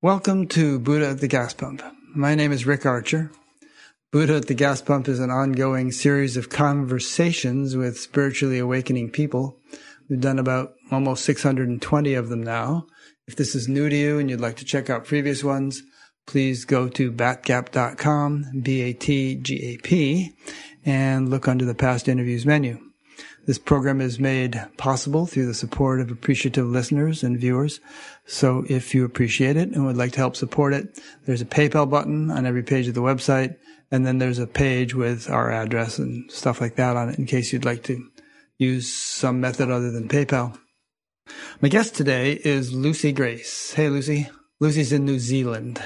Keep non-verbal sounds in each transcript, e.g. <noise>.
Welcome to Buddha at the Gas Pump. My name is Rick Archer. Buddha at the Gas Pump is an ongoing series of conversations with spiritually awakening people. We've done about almost 620 of them now. If this is new to you and you'd like to check out previous ones, please go to batgap.com, B-A-T-G-A-P, and look under the past interviews menu. This program is made possible through the support of appreciative listeners and viewers. So if you appreciate it and would like to help support it, there's a PayPal button on every page of the website. And then there's a page with our address and stuff like that on it in case you'd like to use some method other than PayPal. My guest today is Lucy Grace. Hey, Lucy. Lucy's in New Zealand.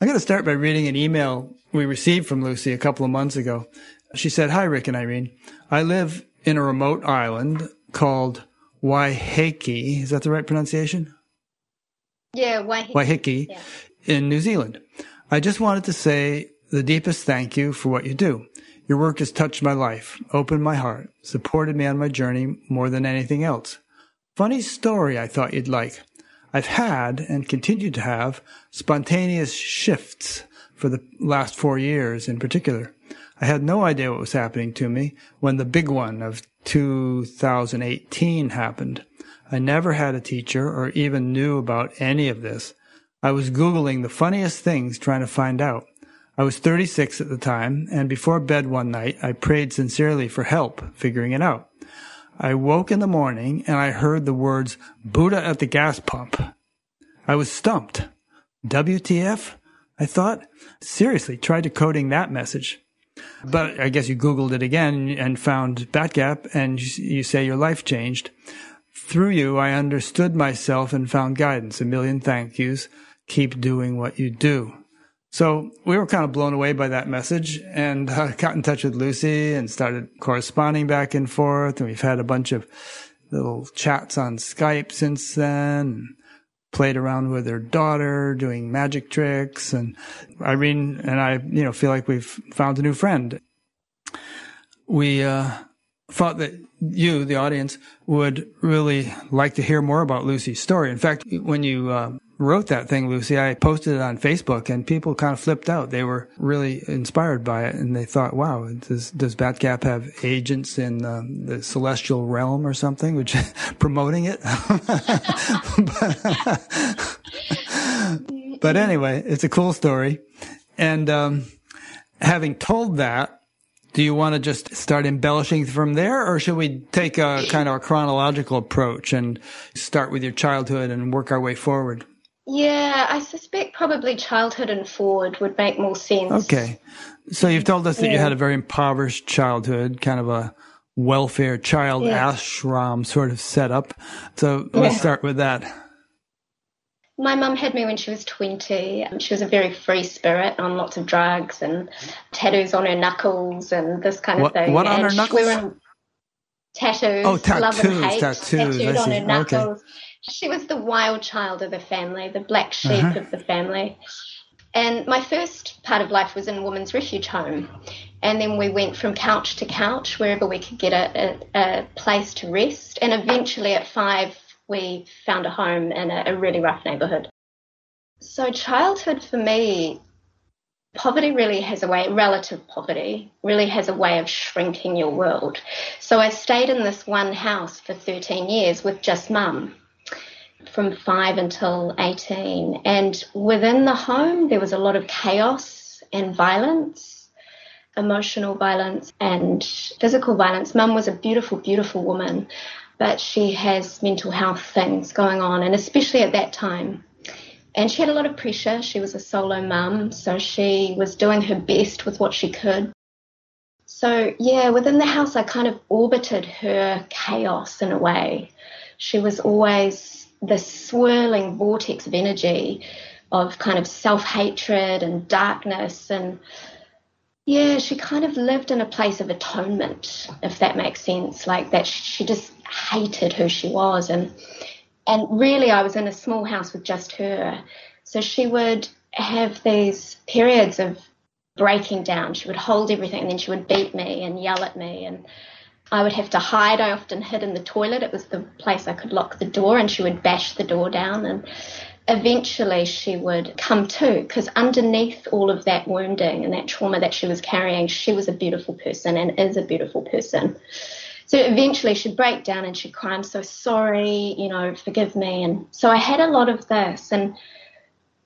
I'm going to start by reading an email we received from Lucy a couple of months ago. She said, Hi, Rick and Irene. I live in a remote island called Waiheke. Is that the right pronunciation? Yeah, Waiheke. Waiheke yeah. in New Zealand. I just wanted to say the deepest thank you for what you do. Your work has touched my life, opened my heart, supported me on my journey more than anything else. Funny story I thought you'd like. I've had and continue to have spontaneous shifts for the last four years in particular. I had no idea what was happening to me when the big one of 2018 happened. I never had a teacher or even knew about any of this. I was Googling the funniest things trying to find out. I was 36 at the time, and before bed one night, I prayed sincerely for help figuring it out. I woke in the morning and I heard the words Buddha at the gas pump. I was stumped. WTF? I thought. Seriously, tried decoding that message. But I guess you Googled it again and found Batgap and you say your life changed. Through you, I understood myself and found guidance. A million thank yous. Keep doing what you do. So we were kind of blown away by that message and <laughs> uh, got in touch with Lucy and started corresponding back and forth. And we've had a bunch of little chats on Skype since then played around with her daughter doing magic tricks and Irene and I, you know, feel like we've found a new friend. We, uh, thought that you, the audience, would really like to hear more about Lucy's story. In fact, when you uh, wrote that thing, Lucy, I posted it on Facebook and people kind of flipped out. They were really inspired by it and they thought, wow, does, does Batgap have agents in uh, the celestial realm or something, which <laughs> promoting it? but, <laughs> but, anyway, it's a cool story. And, um, having told that, do you want to just start embellishing from there or should we take a kind of a chronological approach and start with your childhood and work our way forward? Yeah, I suspect probably childhood and forward would make more sense. Okay. So you've told us that yeah. you had a very impoverished childhood, kind of a welfare child yeah. ashram sort of setup. So let's yeah. start with that. My mum had me when she was 20. Um, she was a very free spirit on lots of drugs and tattoos on her knuckles and this kind of what, thing. What on her knuckles? We in tattoos. Oh, tattoos. Love and hate, tattoos. Tattooed on her knuckles. Okay. She was the wild child of the family, the black sheep uh-huh. of the family. And my first part of life was in a women's refuge home. And then we went from couch to couch, wherever we could get a, a, a place to rest. And eventually at five, we found a home in a, a really rough neighborhood. So, childhood for me, poverty really has a way, relative poverty really has a way of shrinking your world. So, I stayed in this one house for 13 years with just mum from five until 18. And within the home, there was a lot of chaos and violence, emotional violence and physical violence. Mum was a beautiful, beautiful woman, but she has mental health things going on, and especially at that time. And she had a lot of pressure. She was a solo mum, so she was doing her best with what she could. So, yeah, within the house, I kind of orbited her chaos in a way. She was always this swirling vortex of energy of kind of self hatred and darkness. And yeah, she kind of lived in a place of atonement, if that makes sense. Like that she just hated who she was. And, and really, I was in a small house with just her. So she would have these periods of breaking down. She would hold everything and then she would beat me and yell at me. And I would have to hide. I often hid in the toilet. It was the place I could lock the door, and she would bash the door down. And eventually she would come to because underneath all of that wounding and that trauma that she was carrying, she was a beautiful person and is a beautiful person. So eventually she'd break down and she'd cry, I'm so sorry, you know, forgive me. And so I had a lot of this. And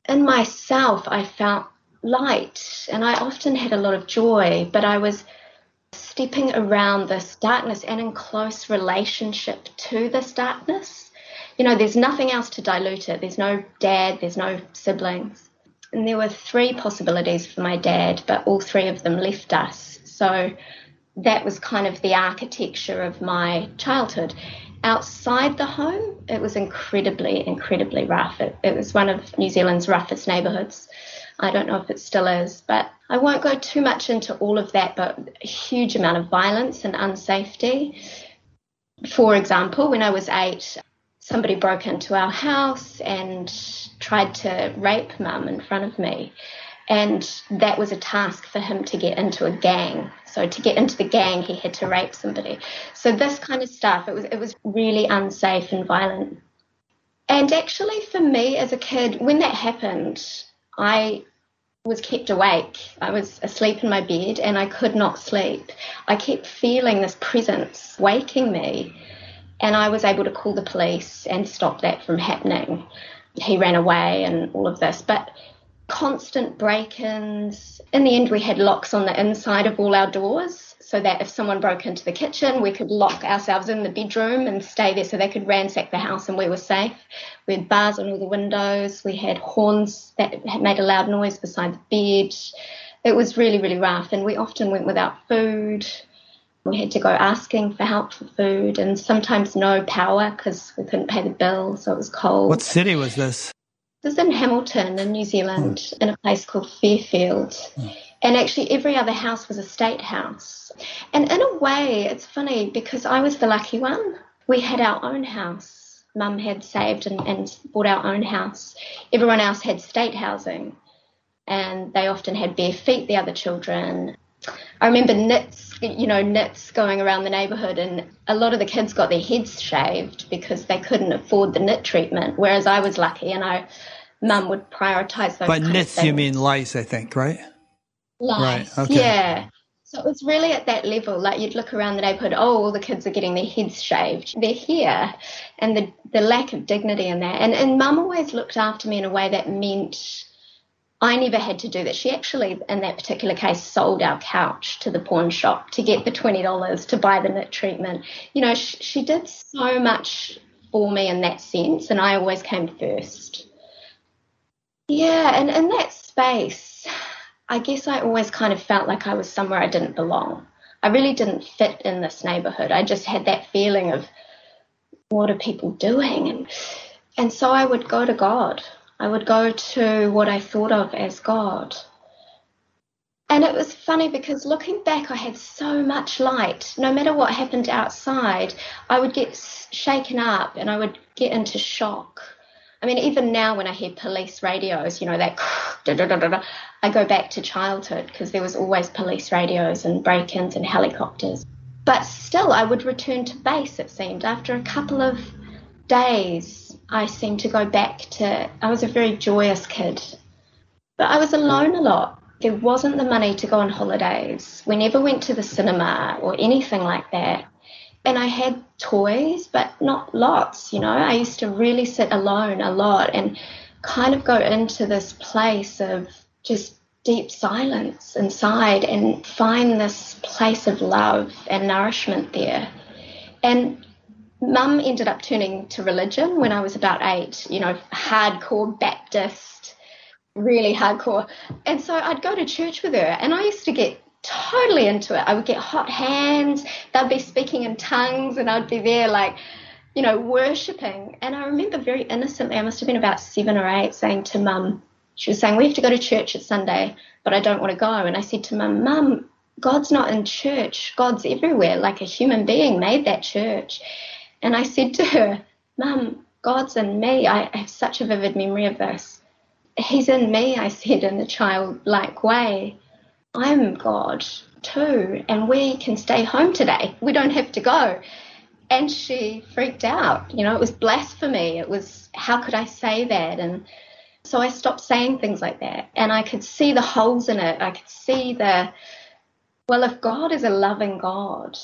in myself, I felt light and I often had a lot of joy, but I was stepping around this darkness and in close relationship to this darkness you know, there's nothing else to dilute it. There's no dad, there's no siblings. And there were three possibilities for my dad, but all three of them left us. So that was kind of the architecture of my childhood. Outside the home, it was incredibly, incredibly rough. It, it was one of New Zealand's roughest neighbourhoods. I don't know if it still is, but I won't go too much into all of that, but a huge amount of violence and unsafety. For example, when I was eight, somebody broke into our house and tried to rape mum in front of me. And that was a task for him to get into a gang. So to get into the gang, he had to rape somebody. So this kind of stuff, it was it was really unsafe and violent. And actually, for me as a kid, when that happened, I was kept awake. I was asleep in my bed and I could not sleep. I kept feeling this presence waking me and I was able to call the police and stop that from happening. He ran away and all of this, but constant break ins. In the end, we had locks on the inside of all our doors so that if someone broke into the kitchen, we could lock ourselves in the bedroom and stay there so they could ransack the house and we were safe. We had bars on all the windows, we had horns that made a loud noise beside the bed. It was really, really rough, and we often went without food. We had to go asking for help for food and sometimes no power because we couldn't pay the bill, so it was cold. What city was this? This was in Hamilton, in New Zealand, mm. in a place called Fairfield. Mm. And actually, every other house was a state house. And in a way, it's funny because I was the lucky one. We had our own house. Mum had saved and, and bought our own house. Everyone else had state housing. And they often had bare feet, the other children. I remember nits, you know, nits going around the neighbourhood, and a lot of the kids got their heads shaved because they couldn't afford the nit treatment. Whereas I was lucky, and I, mum would prioritise those. By nits, you mean lice, I think, right? Lice, right. Okay. yeah. So it was really at that level. Like you'd look around the neighbourhood, oh, all the kids are getting their heads shaved. They're here, and the the lack of dignity in that. And and mum always looked after me in a way that meant I never had to do that. She actually, in that particular case, sold our couch to the pawn shop to get the $20 to buy the nit treatment. You know, she, she did so much for me in that sense, and I always came first. Yeah, and in that space, I guess I always kind of felt like I was somewhere I didn't belong. I really didn't fit in this neighborhood. I just had that feeling of, what are people doing? And, and so I would go to God I would go to what I thought of as God. And it was funny because looking back, I had so much light. No matter what happened outside, I would get shaken up and I would get into shock. I mean, even now when I hear police radios, you know, that <laughs> I go back to childhood because there was always police radios and break ins and helicopters. But still, I would return to base, it seemed, after a couple of days I seemed to go back to, I was a very joyous kid, but I was alone a lot. There wasn't the money to go on holidays. We never went to the cinema or anything like that. And I had toys, but not lots, you know. I used to really sit alone a lot and kind of go into this place of just deep silence inside and find this place of love and nourishment there. And mum ended up turning to religion when I was about eight, you know, hardcore Baptist, really hardcore. And so I'd go to church with her and I used to get totally into it. I would get hot hands, they'd be speaking in tongues, and I'd be there like, you know, worshipping. And I remember very innocently, I must have been about seven or eight, saying to mum, she was saying, We have to go to church at Sunday, but I don't want to go. And I said to mum, Mum, God's not in church. God's everywhere. Like a human being made that church. And I said to her, Mum, God's in me. I have such a vivid memory of this. He's in me, I said in a childlike way. I'm God too, and we can stay home today. We don't have to go. And she freaked out. You know, it was blasphemy. It was, how could I say that? And so I stopped saying things like that. And I could see the holes in it. I could see the, well, if God is a loving God,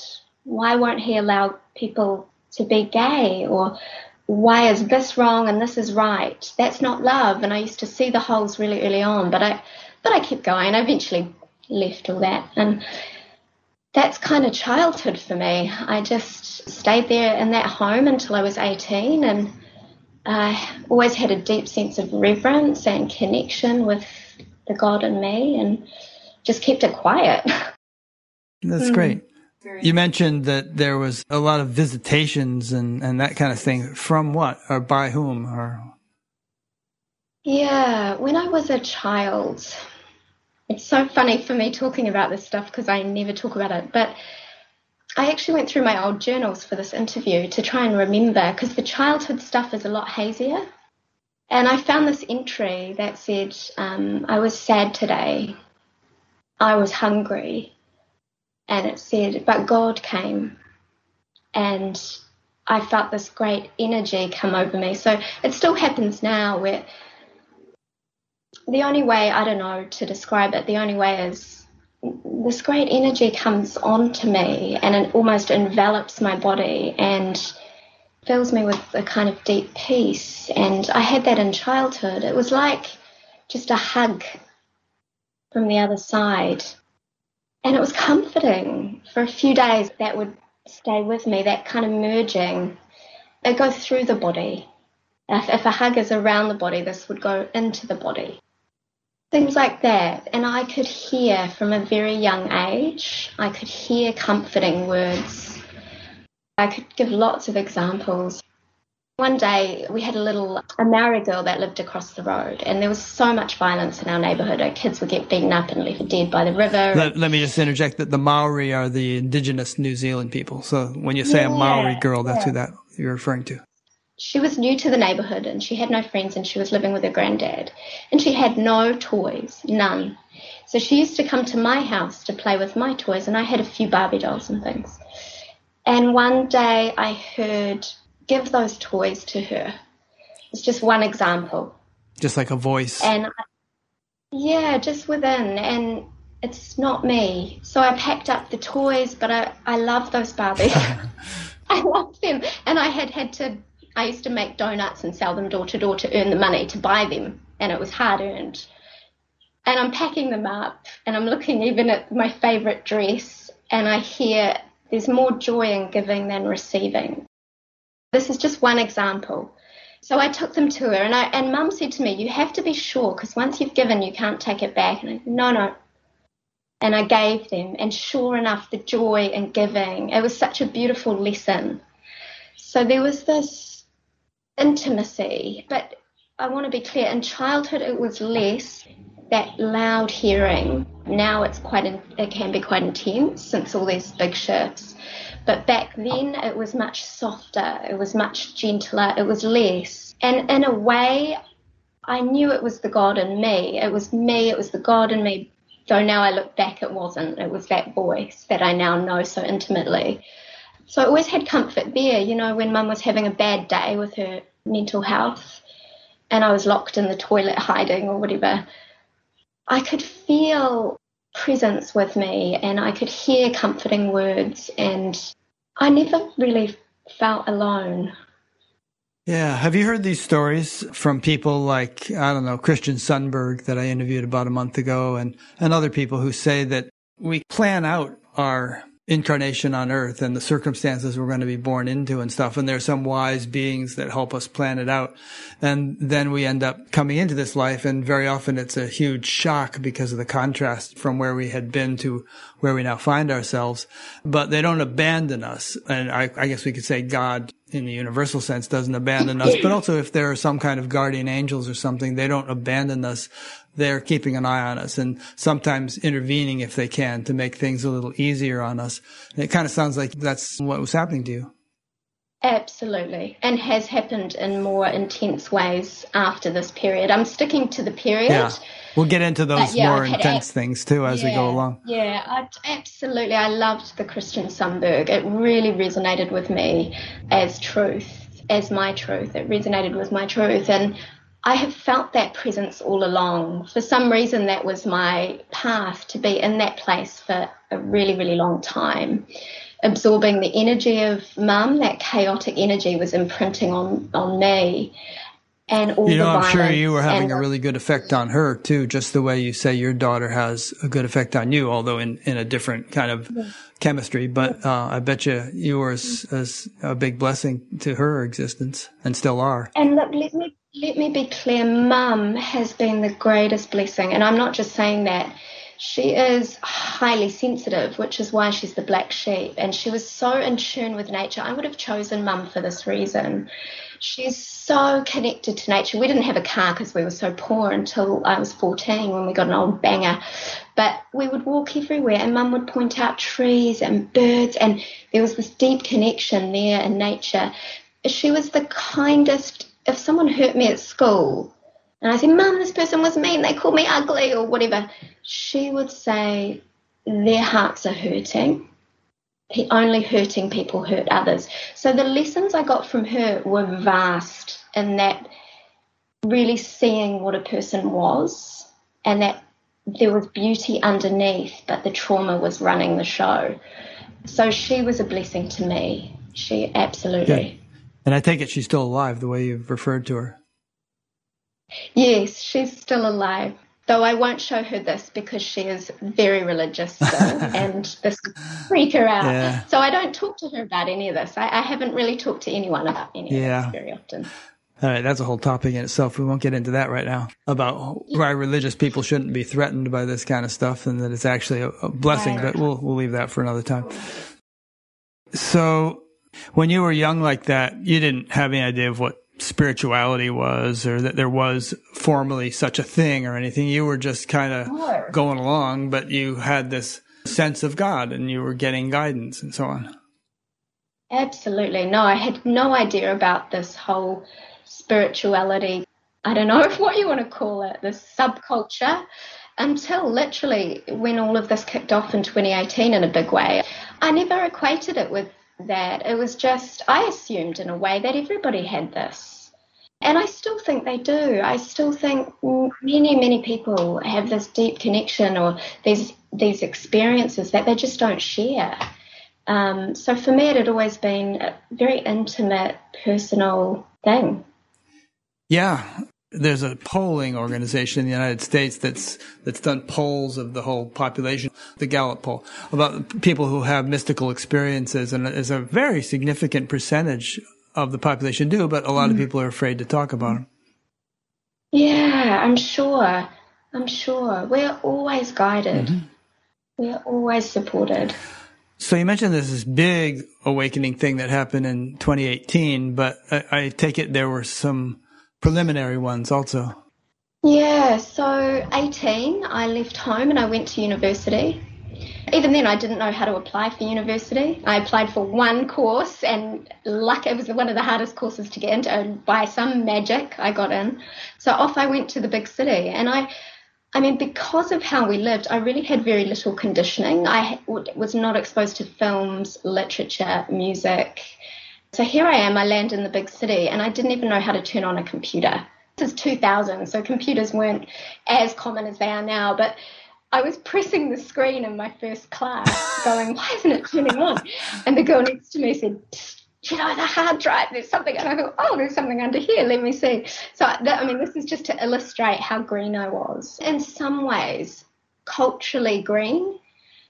why won't He allow people to be gay? Or why is this wrong and this is right? That's not love. And I used to see the holes really early on, but I, but I kept going. I eventually left all that. And that's kind of childhood for me. I just stayed there in that home until I was 18 and I always had a deep sense of reverence and connection with the God in me and just kept it quiet. That's mm. great. You mentioned that there was a lot of visitations and, and that kind of thing. From what or by whom or? Yeah, when I was a child, it's so funny for me talking about this stuff because I never talk about it. But I actually went through my old journals for this interview to try and remember because the childhood stuff is a lot hazier. And I found this entry that said, um, I was sad today. I was hungry. And it said, but God came. And I felt this great energy come over me. So it still happens now where the only way, I don't know to describe it, the only way is this great energy comes onto me and it almost envelops my body and fills me with a kind of deep peace. And I had that in childhood. It was like just a hug from the other side. And it was comforting. For a few days, that would stay with me, that kind of merging. It goes through the body. If, if a hug is around the body, this would go into the body things like that. And I could hear from a very young age, I could hear comforting words. I could give lots of examples. One day we had a little a Maori girl that lived across the road, and there was so much violence in our neighbourhood. Our kids would get beaten up and left dead by the river. Let, let me just interject that the Maori are the indigenous New Zealand people. So when you say yeah, a Maori girl, that's yeah. who that you're referring to she was new to the neighborhood and she had no friends and she was living with her granddad and she had no toys, none. So she used to come to my house to play with my toys and I had a few Barbie dolls and things. And one day I heard, give those toys to her. It's just one example. Just like a voice. And I, yeah, just within. And it's not me. So I packed up the toys, but I, I love those Barbies. <laughs> <laughs> I love them. And I had had to I used to make donuts and sell them door to door to earn the money to buy them, and it was hard earned. And I'm packing them up, and I'm looking even at my favorite dress, and I hear there's more joy in giving than receiving. This is just one example. So I took them to her, and I and Mum said to me, "You have to be sure, because once you've given, you can't take it back." And I, no, no. And I gave them, and sure enough, the joy in giving. It was such a beautiful lesson. So there was this intimacy. But I want to be clear in childhood, it was less that loud hearing. Now it's quite, it can be quite intense since all these big shifts. But back then, it was much softer, it was much gentler, it was less. And in a way, I knew it was the God in me. It was me, it was the God in me. Though now I look back, it wasn't. It was that voice that I now know so intimately. So I always had comfort there, you know, when mum was having a bad day with her mental health and I was locked in the toilet hiding or whatever. I could feel presence with me and I could hear comforting words and I never really felt alone. Yeah. Have you heard these stories from people like, I don't know, Christian Sundberg that I interviewed about a month ago and, and other people who say that we plan out our incarnation on earth and the circumstances we're going to be born into and stuff. And there's some wise beings that help us plan it out. And then we end up coming into this life. And very often it's a huge shock because of the contrast from where we had been to where we now find ourselves. But they don't abandon us. And I, I guess we could say God in the universal sense doesn't abandon us, but also if there are some kind of guardian angels or something, they don't abandon us they're keeping an eye on us and sometimes intervening if they can to make things a little easier on us. And it kind of sounds like that's what was happening to you. Absolutely, and has happened in more intense ways after this period. I'm sticking to the period. Yeah. We'll get into those yeah, more intense things too as yeah, we go along. Yeah, I, absolutely. I loved the Christian Sundberg. It really resonated with me as truth, as my truth. It resonated with my truth. And I have felt that presence all along. For some reason, that was my path to be in that place for a really, really long time. Absorbing the energy of mum, that chaotic energy was imprinting on, on me and all you know, I'm sure you were having a really good effect on her too, just the way you say your daughter has a good effect on you, although in, in a different kind of yeah. chemistry. But uh, I bet you you were as, as, a big blessing to her existence and still are. And look, let me let me be clear. Mum has been the greatest blessing, and I'm not just saying that. She is highly sensitive, which is why she's the black sheep, and she was so in tune with nature. I would have chosen Mum for this reason She's so connected to nature. We didn't have a car because we were so poor until I was 14 when we got an old banger. But we would walk everywhere and mum would point out trees and birds, and there was this deep connection there in nature. She was the kindest. If someone hurt me at school, and I said, Mum, this person was mean, they called me ugly or whatever, she would say, Their hearts are hurting only hurting people hurt others. So the lessons I got from her were vast in that really seeing what a person was and that there was beauty underneath, but the trauma was running the show. So she was a blessing to me. She absolutely. Yeah. And I take it she's still alive the way you've referred to her. Yes, she's still alive though I won't show her this because she is very religious still, <laughs> and this freak her out. Yeah. So I don't talk to her about any of this. I, I haven't really talked to anyone about any yeah. of this very often. All right, that's a whole topic in itself. We won't get into that right now about why religious people shouldn't be threatened by this kind of stuff and that it's actually a, a blessing, right. but we'll we'll leave that for another time. So, when you were young like that, you didn't have any idea of what spirituality was or that there was formally such a thing or anything. You were just kind of sure. going along, but you had this sense of God and you were getting guidance and so on. Absolutely. No, I had no idea about this whole spirituality. I don't know <laughs> what you want to call it, this subculture, until literally when all of this kicked off in 2018 in a big way. I never equated it with that it was just, I assumed in a way that everybody had this. And I still think they do. I still think many, many people have this deep connection or these these experiences that they just don't share. Um, so for me, it had always been a very intimate, personal thing. Yeah, there's a polling organization in the United States that's that's done polls of the whole population, the Gallup poll, about people who have mystical experiences, and there's a very significant percentage of the population do, but a lot mm. of people are afraid to talk about them. Yeah, I'm sure. I'm sure. We're always guided. Mm-hmm. We're always supported. So you mentioned there's this big awakening thing that happened in 2018, but I, I take it there were some preliminary ones also? Yeah, so 18, I left home and I went to university. Even then, I didn't know how to apply for university. I applied for one course, and luck, it was one of the hardest courses to get into. And by some magic, I got in. So off I went to the big city, and I, I mean, because of how we lived, I really had very little conditioning. I was not exposed to films, literature, music, so here I am, I land in the big city, and I didn't even know how to turn on a computer. This is 2000, so computers weren't as common as they are now, but I was pressing the screen in my first class, going, Why isn't it turning on? And the girl next to me said, you know, the hard drive, there's something. And I thought, oh, there's something under here. Let me see. So, that, I mean, this is just to illustrate how green I was. In some ways, culturally green,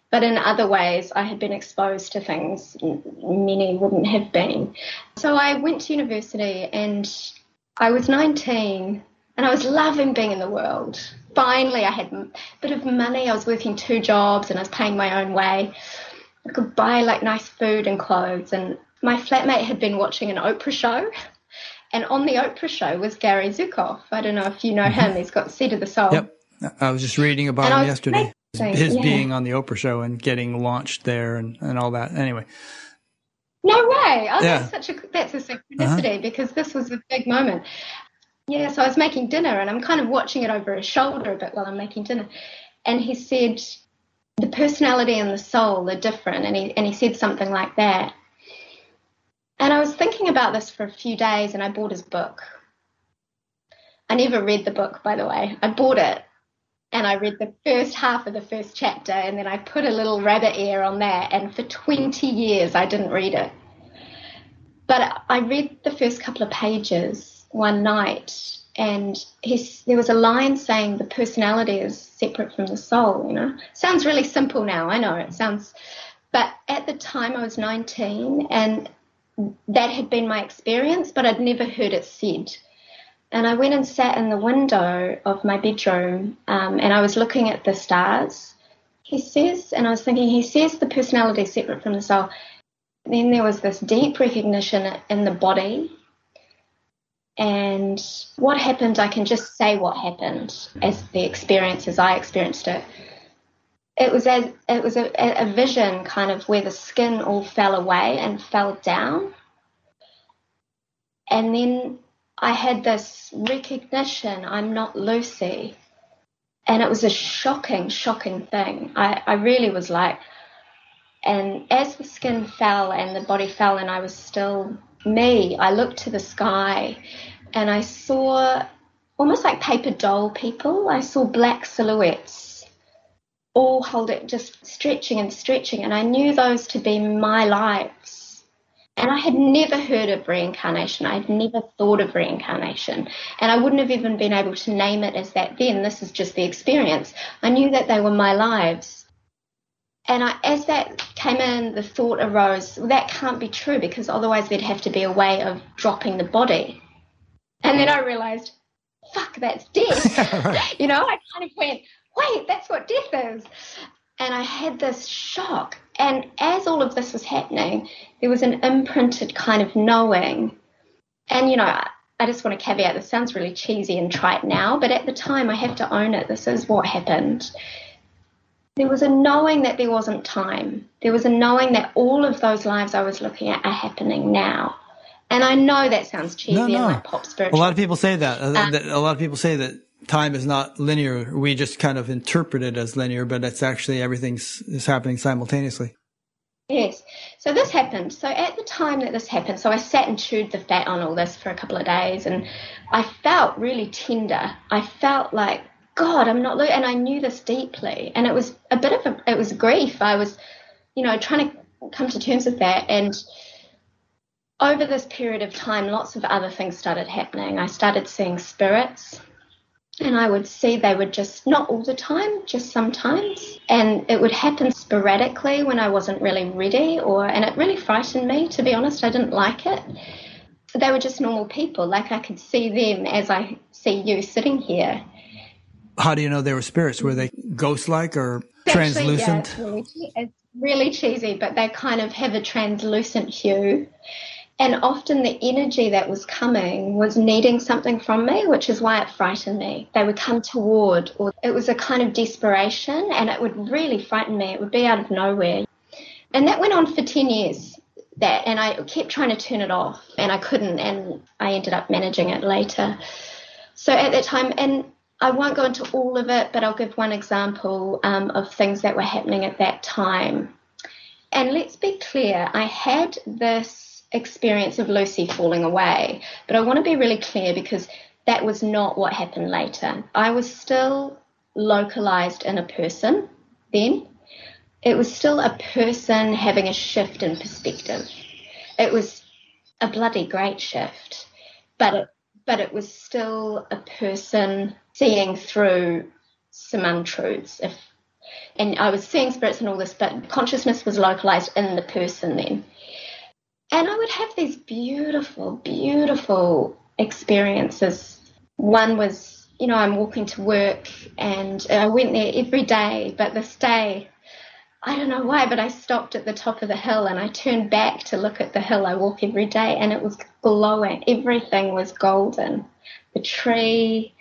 but in other ways, I had been exposed to things many wouldn't have been. So I went to university and I was 19 and I was loving being in the world. Finally, I had a bit of money. I was working two jobs and I was paying my own way. I could buy like nice food and clothes. And my flatmate had been watching an Oprah show. And on the Oprah show was Gary Zukav. I don't know if you know mm-hmm. him. He's got Seat of the Soul. Yep. I was just reading about and him yesterday his yeah. being on the Oprah show and getting launched there and, and all that. Anyway. No way. Oh, yeah. that's such a that's a synchronicity uh-huh. because this was a big moment. Yeah, so I was making dinner and I'm kind of watching it over his shoulder a bit while I'm making dinner. And he said the personality and the soul are different and he and he said something like that. And I was thinking about this for a few days and I bought his book. I never read the book, by the way. I bought it and I read the first half of the first chapter and then I put a little rabbit ear on that and for 20 years I didn't read it. But I read the first couple of pages one night and there was a line saying the personality is separate from the soul, you know. Sounds really simple now, I know it sounds but at the time I was 19 and that had been my experience, but I'd never heard it said. And I went and sat in the window of my bedroom um, and I was looking at the stars. He says, and I was thinking, he says the personality is separate from the soul. Then there was this deep recognition in the body. And what happened, I can just say what happened as the experience, as I experienced it. It was as it was a, a vision kind of where the skin all fell away and fell down. And then I had this recognition I'm not Lucy. And it was a shocking, shocking thing. I, I really was like, and as the skin fell and the body fell, and I was still me, I looked to the sky and I saw almost like paper doll people. I saw black silhouettes all hold it, just stretching and stretching. And I knew those to be my lives and I had never heard of reincarnation. I had never thought of reincarnation. And I wouldn't have even been able to name it as that then. This is just the experience. I knew that they were my lives. And I, as that came in, the thought arose, well, that can't be true because otherwise there'd have to be a way of dropping the body. And then I realized, fuck, that's death. <laughs> You know, I kind of went, wait, that's what death is. And I had this shock. And as all of this was happening, there was an imprinted kind of knowing. And, you know, I just want to caveat this sounds really cheesy and trite now, but at the time I have to own it. This is what happened. There was a knowing that there wasn't time. There was a knowing that all of those lives I was looking at are happening now. And I know that sounds cheesy no, no. and like pop spiritual. A lot of people say that. Uh, a lot of people say that time is not linear. We just kind of interpret it as linear, but it's actually everything is happening simultaneously. Yes. So this happened. So at the time that this happened, so I sat and chewed the fat on all this for a couple of days, and I felt really tender. I felt like God, I'm not, and I knew this deeply, and it was a bit of a, it was grief. I was, you know, trying to come to terms with that, and over this period of time, lots of other things started happening. I started seeing spirits and I would see they would just not all the time, just sometimes, and it would happen sporadically when I wasn't really ready, or and it really frightened me. To be honest, I didn't like it. They were just normal people, like I could see them as I see you sitting here. How do you know they were spirits? Were they ghost-like or translucent? yeah, it's, really, it's really cheesy, but they kind of have a translucent hue and often the energy that was coming was needing something from me, which is why it frightened me. They would come toward, or it was a kind of desperation, and it would really frighten me. It would be out of nowhere. And that went on for 10 years. That, and I kept trying to turn it off, and I couldn't, and I ended up managing it later. So at that time, and I won't go into all of it, but I'll give one example um, of things that were happening at that time. And let's be clear, I had this experience of Lucy falling away. But I want to be really clear because that was not what happened later. I was still localized in a person then. It was still a person having a shift in perspective. It was a bloody great shift, but it, but it was still a person seeing through some untruths. If, and I was seeing spirits and all this, but consciousness was localized in the person then. And I would have these beautiful, beautiful experiences. One was, you know, I'm walking to work and I went there every day, but this day, I don't know why, but I stopped at the top of the hill and I turned back to look at the hill I walk every day and it was glowing. Everything was golden. The tree.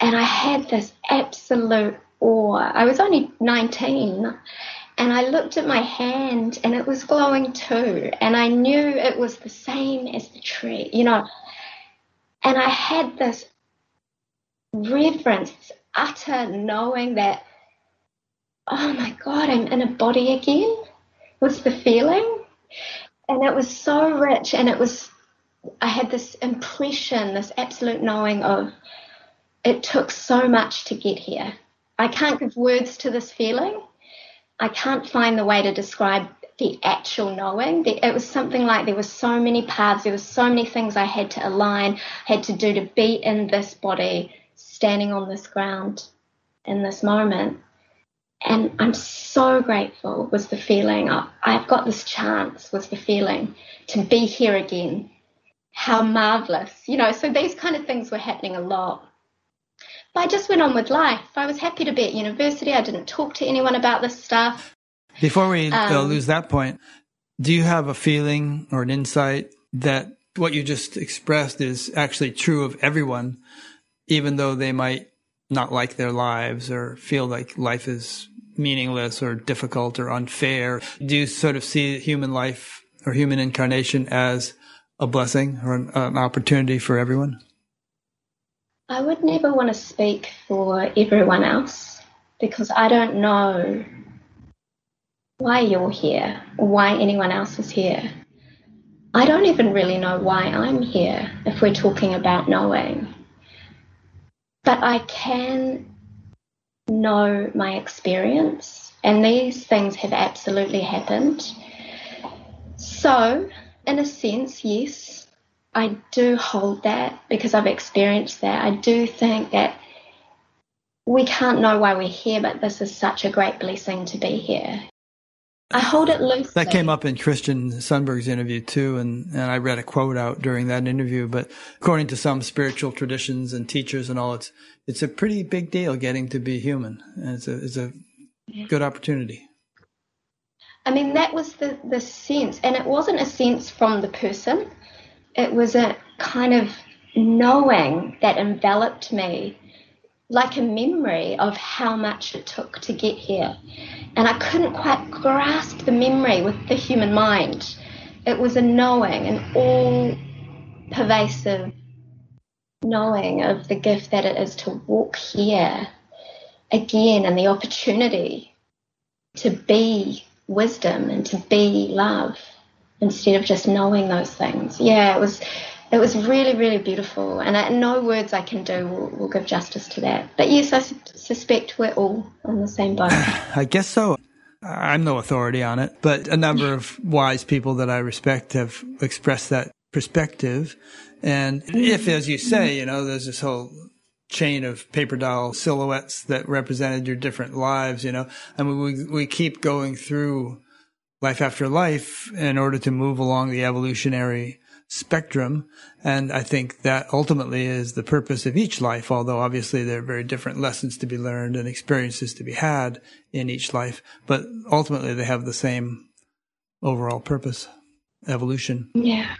And I had this absolute awe. I was only 19 And I looked at my hand and it was glowing too. And I knew it was the same as the tree, you know. And I had this reverence, this utter knowing that, oh my God, I'm in a body again, was the feeling. And it was so rich and it was, I had this impression, this absolute knowing of it took so much to get here. I can't give words to this feeling. I can't find the way to describe the actual knowing. It was something like there were so many paths, there were so many things I had to align, had to do to be in this body, standing on this ground in this moment. And I'm so grateful was the feeling. I've got this chance was the feeling to be here again. How marvelous. You know, so these kind of things were happening a lot. But I just went on with life. I was happy to be at university. I didn't talk to anyone about this stuff. Before we uh, um, lose that point, do you have a feeling or an insight that what you just expressed is actually true of everyone, even though they might not like their lives or feel like life is meaningless or difficult or unfair? Do you sort of see human life or human incarnation as a blessing or an, an opportunity for everyone? I would never want to speak for everyone else because I don't know why you're here or why anyone else is here. I don't even really know why I'm here if we're talking about knowing. But I can know my experience, and these things have absolutely happened. So, in a sense, yes, I do hold that because I've experienced that. I do think that we can't know why we're here, but this is such a great blessing to be here. I hold it loosely. That came up in Christian Sundberg's interview too, and, and I read a quote out during that interview. But according to some spiritual traditions and teachers and all, it's it's a pretty big deal getting to be human, and it's a it's a yeah. good opportunity. I mean, that was the the sense, and it wasn't a sense from the person. It was a kind of knowing that enveloped me like a memory of how much it took to get here. And I couldn't quite grasp the memory with the human mind. It was a knowing, an all pervasive knowing of the gift that it is to walk here again and the opportunity to be wisdom and to be love instead of just knowing those things. Yeah, it was it was really, really beautiful. And I, no words I can do will, will, give justice to that. But yes, I su- suspect we're all on the same boat. <laughs> I guess so. I'm no authority on it, but a number of wise people that I respect have expressed that perspective. And if, as you say, you know, there's this whole chain of paper doll silhouettes that represented your different lives, you know, I mean, we, we keep going through life after life in order to move along the evolutionary spectrum. And I think that ultimately is the purpose of each life, although obviously there are very different lessons to be learned and experiences to be had in each life. But ultimately they have the same overall purpose, evolution. Yeah.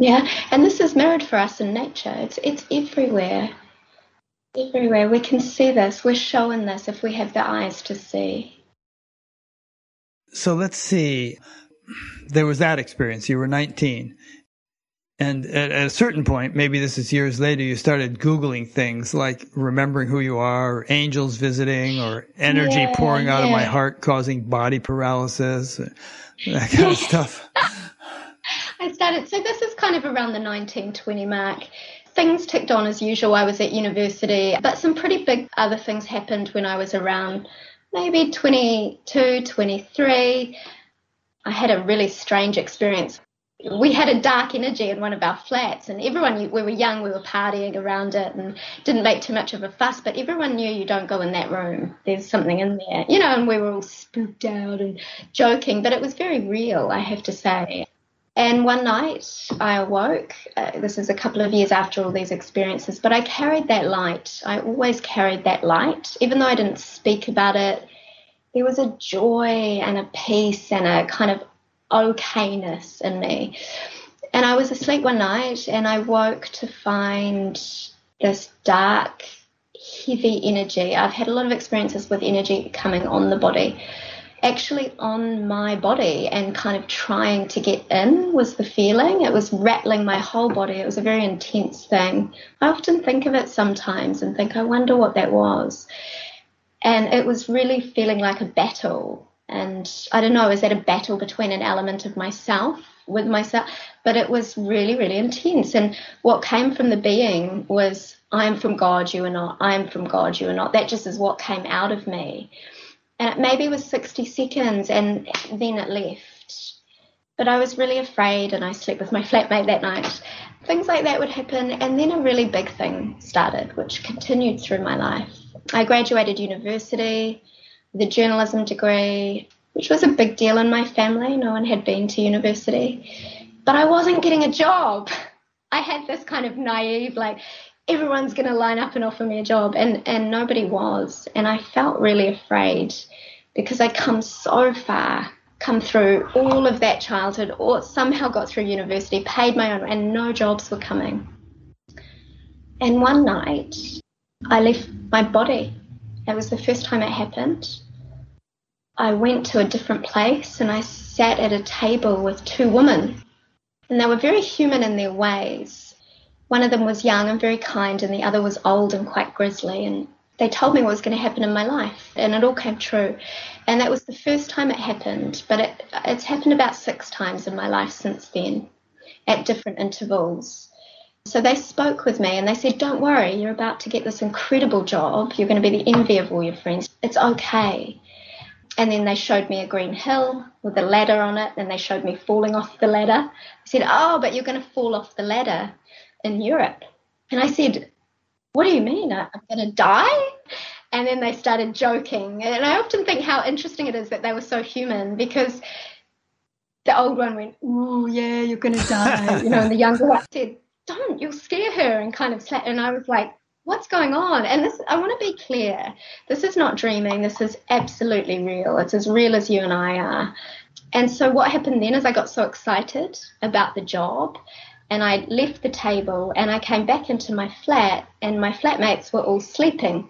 Yeah. And this is mirrored for us in nature. It's, it's everywhere. Everywhere. We can see this. We're shown this if we have the eyes to see. So let's see. There was that experience. You were 19 and at, at, a certain point, maybe this is years later, you started Googling things like remembering who you are, or angels visiting, or energy yeah, pouring out yeah. of my heart causing body paralysis, that kind of <laughs> stuff. I started, so this is kind of around the 1920 mark. Things ticked on as usual. I was at university, but some pretty big other things happened when I was around maybe 22, 23. I had a really strange experience we had a dark energy in one of our flats, and everyone we were young, we were partying around it, and didn't make too much of a fuss. But everyone knew you don't go in that room. There's something in there, you know. And we were all spooked out and joking, but it was very real, I have to say. And one night I awoke. Uh, this is a couple of years after all these experiences, but I carried that light. I always carried that light, even though I didn't speak about it. There was a joy and a peace and a kind of okayness in me. And I was asleep one night and I woke to find this dark, heavy energy. I've had a lot of experiences with energy coming on the body. Actually on my body and kind of trying to get in was the feeling. It was rattling my whole body. It was a very intense thing. I often think of it sometimes and think, I wonder what that was. And it was really feeling like a battle. And I don't know, is that a battle between an element of myself with myself? But it was really, really intense. And what came from the being was, I am from God, you are not. I am from God, you are not. That just is what came out of me and it maybe was 60 seconds and then it left. But I was really afraid and I slept with my flatmate that night. Things like that would happen, and then a really big thing started, which continued through my life. I graduated university with a journalism degree, which was a big deal in my family. No one had been to university. But I wasn't getting a job. <laughs> I had this kind of naive, like, everyone's going to line up and offer me a job and and nobody was and i felt really afraid because i'd come so far come through all of that childhood or somehow got through university paid my own and no jobs were coming. And one night i left my body. It was the first time it happened. I went to a different place and i sat at a table with two women and they were very human in their ways one of them was young and very kind, and the other was old and quite grisly. And they told me what was going to happen in my life, and it all came true. And that was the first time it happened, but it, it's happened about six times in my life since then, at different intervals. So they spoke with me and they said, Don't worry, you're about to get this incredible job. You're going to be the envy of all your friends. It's okay. And then they showed me a green hill with a ladder on it, and they showed me falling off the ladder. I said, Oh, but you're going to fall off the ladder in Europe. And I said, What do you mean? I'm going to die? And then they started joking. And I often think how interesting it is that they were so human because the old one went, Oh, yeah, you're going to die. <laughs> you know, and the younger one said, Don't, you'll scare her. And kind of sat. And I was like, What's going on? And this, I want to be clear. This is not dreaming. This is absolutely real. It's as real as you and I are. And so what happened then is I got so excited about the job and I left the table and I came back into my flat and my flatmates were all sleeping.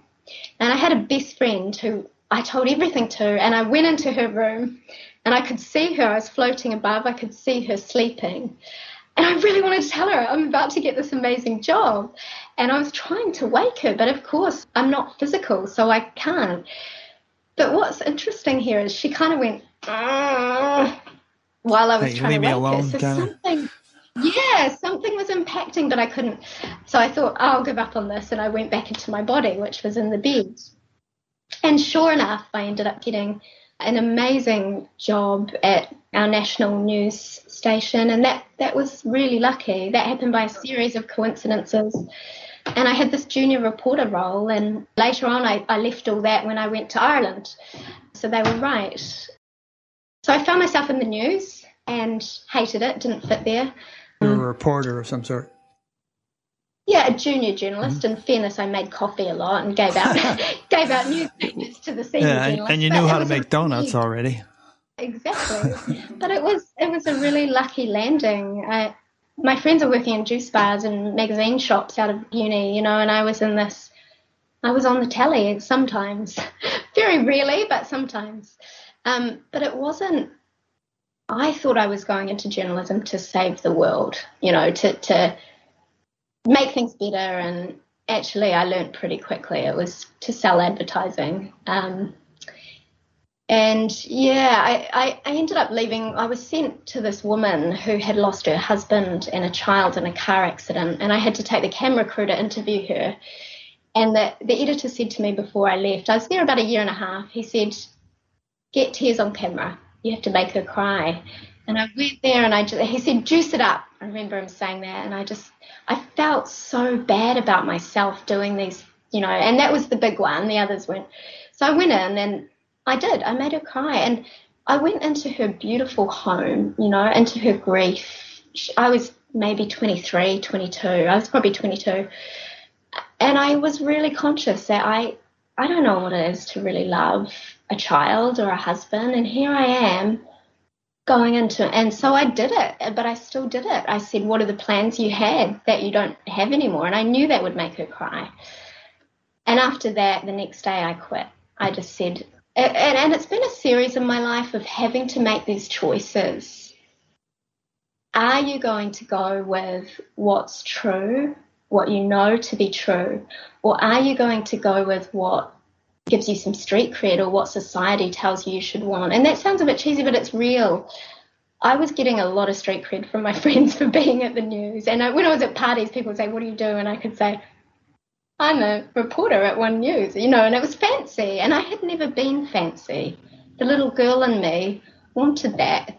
And I had a best friend who I told everything to and I went into her room and I could see her. I was floating above. I could see her sleeping. And I really wanted to tell her I'm about to get this amazing job. And I was trying to wake her, but of course I'm not physical, so I can't. But what's interesting here is she kind of went ah, while I was hey, trying to wake alone, her. So something yeah, something was impacting, but I couldn't. So I thought, oh, I'll give up on this. And I went back into my body, which was in the bed. And sure enough, I ended up getting an amazing job at our national news station. And that, that was really lucky. That happened by a series of coincidences. And I had this junior reporter role. And later on, I, I left all that when I went to Ireland. So they were right. So I found myself in the news and hated it, didn't fit there. You're a reporter of some sort. Yeah, a junior journalist. Mm-hmm. In fairness, I made coffee a lot and gave out <laughs> gave out newspapers to the senior yeah, journalists. And you knew how to make donuts already. Exactly, but it was it was a really lucky landing. I, my friends are working in juice bars and magazine shops out of uni, you know, and I was in this. I was on the telly sometimes, <laughs> very rarely, but sometimes. Um, but it wasn't I thought I was going into journalism to save the world, you know, to, to make things better. And actually, I learned pretty quickly it was to sell advertising. Um, and yeah, I, I, ended up leaving. I was sent to this woman who had lost her husband and a child in a car accident, and I had to take the camera crew to interview her. And the, the editor said to me before I left, I was there about a year and a half, he said, Get tears on camera you have to make her cry. And I went there and I just, he said, juice it up. I remember him saying that. And I just, I felt so bad about myself doing these, you know, and that was the big one. The others weren't. So I went in and I did. I made her cry. And I went into her beautiful home, you know, into her grief. I was maybe 23, 22. I was probably 22. And I was really conscious that I, I don't know what it is to really love a child or a husband. And here I am going into and so I did it, but I still did it. I said, What are the plans you had that you don't have anymore? And I knew that would make her cry. And after that, the next day I quit. I just said, and, and it's been a series in my life of having to make these choices. Are you going to go with what's true, what you know to be true, or are you going to go with what gives you some street cred or what society tells you you should want? And that sounds a bit cheesy, but it's real. I was getting a lot of street cred from my <laughs> friends for being at the news. And when I was at parties, people would say, What do you do? And I could say, I'm a reporter at One News, you know, and it was fancy. And I had never been fancy. The little girl in me wanted that.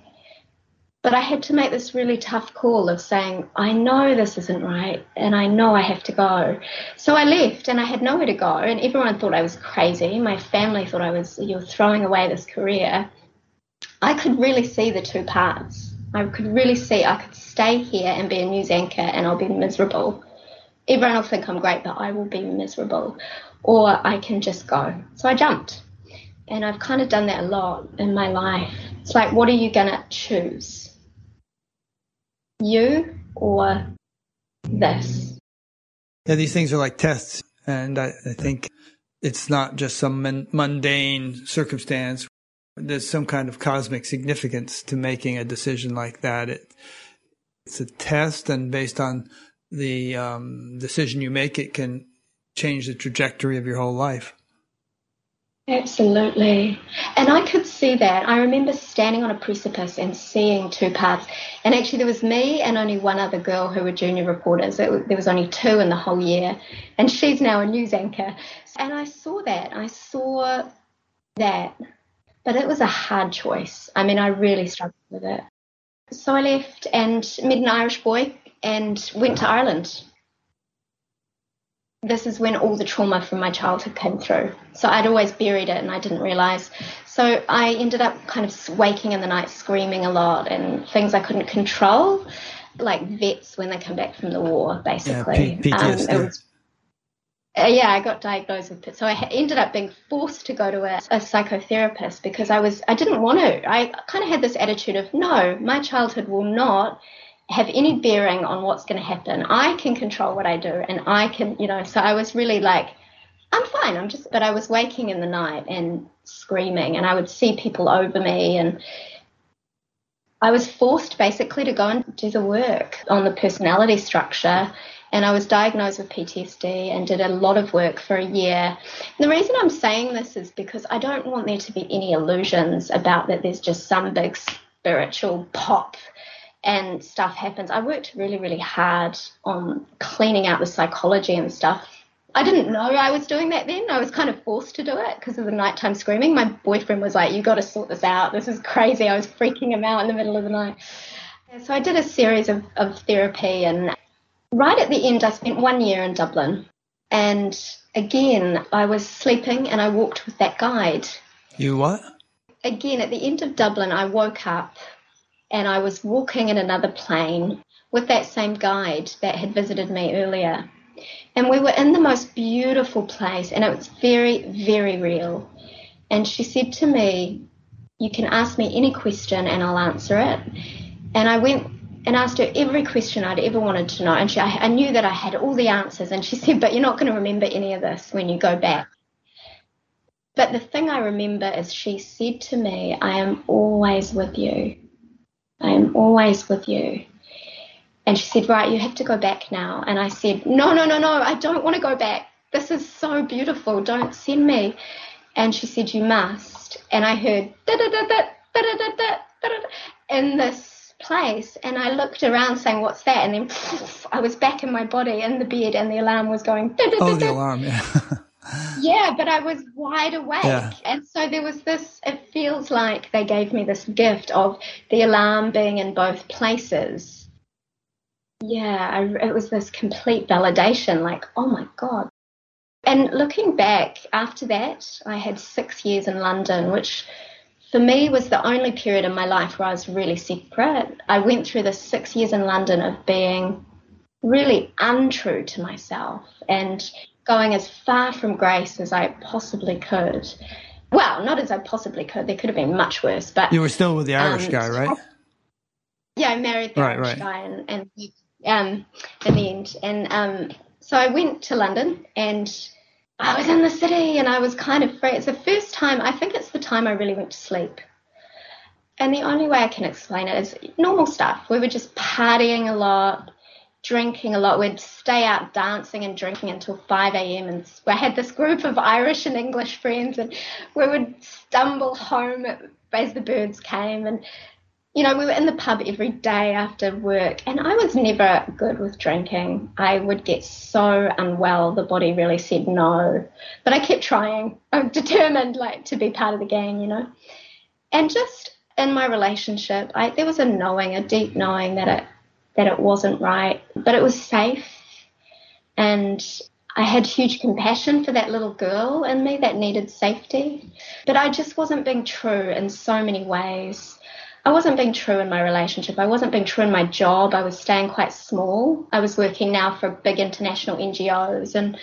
But I had to make this really tough call of saying, I know this isn't right and I know I have to go. So I left and I had nowhere to go. And everyone thought I was crazy. My family thought I was, you're throwing away this career. I could really see the two parts. I could really see I could stay here and be a news anchor and I'll be miserable everyone will think I'm great, but I will be miserable. Or I can just go. So I jumped. And I've kind of done that a lot in my life. It's like, what are you going to choose? You or this? Yeah, these things are like tests. And I, I think it's not just some mundane circumstance. There's some kind of cosmic significance to making a decision like that. It, it's a test, and based on the um, decision you make, it can change the trajectory of your whole life. Absolutely. And I could see that. I remember standing on a precipice and seeing two paths. And actually, there was me and only one other girl who were junior reporters. It, there was only two in the whole year. And she's now a news anchor. And I saw that. I saw that. But it was a hard choice. I mean, I really struggled with it. So I left and met an Irish boy and went to Ireland. This is when all the trauma from my childhood came through. So I'd always buried it and I didn't realize. So I ended up kind of waking in the night screaming a lot and things I couldn't control, like vets when they come back from the war, basically. Yeah, PTSD. Um, was, uh, yeah, I got diagnosed with it. So I ended up being forced to go to a, a, psychotherapist because I was I didn't want to. I kind of had this attitude of no, my childhood will not have any bearing on what's going to happen. I can control what I do, and I can, you know. So I was really like, I'm fine. I'm just, but I was waking in the night and screaming, and I would see people over me, and I was forced basically to go and do the work on the personality structure. And I was diagnosed with PTSD and did a lot of work for a year. And the reason I'm saying this is because I don't want there to be any illusions about that there's just some big spiritual pop and stuff happens. I worked really, really hard on cleaning out the psychology and stuff. I didn't know I was doing that then. I was kind of forced to do it because of the nighttime screaming. My boyfriend was like, You got to sort this out. This is crazy. I was freaking him out in the middle of the night. So I did a series of, of therapy, and right at the end, I spent one year in Dublin. And again, I was sleeping and I walked with that guide. You what? Again, at the end of Dublin, I woke up and I was walking in another plane with that same guide that had visited me earlier. And we were in the most beautiful place, and it was very, very real. And she said to me, You can ask me any question and I'll answer it. And I went and asked her every question I'd ever wanted to know. And she, I, I knew that I had all the answers. And she <laughs> said, But you're not going to remember any of this when you go back. But the thing I remember is she said to me, I am always with you. I am always with you. And she said, Right, you have to go back now. And I said, No, no, no, no, I don't want to go back. This is so beautiful. Don't send me. And she said, You must. And I heard da da da da da da da da in this place. And I looked around saying, What's that? And then poof, I was back in my body in the bed and the alarm was going. Da, da, oh, the alarm, yeah. <laughs> yeah, but I was wide awake. Yeah. And so there was this, it feels like they gave me this gift of the alarm being in both places. Yeah, I, it was this complete validation like, oh my God. And looking back after that, I had six years in London, which for me was the only period in my life where I was really separate. I went through the six years in London of being really untrue to myself and going as far from grace as I possibly could. Well, not as I possibly could. There could have been much worse, but you were still with the Irish um, guy, right? Yeah, I married the right, Irish right. guy, and, and um, in the end, and um, so I went to London, and I was in the city and I was kind of free. It's the first time, I think it's the time I really went to sleep. And the only way I can explain it is normal stuff. We were just partying a lot, drinking a lot. We'd stay out dancing and drinking until 5 a.m. And we had this group of Irish and English friends, and we would stumble home as the birds came. And you know, we were in the pub every day after work, and I was never good with drinking. I would get so unwell, the body really said no. But I kept trying. I'm determined, like, to be part of the gang, you know. And just in my relationship, I, there was a knowing, a deep knowing that it that it wasn't right, but it was safe, and I had huge compassion for that little girl in me that needed safety. But I just wasn't being true in so many ways I wasn't being true in my relationship. I wasn't being true in my job. I was staying quite small. I was working now for big international NGOs and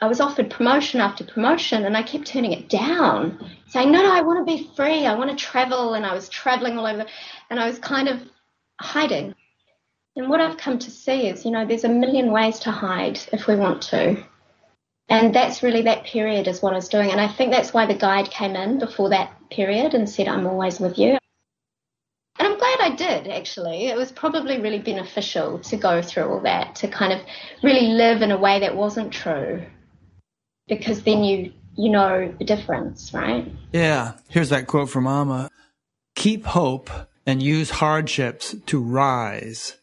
I was offered promotion after promotion and I kept turning it down, saying, No, no, I want to be free. I want to travel. And I was traveling all over and I was kind of hiding. And what I've come to see is, you know, there's a million ways to hide if we want to. And that's really that period is what I was doing. And I think that's why the guide came in before that period and said, I'm always with you. And I'm glad I did, actually. It was probably really beneficial to go through all that, to kind of really live in a way that wasn't true. Because then you you know the difference, right? Yeah. Here's that quote from Amma. Keep hope and use hardships to rise.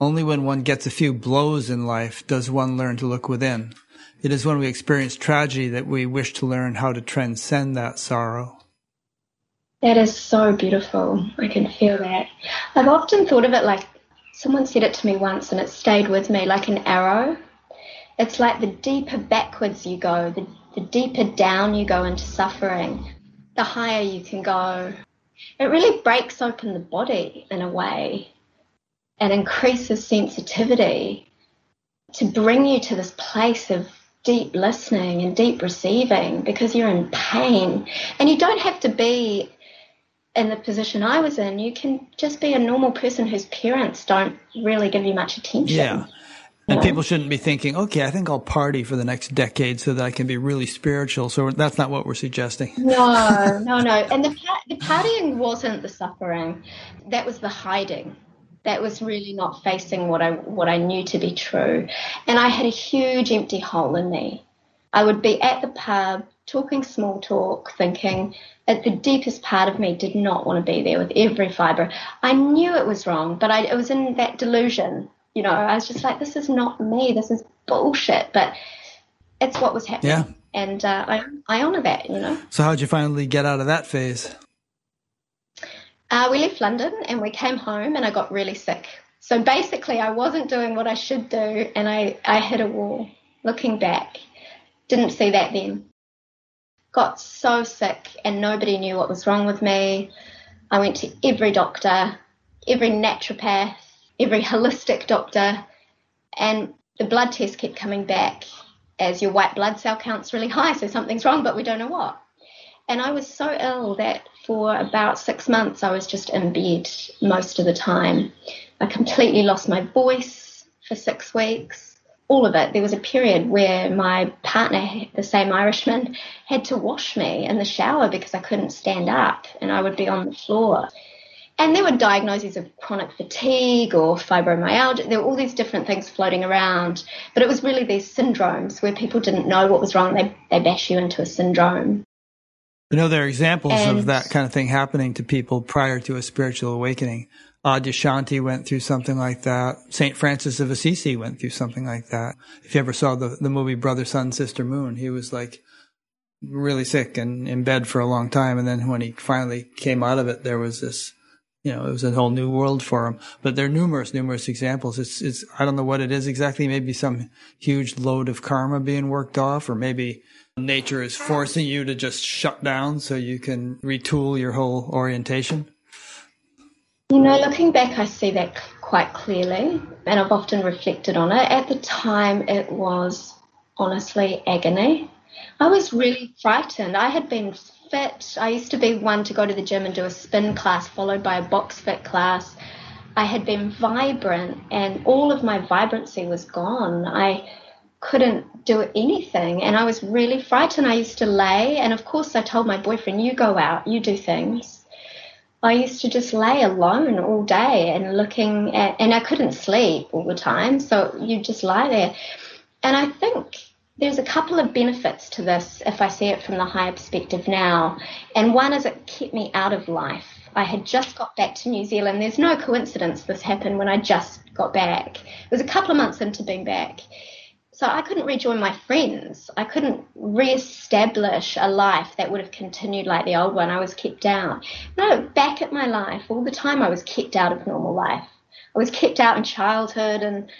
Only when one gets a few blows in life does one learn to look within. It is when we experience tragedy that we wish to learn how to transcend that sorrow. That is so beautiful. I can feel that. I've often thought of it like someone said it to me once and it stayed with me like an arrow. It's like the deeper backwards you go, the, the deeper down you go into suffering, the higher you can go. It really breaks open the body in a way and increases sensitivity to bring you to this place of deep listening and deep receiving because you're in pain. And you don't have to be in the position I was in, you can just be a normal person whose parents don't really give you much attention. Yeah. And people shouldn't be thinking, okay, I think I'll party for the next decade so that I can be really spiritual. So that's not what we're suggesting. No, no, no. And the, the partying wasn't the suffering. That was the hiding. That was really not facing what I, what I knew to be true. And I had a huge empty hole in me. I would be at the pub talking small talk, thinking, at the deepest part of me did not want to be there with every fiber. I knew it was wrong, but I, it was in that delusion. You know, I was just like, this is not me. This is bullshit. But it's what was happening. Yeah. And uh, I, I honor that, you know. So, how'd you finally get out of that phase? Uh, we left London and we came home, and I got really sick. So basically, I wasn't doing what I should do, and I, I hit a wall. Looking back, didn't see that then got so sick and nobody knew what was wrong with me. I went to every doctor, every naturopath, every holistic doctor, and the blood test kept coming back as your white blood cell count's really high, so something's wrong, but we don't know what. And I was so ill that for about six months I was just in bed most of the time. I completely lost my voice for six weeks all of it. There was a period where my partner, the same Irishman, had to wash me in the shower because I couldn't stand up and I would be on the floor. And there were diagnoses of chronic fatigue or fibromyalgia. There were all these different things floating around. But it was really these syndromes where people didn't know what was wrong. They, they bash you into a syndrome. You know, there are examples and, of that kind of thing happening to people prior to a spiritual awakening. Adyashanti went through something like that. St. Francis of Assisi went through something like that. If you ever saw the, the movie Brother, Sun, Sister, Moon, he was like really sick and in bed for a long time. And then when he finally came out of it, there was this, you know, it was a whole new world for him. But there are numerous, numerous examples. It's, it's, I don't know what it is exactly. Maybe some huge load of karma being worked off, or maybe nature is forcing you to just shut down so you can retool your whole orientation. You know, looking back, I see that quite clearly, and I've often reflected on it. At the time, it was honestly agony. I was really frightened. I had been fit. I used to be one to go to the gym and do a spin class followed by a box fit class. I had been vibrant, and all of my vibrancy was gone. I couldn't do anything and I was really frightened. I used to lay and of course I told my boyfriend, You go out, you do things. I used to just lay alone all day and looking at and I couldn't sleep all the time, so you just lie there. And I think there's a couple of benefits to this if I see it from the higher perspective now. And one is it kept me out of life. I had just got back to New Zealand. There's no coincidence this happened when I just got back. It was a couple of months into being back. So I couldn't rejoin my friends. I couldn't re-establish a life that would have continued like the old one. I was kept out. Look back at my life, all the time I was kept out of normal life. I was kept out in childhood and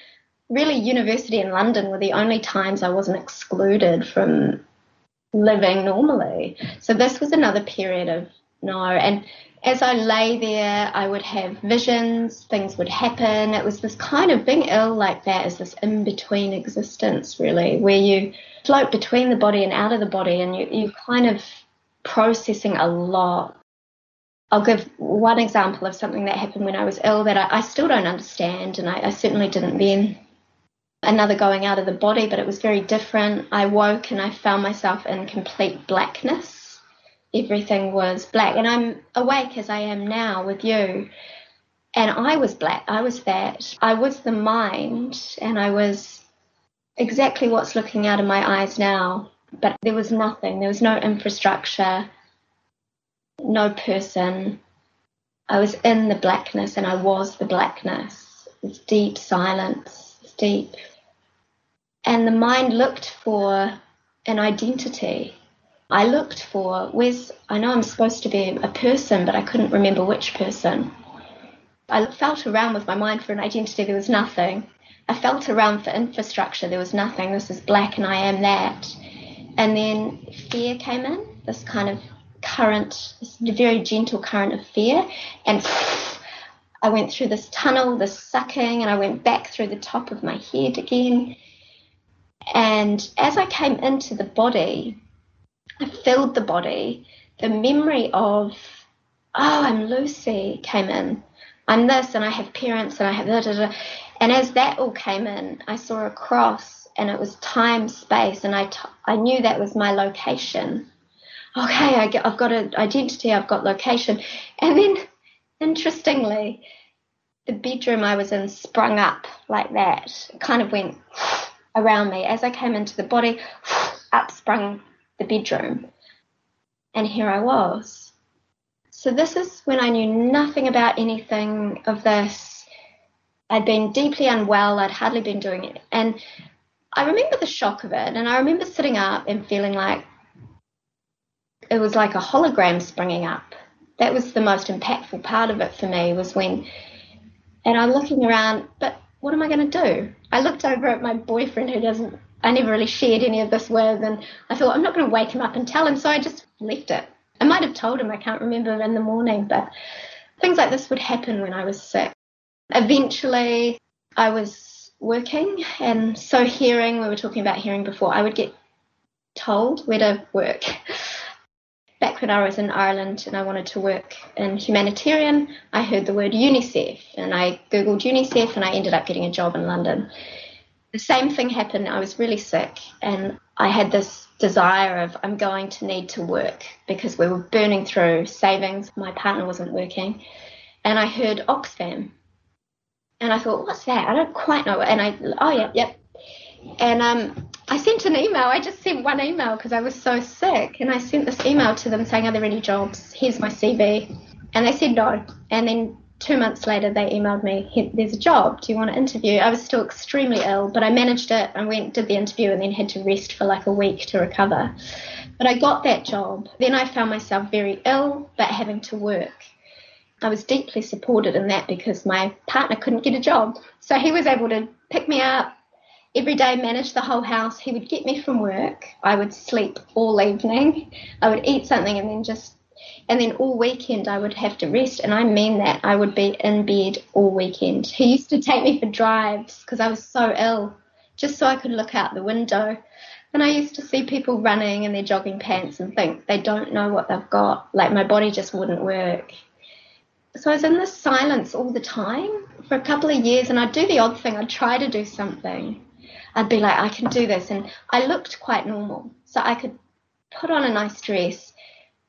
really university in London were the only times I wasn't excluded from living normally. So this was another period of no. And as I lay there, I would have visions, things would happen. It was this kind of being ill like that is this in between existence, really, where you float between the body and out of the body, and you, you kind of processing a lot. I'll give one example of something that happened when I was ill that I, I still don't understand, and I, I certainly didn't then another going out of the body, but it was very different. I woke and I found myself in complete blackness. Everything was black, and I'm awake as I am now with you. And I was black, I was that. I was the mind, and I was exactly what's looking out of my eyes now. But there was nothing, there was no infrastructure, no person. I was in the blackness, and I was the blackness. It's deep silence It's deep. And the mind looked for an identity. I looked for where's, I know I'm supposed to be a person, but I couldn't remember which person. I felt around with my mind for an identity, there was nothing. I felt around for infrastructure, there was nothing. This is black and I am that. And then fear came in, this kind of current, this very gentle current of fear, and I went through this tunnel, this sucking, and I went back through the top of my head again. And as I came into the body, filled the body. The memory of, oh, I'm Lucy came in. I'm this, and I have parents, and I have da da da. And as that all came in, I saw a cross, and it was time, space, and I, t- I knew that was my location. Okay, I get, I've got an identity, I've got location. And then interestingly, the bedroom I was in sprung up like that. Kind of went around me. As I came into the body, up sprung the bedroom. And here I was. So, this is when I knew nothing about anything of this. I'd been deeply unwell, I'd hardly been doing it. And I remember the shock of it. And I remember sitting up and feeling like it was like a hologram springing up that was the most impactful part of it for me was when, and I'm looking around, but what am I going to do? I looked over at my boyfriend who doesn't, I never really shared any of this with, and I thought, I'm not going to wake him up and tell him, so I just left it. I might have told him, I can't remember in the morning, but things like this would happen when I was sick. Eventually, I was working, and so hearing, we were talking about hearing before, I would get told where to work back when I was in Ireland and I wanted to work in humanitarian, I heard the word UNICEF and I Googled UNICEF and I ended up getting a job in London. The same thing happened. I was really sick and I had this desire of I'm going to need to work because we were burning through savings. My partner wasn't working. And I heard Oxfam. And I thought, what's that? I don't quite know. And I, oh, yeah, yep. And um, I sent an email. I just sent one email because I was so sick. And I sent this email to them saying, Are there any jobs? Here's my CV. And they said no. And then two months later, they emailed me, There's a job. Do you want to interview? I was still extremely ill, but I managed it. I went, did the interview, and then had to rest for like a week to recover. But I got that job. Then I found myself very ill, but having to work. I was deeply supported in that because my partner couldn't get a job. So he was able to pick me up, every day manage the whole house. He would get me from work. I would sleep all evening. I would eat something and then just and then all weekend I would have to rest and I mean that I would be in bed all weekend. He used to take me for drives because I was so ill just so I could look out the window. And I used to see people running in their jogging pants and think they don't know what they've got. Like my body just wouldn't work. So I was in this silence all the time for a couple of years and I'd do the odd thing. I'd try to do something I'd be like, I can do this. And I looked quite normal. So I could put on a nice dress,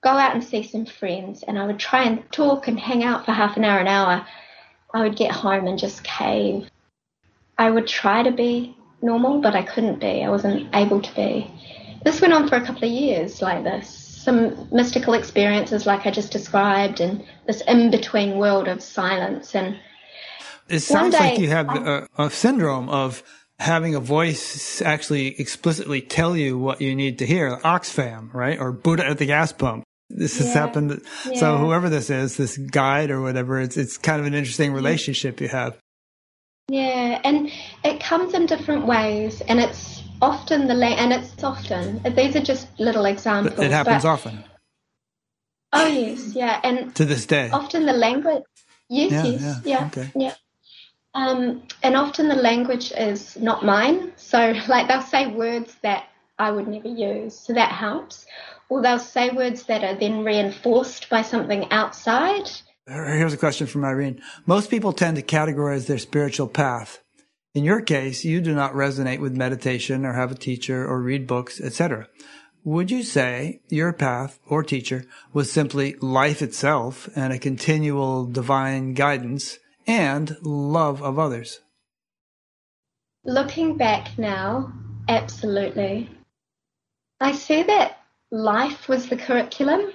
go out and see some friends, and I would try and talk and hang out for half an hour, an hour. I would get home and just cave. I would try to be normal, but I couldn't be. I wasn't able to be. This went on for a couple of years like this. Some mystical experiences, like I just described, and this in between world of silence. And it sounds day, like you have a, a syndrome of having a voice actually explicitly tell you what you need to hear, Oxfam, right? Or Buddha at the gas pump. This has yeah. happened. Yeah. So whoever this is, this guide or whatever, it's, it's kind of an interesting relationship you have. Yeah. And it comes in different ways and it's often the, la- and it's often, these are just little examples. It happens often. Oh yes. Yeah. And to this day, often the language. Yes. Yeah, yes. Yeah. yeah. Okay. Yeah. Um, and often the language is not mine. So, <laughs> like, they'll say words that I would never use. So that helps. Or they'll say words that are then reinforced by something outside. Here's a question from Irene. Most people tend to categorize their spiritual path. In your case, you do not resonate with meditation or have a teacher or read books, etc. Would you say your path or teacher was simply life itself and a continual divine guidance and love of others? Looking back now, absolutely. I see that life was the curriculum,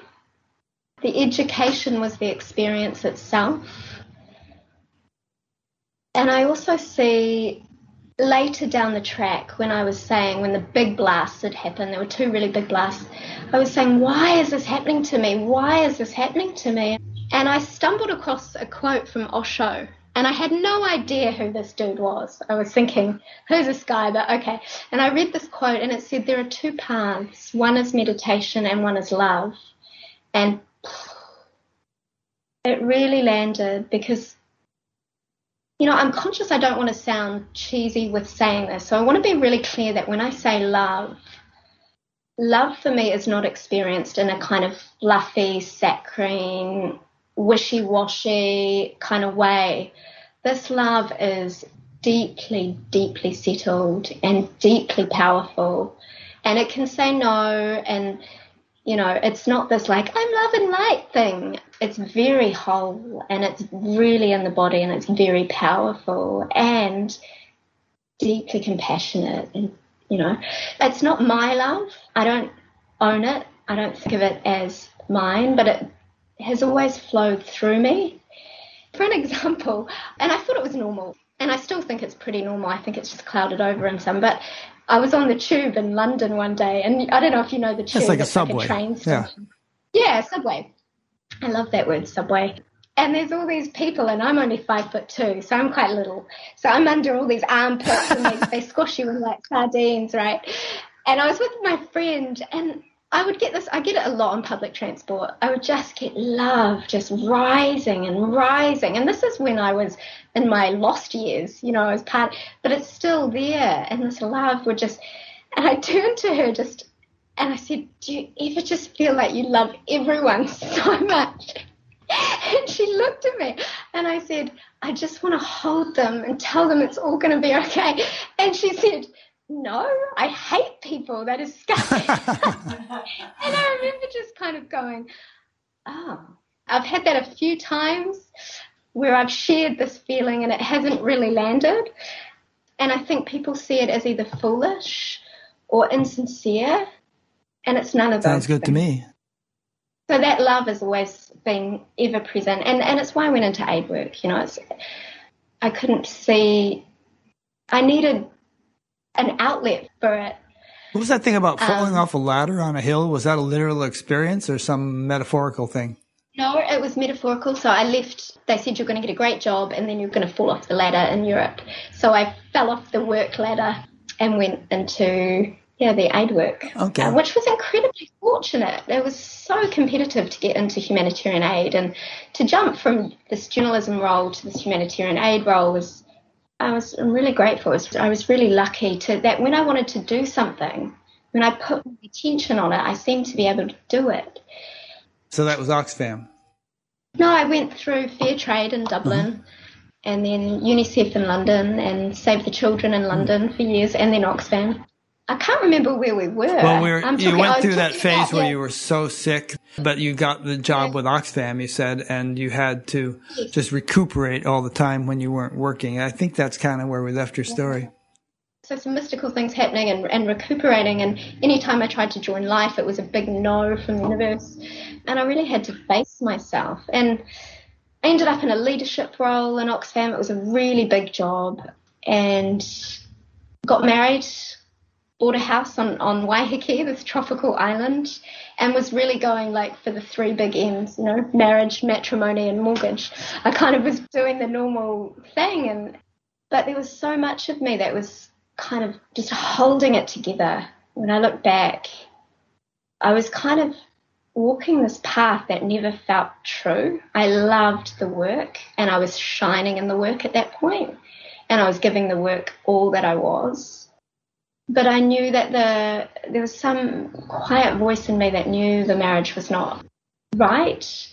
the education was the experience itself. And I also see later down the track when I was saying, when the big blasts had happened, there were two really big blasts, I was saying, why is this happening to me? Why is this happening to me? And I stumbled across a quote from Osho, and I had no idea who this dude was. I was thinking, who's this guy? But okay. And I read this quote, and it said there are two paths one is meditation, and one is love. And <sighs> it really landed because, you know, I'm conscious I don't want to sound cheesy with saying this. So I want to be really clear that when I say love, love for me is not experienced in a kind of fluffy, saccharine, wishy washy kind of way. This love is deeply, deeply settled and deeply powerful. And it can say no. And, you know, it's not this like, I'm love and light thing. It's very whole and it's really in the body and it's very powerful and deeply compassionate. And, you know, it's not my love. I don't own it. I don't think of it as mine, but it has always flowed through me. For an <laughs> example, and I thought it was normal, and I still think it's pretty normal. I think it's just clouded over in some, but I was on the tube in London one day, and I don't know if you know the tube. It's like a subway. Like a train station. Yeah. yeah, subway. I love that word, subway. And there's all these people, and I'm only five foot two, so I'm quite little. So I'm under all these armpits, and they, they squash you like sardines, right? And I was with my friend, and I would get this, I get it a lot on public transport. I would just get love just rising and rising. And this is when I was in my lost years, you know, I was part, but it's still there. And this love would just, and I turned to her just, and I said, Do you ever just feel like you love everyone <laughs> so much? And she looked at me and I said, I just want to hold them and tell them it's all going to be okay. And she said, no, I hate people. That is <laughs> disgusting. <laughs> and I remember just kind of going, oh, I've had that a few times where I've shared this feeling and it hasn't really landed. And I think people see it as either foolish or insincere, and it's none of those. Sounds good things. to me. So that love has always been ever present, and and it's why I went into aid work. You know, it's I couldn't see. I needed an outlet for it. What was that thing about falling um, off a ladder on a hill? Was that a literal experience or some metaphorical thing? No, it was metaphorical. So I left. They said you're going to get a great job and then you're going to fall off the ladder in Europe. So I fell off the work ladder and went into yeah the aid work, okay. uh, which was incredibly fortunate. It was so competitive to get into humanitarian aid and to jump from this journalism role to this humanitarian aid role was I was really grateful. I was really lucky to that when I wanted to do something, when I put my attention on it, I seemed to be able to do it. So that was Oxfam. No, I went through Fair Trade in Dublin, mm-hmm. and then UNICEF in London and Save the Children in London for years, and then Oxfam. I can't remember where we were. Well, we were, you went through that phase where yeah. you were so sick, but you got the job yeah. with Oxfam, you said, and you had to yes. just recuperate all the time when you weren't working. I think that's kind of where we left your story. So some mystical things happening and, and recuperating. And anytime I tried to join life, it was a big no from the universe. And I really had to face myself. And I ended up in a leadership role in Oxfam. It was a really big job and got married bought a house on, on Waiheke, this tropical island, and was really going like for the three big M's, you know, marriage, matrimony, and mortgage. I kind of was doing the normal thing, and but there was so much of me that was kind of just holding it together. When I look back, I was kind of walking this path that never felt true. I loved the work, and I was shining in the work at that point, and I was giving the work all that I was but I knew that the there was some quiet voice in me that knew the marriage was not right,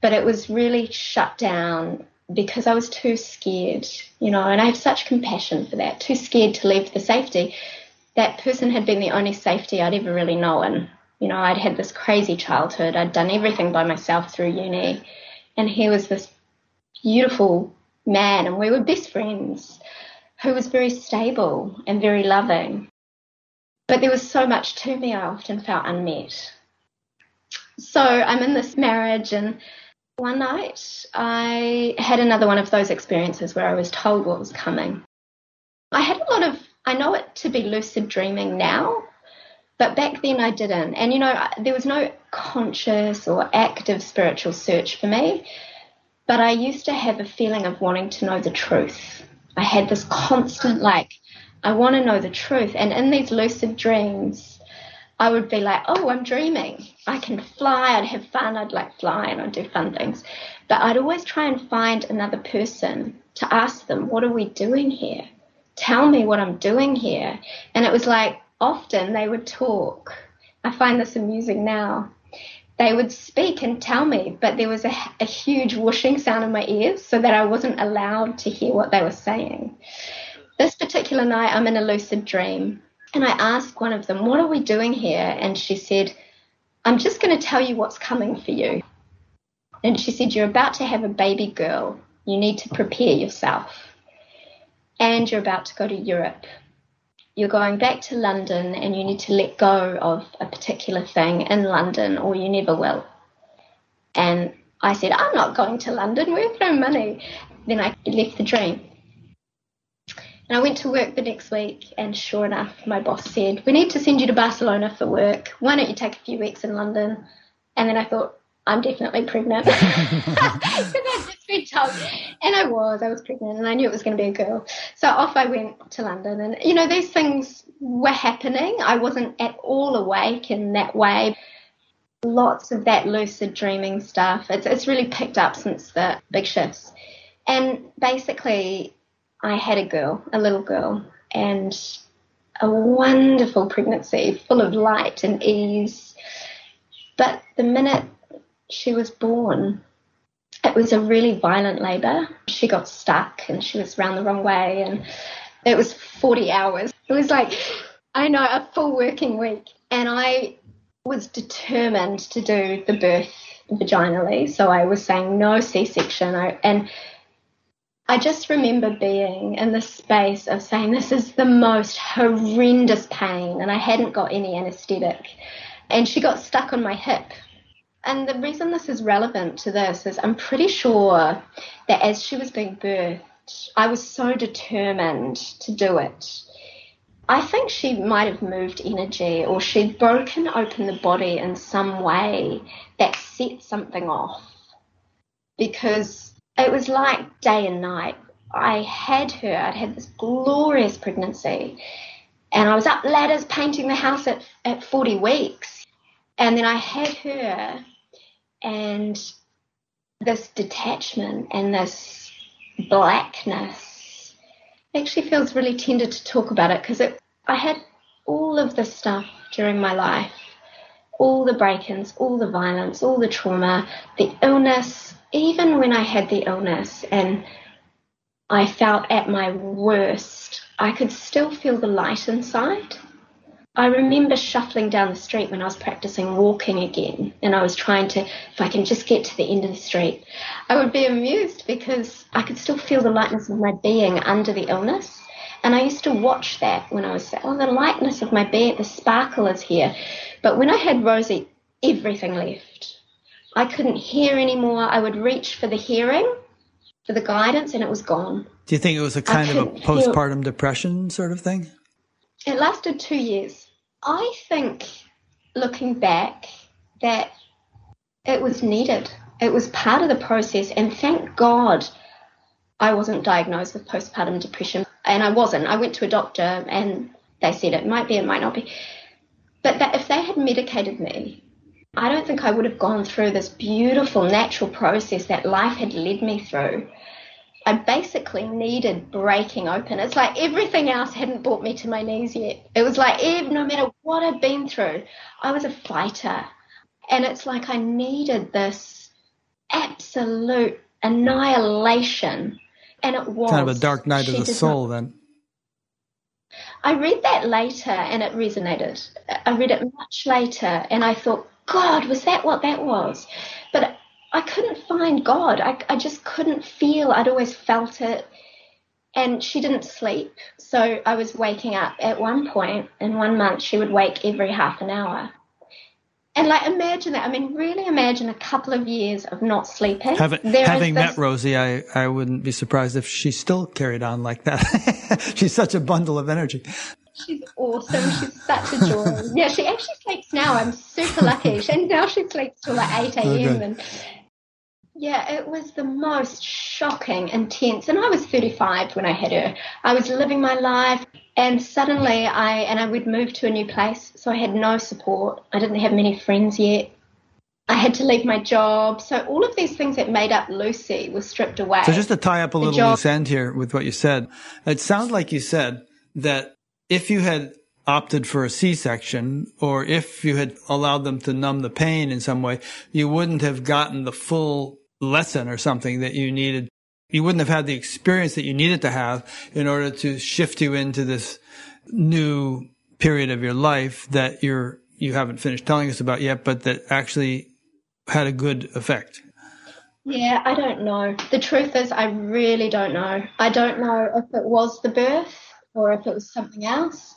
but it was really shut down because I was too scared, you know, and I have such compassion for that, too scared to leave the safety. That person had been the only safety I'd ever really known. You know, I'd had this crazy childhood. I'd done everything by myself through uni, and he was this beautiful man, and we were best friends who was very stable and very loving. But there was so much to me I often felt unmet. So I'm in this marriage, and one night I had another one of those experiences where I was told what was coming. I had a lot of, I know it to be lucid dreaming now, but back then I didn't. And you know, there was no conscious or active spiritual search for me, but I used to have a feeling of wanting to know the truth. I had this constant, like, I want to know the truth. And in these lucid dreams, I would be like, oh, I'm dreaming. I can fly. I'd have fun. I'd like fly and I'd do fun things. But I'd always try and find another person to ask them, what are we doing here? Tell me what I'm doing here. And it was like often they would talk. I find this amusing now they would speak and tell me, but there was a, a, huge whooshing sound in my ears so that I wasn't allowed to hear what they were saying. This particular night, I'm in a lucid dream, and I asked one of them, What are we doing here? And she said, I'm just going to tell you what's coming for you. And she said, You're about to have a baby girl. You need to prepare yourself. And you're about to go to Europe you're going back to London and you need to let go of a particular thing in London or you never will. And I said, I'm not going to London, we have no money. Then I left the dream. And I went to work the next week, and sure enough, my boss said, We need to send you to Barcelona for work. Why don't you take a few weeks in London? And then I thought, I'm definitely pregnant. <laughs> <laughs> told. And I was, I was pregnant and I knew it was going to be a girl. So off I went to London. And, you know, these things were happening. I wasn't at all awake in that way. Lots of that lucid dreaming stuff. It's, it's really picked up since the big shifts. And basically, I had a girl, a little girl, and a wonderful pregnancy full of light and ease. But the minute she was born, it was a really violent labour. She got stuck and she was round the wrong way, and it was 40 hours. It was like, I know, a full working week. And I was determined to do the birth vaginally. So I was saying no C section. And I just remember being in the space of saying, This is the most horrendous pain. And I hadn't got any anesthetic. And she got stuck on my hip and the reason this is relevant to this is I'm pretty sure that as she was being birthed, I was so determined to do it. I think she might have moved energy or she'd broken open the body in some way that set something off. Because it was like day and night. I had her, I'd had this glorious pregnancy, and I was up ladders painting the house at, at 40 weeks. And then I had her and this detachment and this blackness actually feels really tender to talk about it because I had all of this stuff during my life all the break ins, all the violence, all the trauma, the illness, even when I had the illness. And I felt at my worst, I could still feel the light inside. I remember shuffling down the street when I was practicing walking again, and I was trying to, if I can just get to the end of the street, I would be amused because I could still feel the lightness of my being under the illness. And I used to watch that when I was, oh, the lightness of my being, the sparkle is here. But when I had Rosie, everything left. I couldn't hear anymore. I would reach for the hearing, for the guidance, and it was gone. Do you think it was a kind of a postpartum hear. depression sort of thing? It lasted two years. I think, looking back, that it was needed. It was part of the process, and thank God I wasn't diagnosed with postpartum depression. And I wasn't. I went to a doctor, and they said it might be, it might not be. But that if they had medicated me, I don't think I would have gone through this beautiful natural process that life had led me through. I basically needed breaking open. It's like everything else hadn't brought me to my knees yet. It was like, no matter what I'd been through, I was a fighter. And it's like I needed this absolute annihilation. And it was. Kind of a dark night of the soul, not, then. I read that later and it resonated. I read it much later and I thought, God, was that what that was? But I couldn't find God. I, I just couldn't feel. I'd always felt it. And she didn't sleep. So I was waking up at one point in one month, she would wake every half an hour. And like, imagine that. I mean, really imagine a couple of years of not sleeping. Having, having this... met Rosie, I, I wouldn't be surprised if she still carried on like that. <laughs> She's such a bundle of energy. She's awesome. She's such a joy. yeah, she actually sleeps now. I'm super lucky. And now she sleeps till like 8 a.m. Okay. And yeah, it was the most shocking, intense. And I was 35 when I had her. I was living my life, and suddenly I and I would move to a new place, so I had no support. I didn't have many friends yet. I had to leave my job. So all of these things that made up Lucy were stripped away. So just to tie up a little job- loose end here with what you said, it sounds like you said that if you had opted for a C-section or if you had allowed them to numb the pain in some way, you wouldn't have gotten the full lesson or something that you needed. You wouldn't have had the experience that you needed to have in order to shift you into this new period of your life that you're, you haven't finished telling us about yet, but that actually had a good effect. Yeah, I don't know. The truth is, I really don't know. I don't know if it was the birth or if it was something else.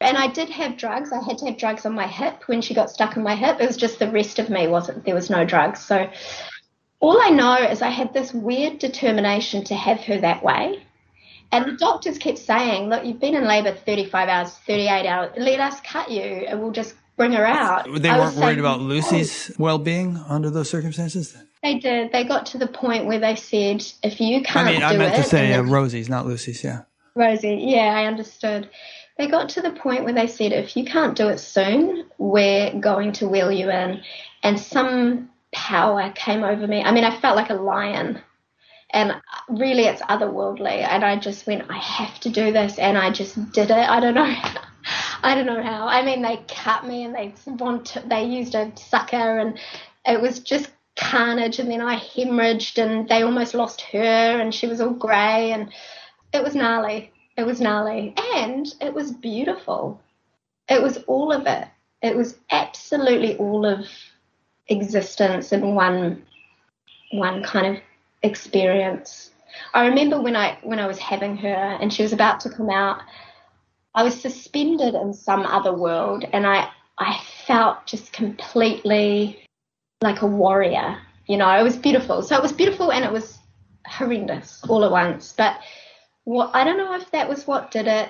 And I did have drugs. I had to have drugs on my hip when she got stuck in my hip. It was just the rest of me wasn't. There was no drugs. So all I know is I had this weird determination to have her that way. And the doctors kept saying, look, you've been in labour 35 hours, 38 hours. Let us cut you and we'll just bring her out. They weren't worried saying, about Lucy's well being under those circumstances? They did. They got to the point where they said, if you can't I mean, I meant it, to say uh, Rosie's, not Lucy's, yeah. Rosie, yeah, I understood. They got to the point where they said, if you can't do it soon, we're going to wheel you in. And some power came over me. I mean, I felt like a lion. And really, it's otherworldly. And I just went, I have to do this. And I just did it. I don't know. <laughs> I don't know how. I mean, they cut me and they want to, they used a sucker and it was just carnage. And then I hemorrhaged and they almost lost her and she was all grey and it was gnarly. It was gnarly. And it was beautiful. It was all of it. It was absolutely all of existence and one one kind of experience. I remember when I when I was having her and she was about to come out, I was suspended in some other world and I I felt just completely like a warrior. You know, it was beautiful. So it was beautiful and it was horrendous all at once. But what I don't know if that was what did it.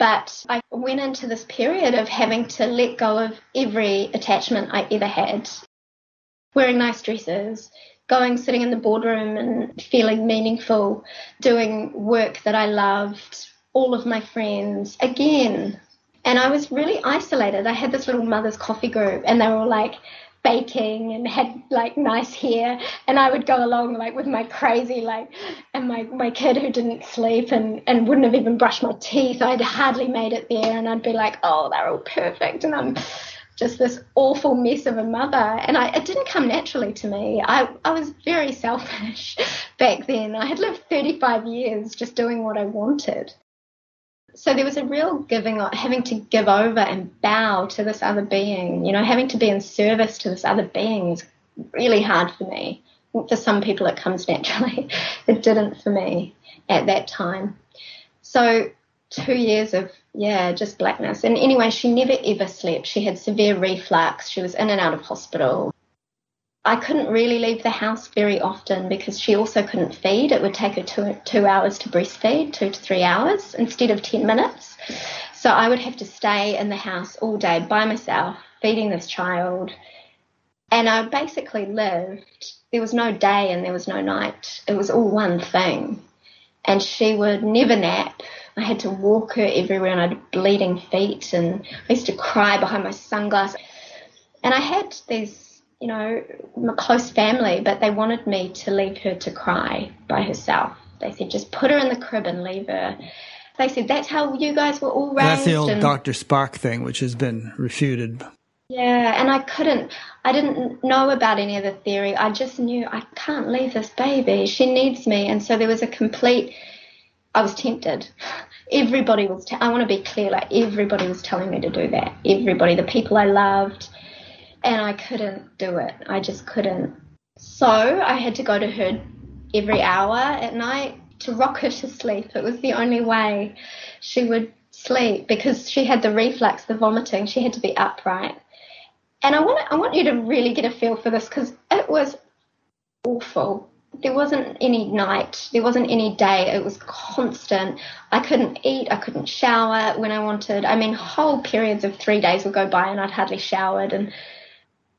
But I went into this period of having to let go of every attachment I ever had. Wearing nice dresses, going, sitting in the boardroom and feeling meaningful, doing work that I loved, all of my friends, again. And I was really isolated. I had this little mother's coffee group, and they were all like, baking and had like nice hair and I would go along like with my crazy like and my, my kid who didn't sleep and, and wouldn't have even brushed my teeth. I'd hardly made it there and I'd be like, Oh, they're all perfect and I'm just this awful mess of a mother. And I, it didn't come naturally to me. I, I was very selfish <laughs> back then. I had lived 35 years just doing what I wanted. So there was a real giving, up, having to give over and bow to this other being, you know, having to be in service to this other being is really hard for me. For some people, it comes naturally. <laughs> It didn't for me at that time. So two years of yeah just blackness and anyway she never ever slept she had severe reflux she was in and out of hospital i couldn't really leave the house very often because she also couldn't feed. It would take her two, two hours to breastfeed two to three hours instead of 10 minutes. So i would have to stay in the house all day by myself feeding this child. And i basically lived there was no day and there was no night. It was all one thing. And she would never nap. I had to walk her everywhere and I had bleeding feet and I used to cry behind my sunglasses. And I had these, you know, my close family, but they wanted me to leave her to cry by herself. They said, just put her in the crib and leave her. They said, that's how you guys were all raised. That's the old and, Dr. Spock thing, which has been refuted. Yeah, and I couldn't, I didn't know about any of the theory. I just knew I can't leave this baby. She needs me. And so there was a complete I was tempted. <laughs> Everybody was. I want to be clear. Like everybody was telling me to do that. Everybody, the people I loved, and I couldn't do it. I just couldn't. So I had to go to her every hour at night to rock her to sleep. It was the only way she would sleep because she had the reflux, the vomiting. She had to be upright. And I want I want you to really get a feel for this because it was awful there wasn't any night, there wasn't any day. It was constant. I couldn't eat, I couldn't shower when I wanted. I mean, whole periods of three days would go by and I'd hardly showered. And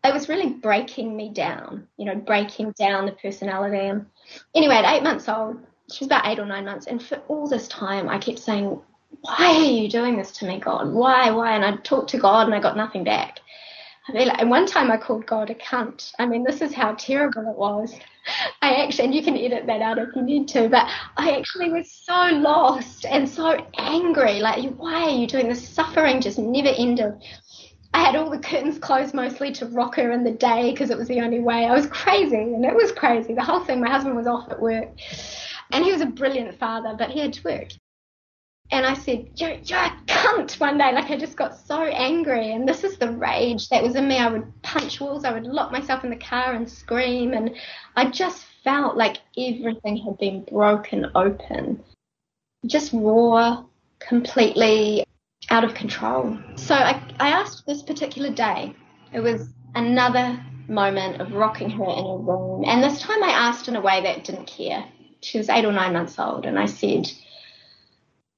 it was really breaking me down, you know, breaking down the personality. And anyway, at eight months old, she was about eight or nine months. And for all this time, I kept saying, Why are you doing this to me, God? Why? Why? And I'd talk to God and I got nothing back. I mean, and one time I called God a cunt. I mean, this is how terrible it was. I actually, and you can edit that out if you need to, but I actually was so lost and so angry. Like, why are you doing this? Suffering just never ended. I had all the curtains closed mostly to rock her in the day because it was the only way. I was crazy, and it was crazy. The whole thing, my husband was off at work, and he was a brilliant father, but he had to work. And I said, you're, you're a cunt one day. Like, I just got so angry. And this is the rage that was in me. I would punch walls, I would lock myself in the car and scream. And I just felt like everything had been broken open, just raw, completely out of control. So I, I asked this particular day, it was another moment of rocking her in a room. And this time I asked in a way that didn't care. She was eight or nine months old. And I said,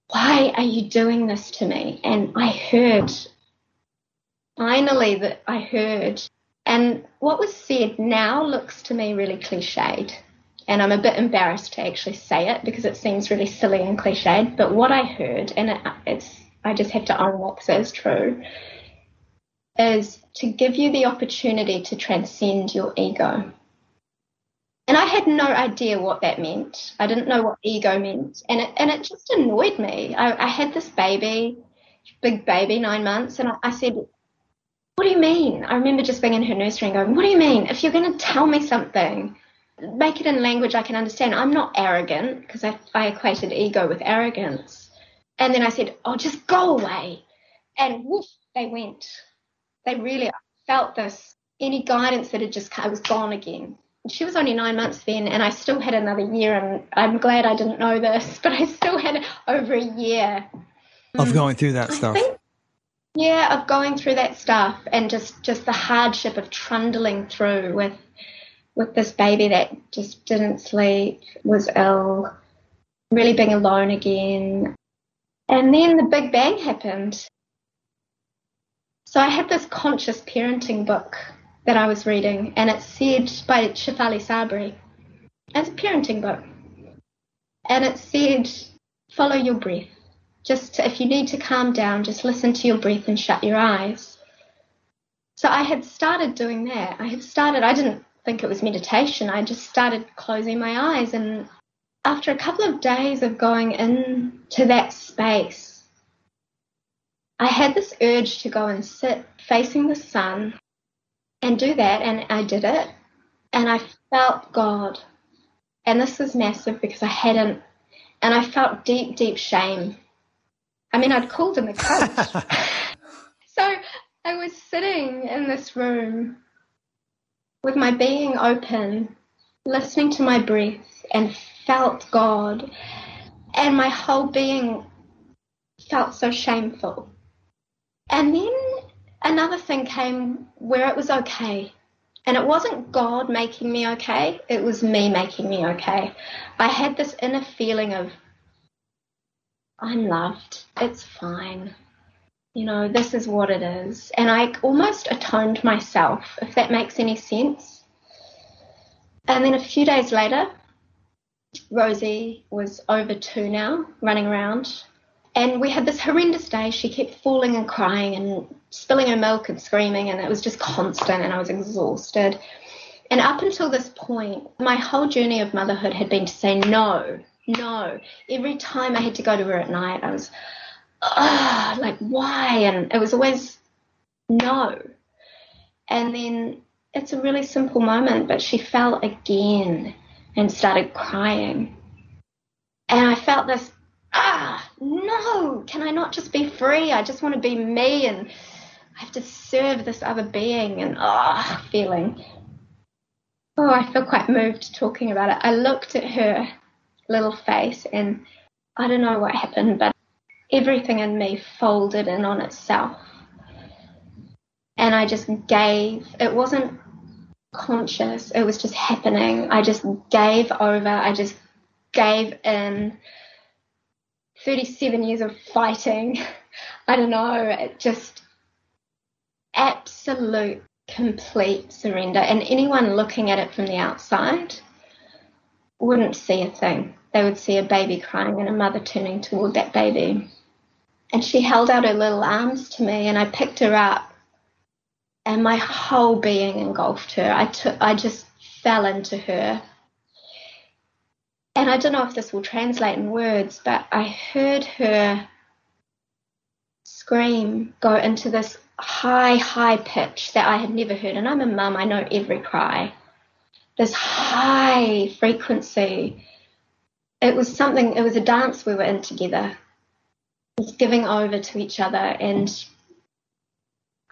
why are you doing this to me? And I heard, finally, that I heard. And what was said now looks to me really cliched. And I'm a bit embarrassed to actually say it because it seems really silly and cliched. But what I heard, and it, it's, I just have to because it's true, is to give you the opportunity to transcend your ego. And I had no idea what that meant. I didn't know what ego meant. And it, and it just annoyed me. I, I had this baby, big baby, nine months, and I, I said, What do you mean? I remember just being in her nursery and going, What do you mean? If you're going to tell me something, make it in language I can understand. I'm not arrogant because I, I equated ego with arrogance. And then I said, Oh, just go away. And woof, they went. They really felt this. Any guidance that had just, I was gone again she was only nine months then, and I still had another year. And I'm glad I didn't know this, <laughs> but I still had over a year of mm. going through that stuff. Think, yeah, of going through that stuff, and just just the hardship of trundling through with with this baby that just didn't sleep, was ill, really being alone again. And then the Big Bang happened. So I had this conscious parenting book that I was reading, and it said by Shefali Tsabary. It's a parenting book. And it said, follow your breath. Just if you need to calm down, just listen to your breath and shut your eyes. So I had started doing that. I had started, I didn't think it was meditation. I just started closing my eyes. And after a couple of days of going into that space, I had this urge to go and sit facing the sun and do that, and I did it. And I felt God. And this was massive because I hadn't, and I felt deep, deep shame. I mean, I'd called in the coach. <laughs> so I was sitting in this room with my being open, listening to my breath, and felt God. And my whole being felt so shameful. And then another thing came where it was okay. And it wasn't God making me okay, it was me making me okay. I had this inner feeling of, I'm loved, it's fine. You know, this is what it is. And I almost atoned myself, if that makes any sense. And then a few days later, Rosie was over two now, running around. And we had this horrendous day. She kept falling and crying and spilling her milk and screaming, and it was just constant, and I was exhausted. And up until this point, my whole journey of motherhood had been to say no, no. Every time I had to go to her at night, I was, ah, like, why? And it was always no. And then it's a really simple moment, but she fell again and started crying. And I felt this, ah, no, can I not just be free? I just want to be me and I have to serve this other being and ah, feeling. Oh, I feel quite moved talking about it. I looked at her little face and I don't know what happened, but everything in me folded in on itself. And I just gave. It wasn't conscious. It was just happening. I just gave over. I just gave in. 37 years of fighting. <laughs> I don't know. It just absolute, complete surrender. And anyone looking at it from the outside wouldn't see a thing. They would see a baby crying and a mother turning toward that baby. And she held out her little arms to me, and I picked her up and my whole being engulfed her. I took, I just fell into her. And I don't know if this will translate in words, but I heard her scream go into this high, high pitch that I had never heard. And I'm a mum, I know every cry. This high frequency. It was something, it was a dance we were in together. It was giving over to each other and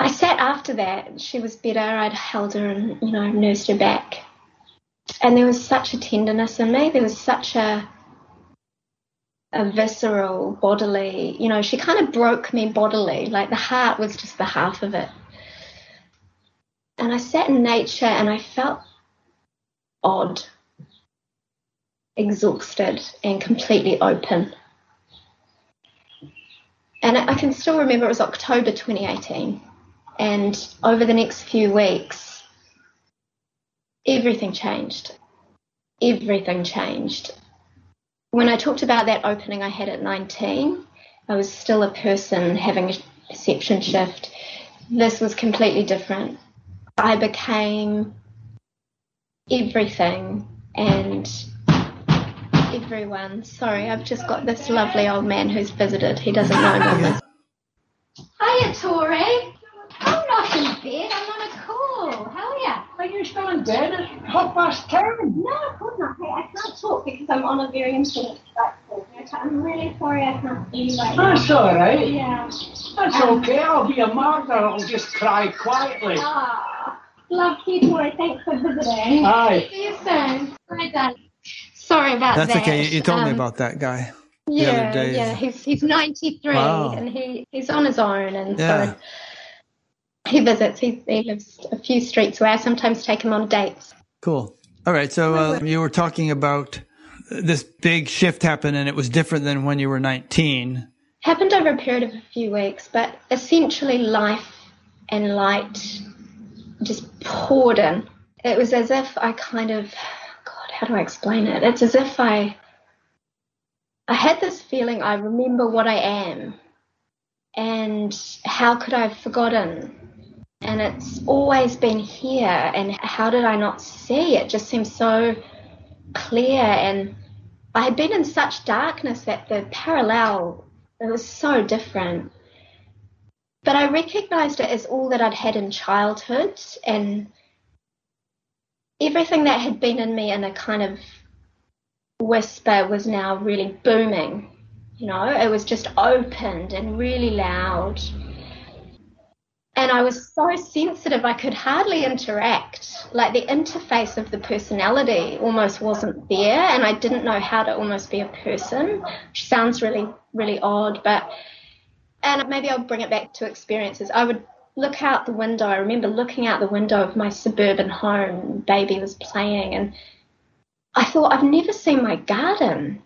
I sat after that. She was better. I'd held her and, you know, nursed her back. And there was such a tenderness in me. There was such a a visceral, bodily, you know, she kind of broke me bodily. Like the heart was just the half of it. And I sat in nature and I felt odd, exhausted, and completely open. And I can still remember it was October 2018. And over the next few weeks, everything changed. Everything changed. When I talked about that opening I had at 19, I was still a person having a perception shift. This was completely different. I became everything and everyone. Sorry, I've just got this lovely old man who's visited. He doesn't know me. Hiya, Tori in bed. I'm on a call. How are you? Are you still in bed at half past ten? No, of course not. Hey, I can't talk because I'm on a very important platform. I'm really sorry I can't anyway. That's all right. Yeah. That's um, okay. I'll be a martyr. I'll just cry quietly. Ah, love you, Tori. Thanks for visiting. Aye. See you soon. Bye, darling. Sorry about That's that. That's okay. You told um, me about that guy. Yeah, yeah. He's he's 93 wow. and he he's on his own, and yeah. so he visits. He, he lives a few streets away. I sometimes take him on dates. Cool. All right. So uh, you were talking about this big shift happened, and it was different than when you were 19. Happened over a period of a few weeks, but essentially life and light just poured in. It was as if I kind of, God, how do I explain it? It's as if I, I had this feeling. I remember what I am, and how could I have forgotten? And it's always been here and how did i not see it just seems so clear and i had been in such darkness that the parallel it was so different But I recognized it as all that I'd had in childhood and everything that had been in me in a kind of whisper was now really booming. You know, it was just opened and really loud. And I was so sensitive, I could hardly interact. Like the interface of the personality almost wasn't there, and I didn't know how to almost be a person, which sounds really, really odd. But, and maybe I'll bring it back to experiences. I would look out the window. I remember looking out the window of my suburban home, baby was playing, and I thought, I've never seen my garden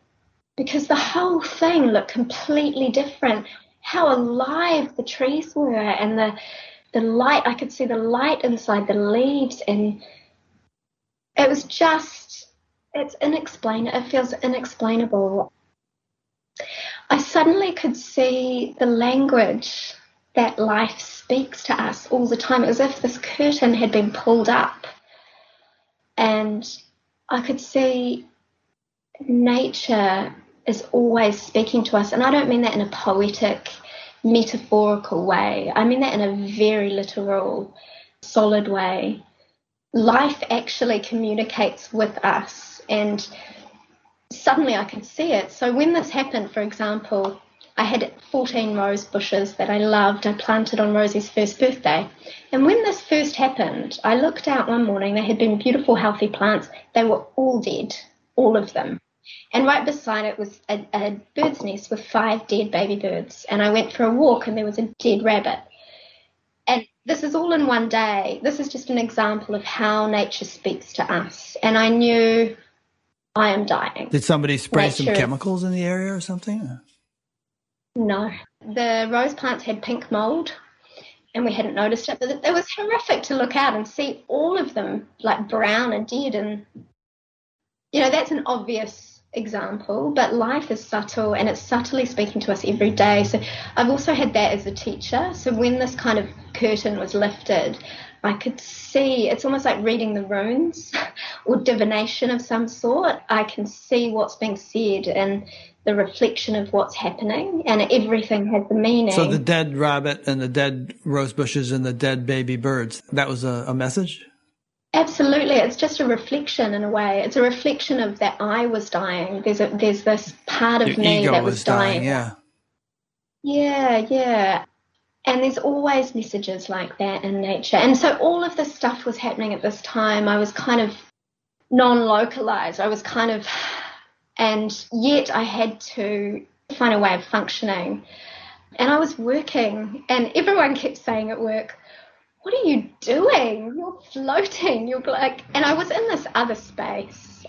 because the whole thing looked completely different. How alive the trees were and the the light I could see the light inside the leaves and it was just it's inexplainable it feels inexplainable. I suddenly could see the language that life speaks to us all the time, as if this curtain had been pulled up. And I could see nature is always speaking to us. And I don't mean that in a poetic, metaphorical way, I mean that in a very literal, solid way. Life actually communicates with us. And suddenly I could see it. So when this happened, for example, I had 14 rose bushes that I loved. I planted on Rosie's first birthday. And when this first happened, I looked out one morning. They had been beautiful, healthy plants. They were all dead, all of them. And right beside it was a, a bird's nest with five dead baby birds. And I went for a walk and there was a dead rabbit. And this is all in one day. This is just an example of how nature speaks to us. And I knew I am dying. Did somebody spray nature some chemicals in the area or something? No. The rose plants had pink mold and we hadn't noticed it, but it was horrific to look out and see all of them like brown and dead. And, you know, that's an obvious example, but life is subtle and it's subtly speaking to us every day. So I've also had that as a teacher. So when this kind of curtain was lifted, I could see it's almost like reading the runes <laughs> or divination of some sort. I can see what's being said and the reflection of what's happening, and everything has the meaning. So the dead rabbit and the dead rose bushes and the dead baby birds, that was a, a message? Absolutely. It's just a reflection in a way. It's a reflection of that I was dying. There's a, there's this part of Your me that was, dying. dying. Yeah. Yeah, yeah. And there's always messages like that in nature. And so all of this stuff was happening at this time. I was kind of non localized. I was kind of and yet I had to find a way of functioning. And I was working, and everyone kept saying at work, What are you doing? You're floating. You're like, and I was in this other space.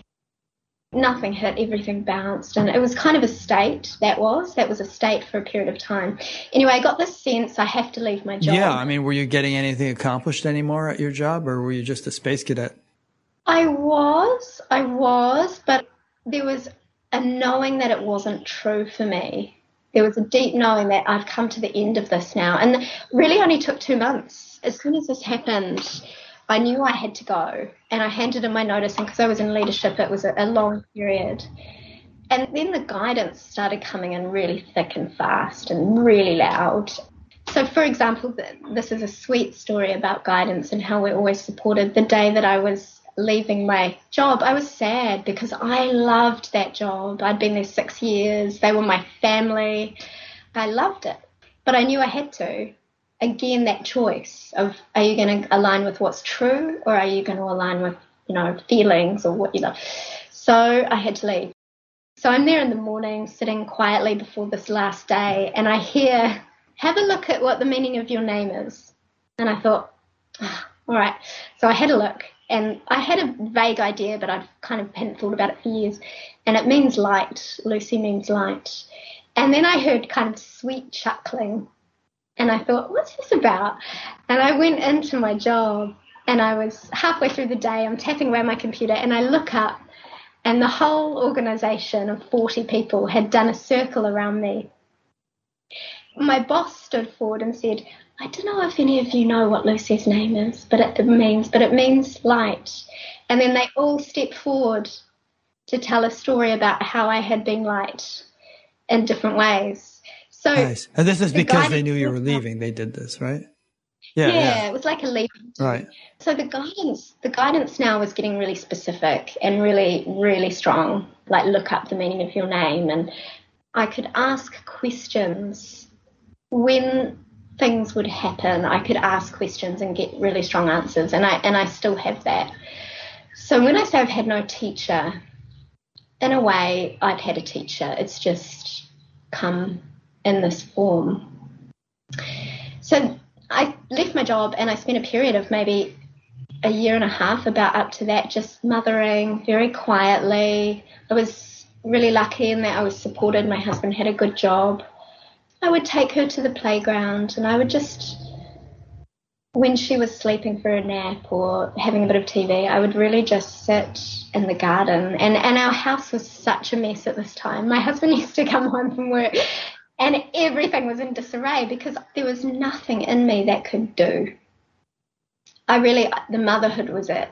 Nothing hit, everything bounced. And it was kind of a state that was. That was a state for a period of time. Anyway, I got this sense I have to leave my job. Yeah. I mean, were you getting anything accomplished anymore at your job, or were you just a space cadet? I was. I was. But there was a knowing that it wasn't true for me. There was a deep knowing that I've come to the end of this now. And really only took two months. As soon as this happened, I knew I had to go. And I handed in my notice. And because I was in leadership, it was a, a long period. And then the guidance started coming in really thick and fast and really loud. So, for example, this is a sweet story about guidance and how we're always supported. The day that I was leaving my job, I was sad because I loved that job. I'd been there six years. They were my family. I loved it. But I knew I had to. Again, that choice of are you going to align with what's true or are you going to align with, you know, feelings or what you love? So I had to leave. So I'm there in the morning, sitting quietly before this last day, and I hear, have a look at what the meaning of your name is. And I thought, oh, all right. So I had a look and I had a vague idea, but I've kind of hadn't thought about it for years. And it means light. Lucy means light. And then I heard kind of sweet chuckling. And I thought, what's this about? And I went into my job and I was halfway through the day, I'm tapping away my computer and I look up and the whole organization of 40 people had done a circle around me. My boss stood forward and said, I don't know if any of you know what Lucy's name is, but it, means, but it means light. And then they all step forward to tell a story about how I had been light in different ways. So nice. And this is because they knew you were leaving. They did this, right? yeah, Yeah. Yeah. it was like a leap. Right. So the guidance, the guidance now was getting really specific and really, really strong. Like look up the meaning of your name, and I could ask questions when things would happen. I could ask questions and get really strong answers, and I and I still have that. So when I say I've had no teacher, in a way I've had a teacher. It's just come in this form. So I left my job and I spent a period of maybe a year and a half, about up to that, just mothering very quietly. I was really lucky in that I was supported. My husband had a good job. I would take her to the playground and I would just, when she was sleeping for a nap or having a bit of TV, I would really just sit in the garden. And, and our house was such a mess at this time. My husband <laughs> used to come home from work and everything was in disarray because there was nothing in me that could do. I really, the motherhood was it.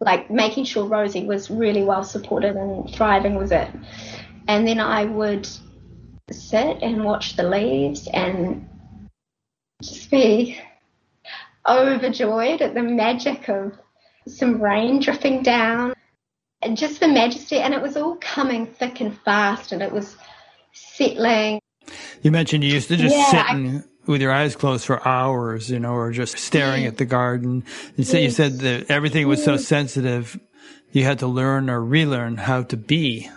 Like making sure Rosie was really well supported and thriving was it. And then I would sit and watch the leaves and just be overjoyed at the magic of some rain dripping down and just the majesty. And it was all coming thick and fast and it was settling You mentioned you used to just Yeah, sit I- and, with your eyes closed for hours, you know, or just staring at the garden. You said you said that everything was so sensitive, you had to learn or relearn how to be.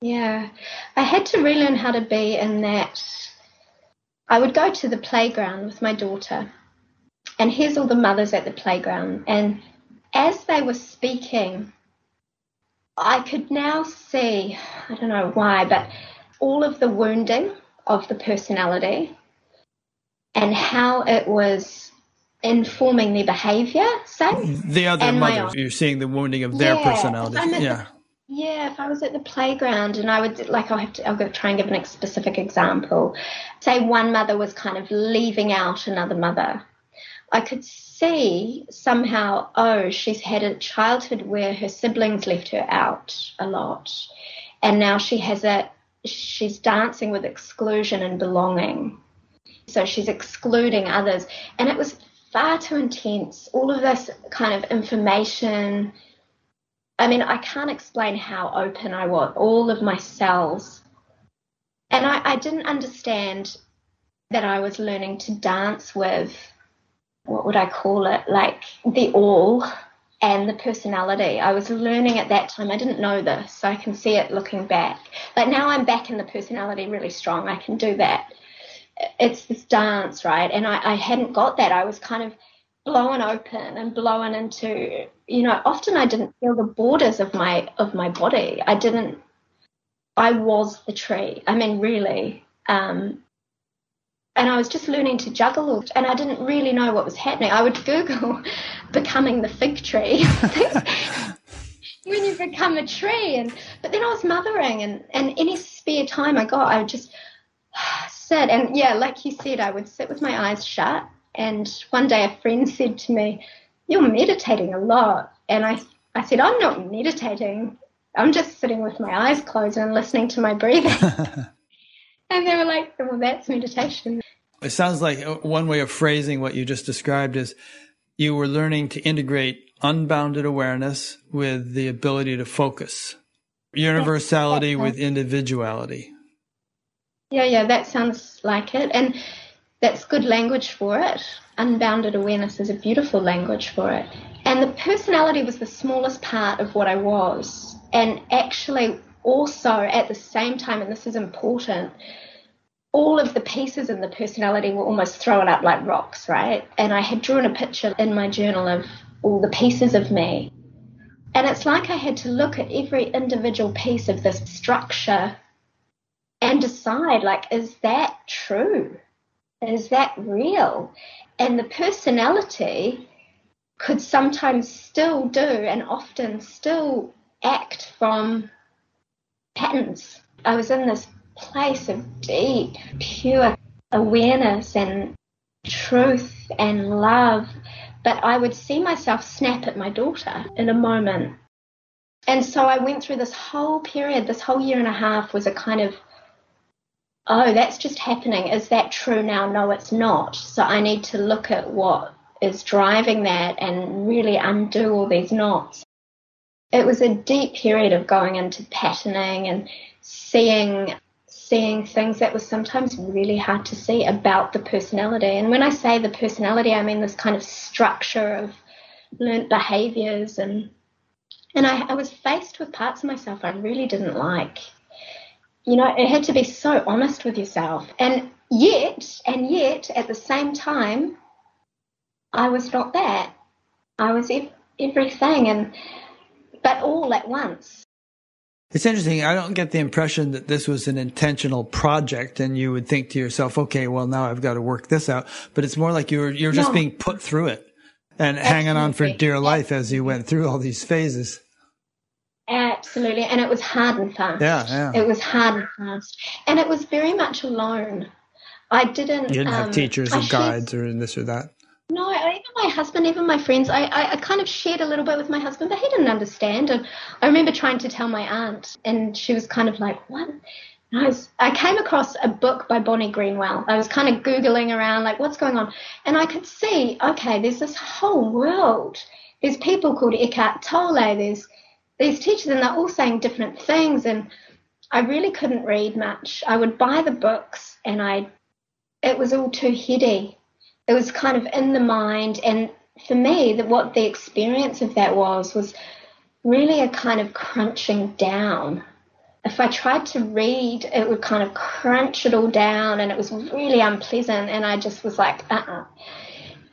Yeah, I had to relearn how to be in that I would go to the playground with my daughter, and here's all the mothers at the playground. And as they were speaking, I could now see, I don't know why, but all of the wounding of the personality and how it was informing their behavior, say. The other And my mothers, you're seeing the wounding of their Yeah, personality. I'm the- Yeah. Yeah, if I was at the playground and I would like I'll have to I'll go try and give an ex- specific example. Say one mother was kind of leaving out another mother. I could see somehow, oh, she's had a childhood where her siblings left her out a lot. And now she has a she's dancing with exclusion and belonging. So she's excluding others. And it was far too intense. All of this kind of information I mean, I can't explain how open I was, all of my cells. And I, I didn't understand that I was learning to dance with, what would I call it, like the all and the personality. I was learning at that time. I didn't know this, so I can see it looking back. But now I'm back in the personality really strong. I can do that. It's this dance, right? And I, I hadn't got that. I was kind of blown open and blown into you know often i didn't feel the borders of my of my body i didn't i was the tree i mean really um and i was just learning to juggle and i didn't really know what was happening i would google <laughs> becoming the fig tree <laughs> when you become a tree and but then i was mothering and and any spare time i got i would just <sighs> sit and yeah like you said i would sit with my eyes shut and one day a friend said to me, You're meditating a lot. And I, I said, I'm not meditating. I'm just sitting with my eyes closed and listening to my breathing. <laughs> and they were like, Well, that's meditation. It sounds like uh, one way of phrasing what you just described is you were learning to integrate unbounded awareness with the ability to focus, universality with individuality. Yeah, yeah, that sounds like it. And that's good language for it. Unbounded awareness is a beautiful language for it. And the personality was the smallest part of what I was. And actually, also at the same time, and this is important, all of the pieces in the personality were almost thrown up like rocks, right? And I had drawn a picture in my journal of all the pieces of me. And it's like I had to look at every individual piece of this structure and decide, like, is that true? Is that real? And the personality could sometimes still do and often still act from patterns. I was in this place of deep, pure awareness and truth and love, but I would see myself snap at my daughter in a moment. And so I went through this whole period, this whole year and a half was a kind of oh, that's just happening. Is that true now? No, it's not. So I need to look at what is driving that and really undo all these knots. It was a deep period of going into patterning and seeing seeing things that was sometimes really hard to see about the personality. And when I say the personality, I mean this kind of structure of learnt behaviors and and I, I was faced with parts of myself I really didn't like. You know, it had to be so honest with yourself. And yet, and yet, at the same time, I was not that. I was ev- everything, and but all at once. It's interesting. I don't get the impression that this was an intentional project, and you would think to yourself, "Okay, well now I've got to work this out." But it's more like you're you're just no. being put through it and Absolutely. hanging on for dear life as you went through all these phases. Absolutely, and it was hard and fast. Yeah, yeah. It was hard and fast, and it was very much alone. I didn't. You didn't um, have teachers or guides or this or that. No, my husband, even my friends, I, I, I, kind of shared a little bit with my husband, but he didn't understand. And I remember trying to tell my aunt, and she was kind of like, "What?" I, was, I came across a book by Bonnie Greenwell. I was kind of googling around, like, what's going on, and I could see, okay, there's this whole world. There's people called Eckhart Tolle. There's these teachers, and they're all saying different things. And I really couldn't read much. I would buy the books, and I, it was all too heady it was kind of in the mind. And for me, that what the experience of that was was really a kind of crunching down. If I tried to read, it would kind of crunch it all down, and it was really unpleasant. And I just was like, uh uh-uh. uh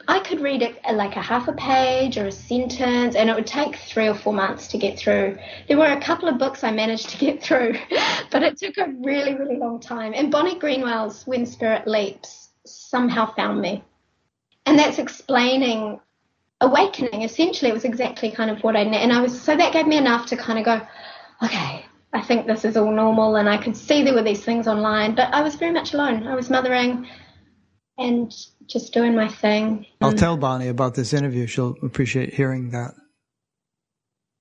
I could read it like a half a page or a sentence, and it would take three or four months to get through. There were a couple of books I managed to get through, <laughs> but it took a really, really long time. And Bonnie Greenwell's When Spirit Leaps somehow found me and that's explaining awakening. Essentially, it was exactly kind of what I and I was so that gave me enough to kind of go, okay, I think this is all normal, and I could see there were these things online, but I was very much alone. I was mothering and just doing my thing. I'll tell Bonnie about this interview. She'll appreciate hearing that.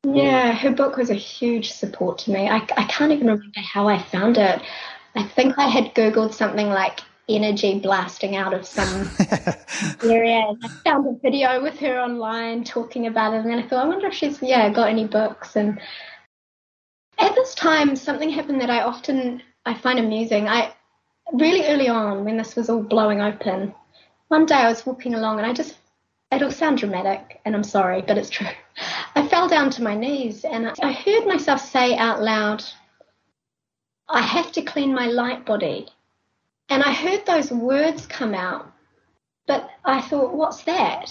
Yeah, her book was a huge support to me. I, I can't even remember how I found it. I think I had Googled something like energy blasting out of some <laughs> area. And I found a video with her online talking about it, and then I thought, I wonder if she's yeah got any books. And at this time, something happened that I often I find amusing. I really early on when this was all blowing open, one day I was walking along and I just it'll sound dramatic, and I'm sorry, but it's true. I fell down to my knees and I heard myself say out loud, I have to clean my light body. And I heard those words come out, but I thought, what's that?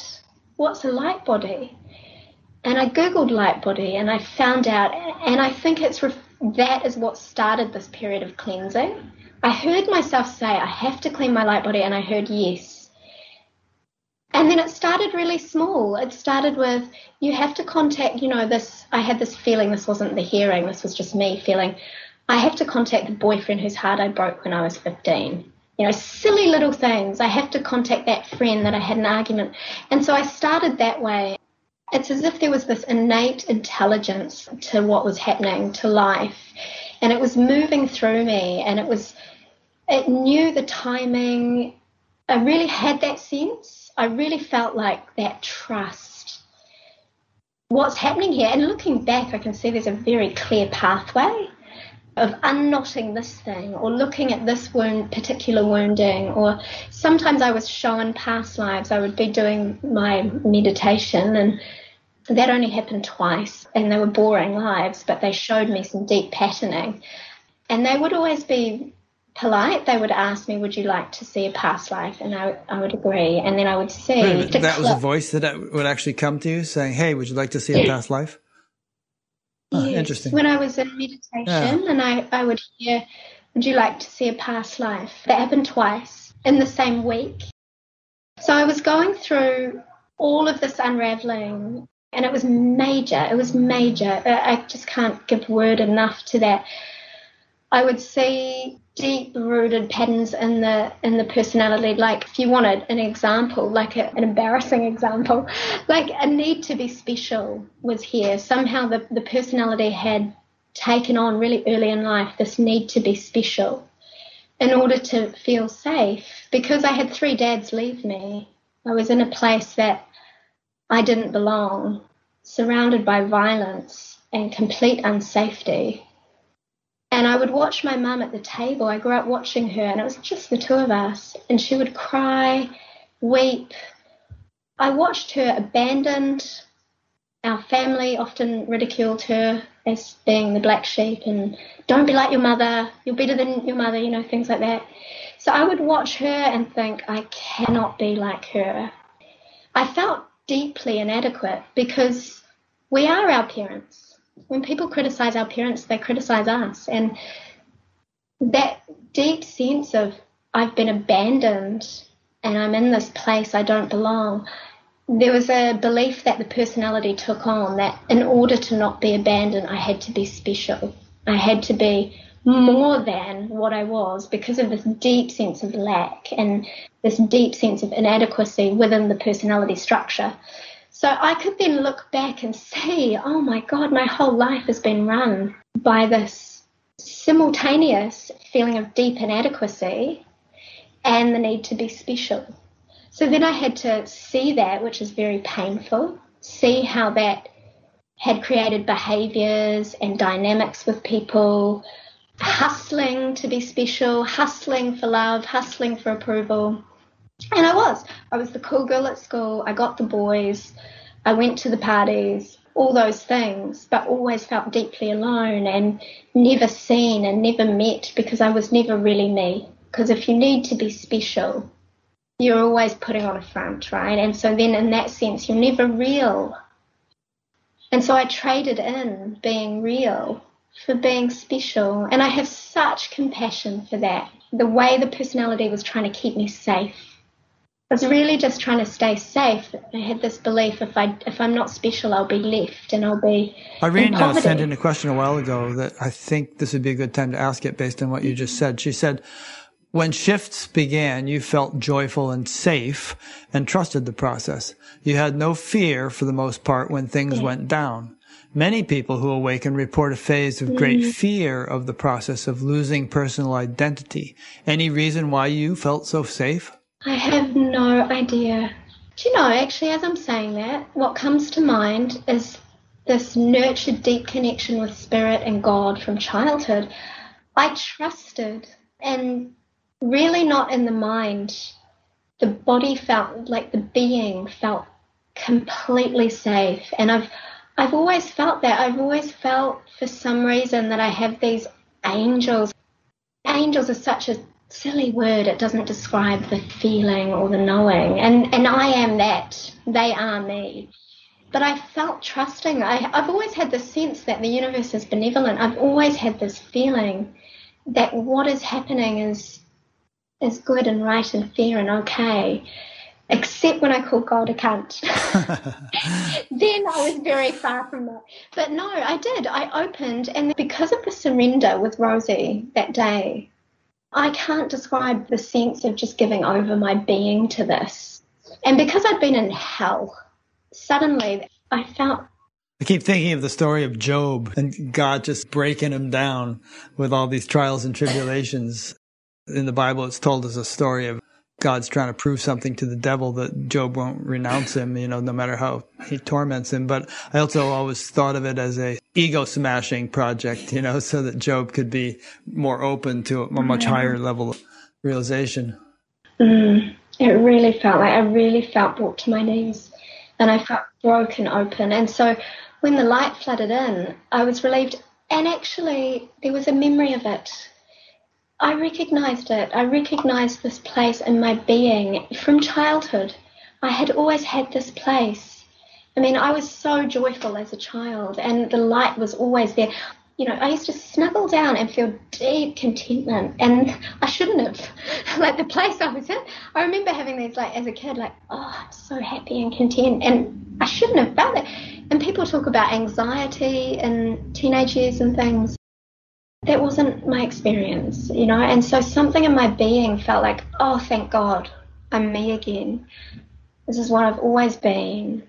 What's a light body? And I Googled light body and I found out, and I think it's that is what started this period of cleansing. I heard myself say, I have to clean my light body, and I heard yes. And then it started really small. It started with, you have to contact, you know, this. I had this feeling, this wasn't the hearing, this was just me feeling, I have to contact the boyfriend whose heart I broke when I was 15. You know, silly little things. I have to contact that friend that I had an argument. And so I started that way. It's as if there was this innate intelligence to what was happening to life. And it was moving through me and it was, it knew the timing. I really had that sense. I really felt like that trust. What's happening here? And looking back, I can see there's a very clear pathway of unknotting this thing or looking at this wound, particular wounding, or sometimes I was shown past lives. I would be doing my meditation, and that only happened twice, and they were boring lives, but they showed me some deep patterning. And they would always be polite. They would ask me, "Would you like to see a past life?" And I, I would agree, and then I would see. Wait, that was a voice that would actually come to you saying, "Hey, would you like to see a past life?" Oh, yes, interesting. When I was in meditation yeah. and I, I would hear, Would you like to see a past life? That happened twice in the same week. So I was going through all of this unraveling and it was major. It was major. I just can't give word enough to that. I would see deep rooted patterns in the in the personality like if you wanted an example like a, an embarrassing example <laughs> like a need to be special was here somehow the, the personality had taken on really early in life this need to be special in order to feel safe because I had three dads leave me. I was in a place that I didn't belong, surrounded by violence and complete unsafety. And I would watch my mum at the table. I grew up watching her, and it was just the two of us. And she would cry, weep. I watched her abandoned. Our family often ridiculed her as being the black sheep and don't be like your mother, you're better than your mother, you know, things like that. So I would watch her and think, I cannot be like her. I felt deeply inadequate because we are our parents. When people criticize our parents, they criticize us. And that deep sense of I've been abandoned and I'm in this place I don't belong there was a belief that the personality took on that in order to not be abandoned, I had to be special. I had to be more than what I was because of this deep sense of lack and this deep sense of inadequacy within the personality structure. So I could then look back and see, oh my God, my whole life has been run by this simultaneous feeling of deep inadequacy and the need to be special. So then I had to see that, which is very painful, see how that had created behaviors and dynamics with people, hustling to be special, hustling for love, hustling for approval. And I was. I was the cool girl at school. I got the boys. I went to the parties, all those things, but always felt deeply alone and never seen and never met because I was never really me. Because if you need to be special, you're always putting on a front, right? And so then in that sense, you're never real. And so I traded in being real for being special. And I have such compassion for that. The way the personality was trying to keep me safe. I was really just trying to stay safe. I had this belief if I if I'm not special, I'll be left and I'll be. Irene uh, sent in a question a while ago that I think this would be a good time to ask it based on what you just said. She said, when shifts began, you felt joyful and safe and trusted the process. You had no fear for the most part when things went down. Many people who awaken report a phase of great mm. fear of the process of losing personal identity. Any reason why you felt so safe? I have no idea. Do you know, actually, as I'm saying that, what comes to mind is this nurtured deep connection with spirit and God from childhood. I trusted and really not in the mind. The body felt like the being felt completely safe. And I've I've always felt that. I've always felt for some reason that I have these angels. Angels are such a silly word. It doesn't describe the feeling or the knowing. And and I am that. They are me. But I felt trusting. I, I've always had the sense that the universe is benevolent. I've always had this feeling that what is happening is is good and right and fair and okay, except when I call God a cunt. <laughs> <laughs> then I was very far from that. But no, I did. I opened, and because of the surrender with Rosie that day, I can't describe the sense of just giving over my being to this. And because I'd been in hell, suddenly I felt I keep thinking of the story of Job and God just breaking him down with all these trials and tribulations. In the Bible, it's told as a story of God's trying to prove something to the devil that Job won't renounce him, you know, no matter how he torments him. But I also always thought of it as a ego smashing project, you know, <laughs> so that Job could be more open to a much mm. higher level of realization. Mm. It really felt like I really felt brought to my knees and I felt broken open. And so when the light flooded in, I was relieved. And actually, there was a memory of it I recognized it. I recognized this place in my being from childhood. I had always had this place. I mean, I was so joyful as a child, and the light was always there. You know, I used to snuggle down and feel deep contentment, and <laughs> I shouldn't have. <laughs> like the place I was in, I remember having these, like, as a kid, like, oh, I'm so happy and content, and I shouldn't have felt it. And people talk about anxiety in teenage years and things that wasn't my experience, you know. And so something in my being felt like, oh, thank God, I'm me again. This is what I've always been.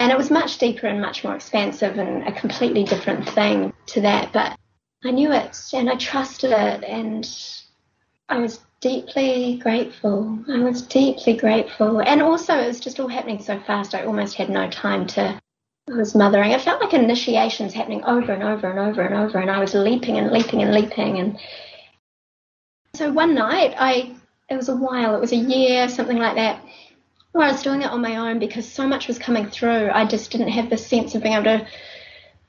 And it was much deeper and much more expansive and a completely different thing to that. But I knew it and I trusted it. And I was deeply grateful. I was deeply grateful. And also, it was just all happening so fast, I almost had no time to. Was mothering. It felt like initiations happening over and over and over and over, and I was leaping and leaping and leaping. And so one night, I it was a while, it was a year, something like that, where I was doing it on my own because so much was coming through. I just didn't have the sense of being able to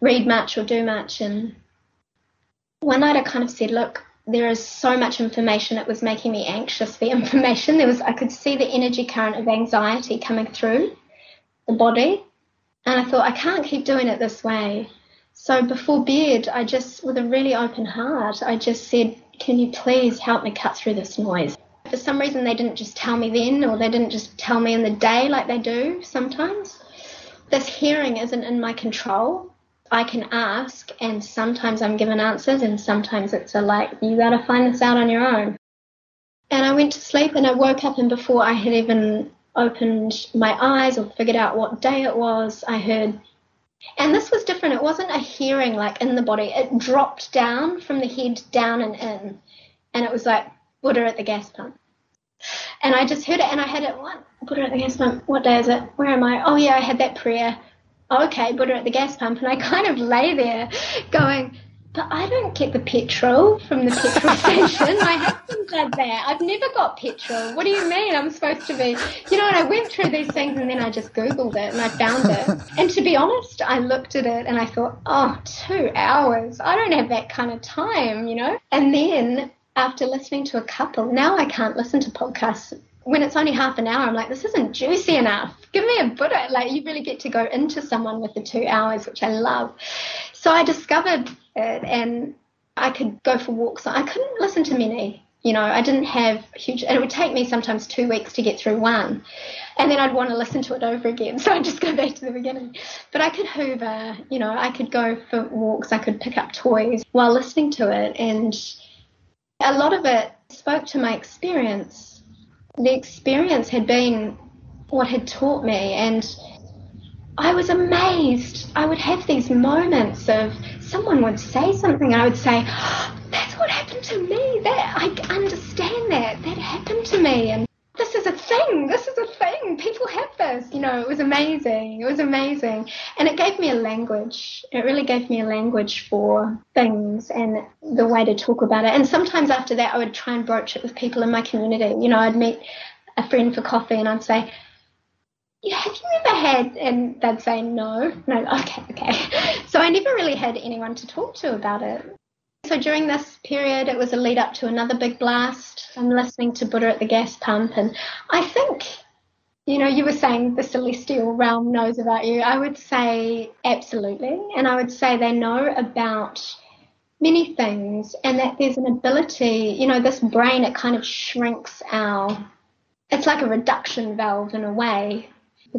read much or do much. And one night, I kind of said, "Look, there is so much information it was making me anxious the <laughs> information there was i could see the energy current of anxiety coming through the body and i thought i can't keep doing it this way. So before bed i just with a really open heart i just said can you please help me cut through this noise? For some reason they didn't just tell me then or they didn't just tell me in the day like they do sometimes. This hearing isn't in my control. I can ask, and sometimes I'm given answers, and sometimes it's a like, you got to find this out on your own. And I went to sleep, and I woke up, and before I had even opened my eyes or figured out what day it was, I heard. And this was different. It wasn't a hearing like in the body. It dropped down from the head down and in, and it was like Buddha at the gas pump. And I just heard it, and I had it. What Buddha at the gas pump? What day is it? Where am I? Oh yeah, I had that prayer oh, okay, Buddha at the gas pump. And I kind of lay there going, but I don't get the petrol from the petrol <laughs> station. My husband does that. I've never got petrol. What do you mean? I'm supposed to be, you know, and I went through these things and then I just Googled it and I found it. <laughs> And to be honest, I looked at it and I thought, oh, two hours. I don't have that kind of time, you know? And then after listening to a couple, now I can't listen to podcasts when it's only half an hour, I'm like, this isn't juicy enough. Give me a Buddha. Like, you really get to go into someone with the two hours, which I love. So I discovered it and I could go for walks. I couldn't listen to many. You know, I didn't have huge, and it would take me sometimes two weeks to get through one. And then I'd want to listen to it over again. <laughs> So I'd just go back to the beginning. But I could hoover, you know, I could go for walks, I could pick up toys while listening to it. And a lot of it spoke to my experience the experience had been what had taught me and I was amazed. I would have these moments of someone would say something and I would say, oh, that's what happened to me. That I understand that. That happened to me and this is a thing. This is a thing. People have this. You know, it was amazing. It was amazing. And it gave me a language. It really gave me a language for things and the way to talk about it. And sometimes after that, I would try and broach it with people in my community. You know, I'd meet a friend for coffee and I'd say, yeah, have you ever had, and they'd say no, no, okay, okay. <laughs> So I never really had anyone to talk to about it. So during this period, it was a lead up to another big blast. I'm listening to Buddha at the gas pump, and I think, you know, you were saying the celestial realm knows about you. I would say absolutely, and I would say they know about many things, and that there's an ability, you know, this brain, it kind of shrinks our, it's like a reduction valve in a way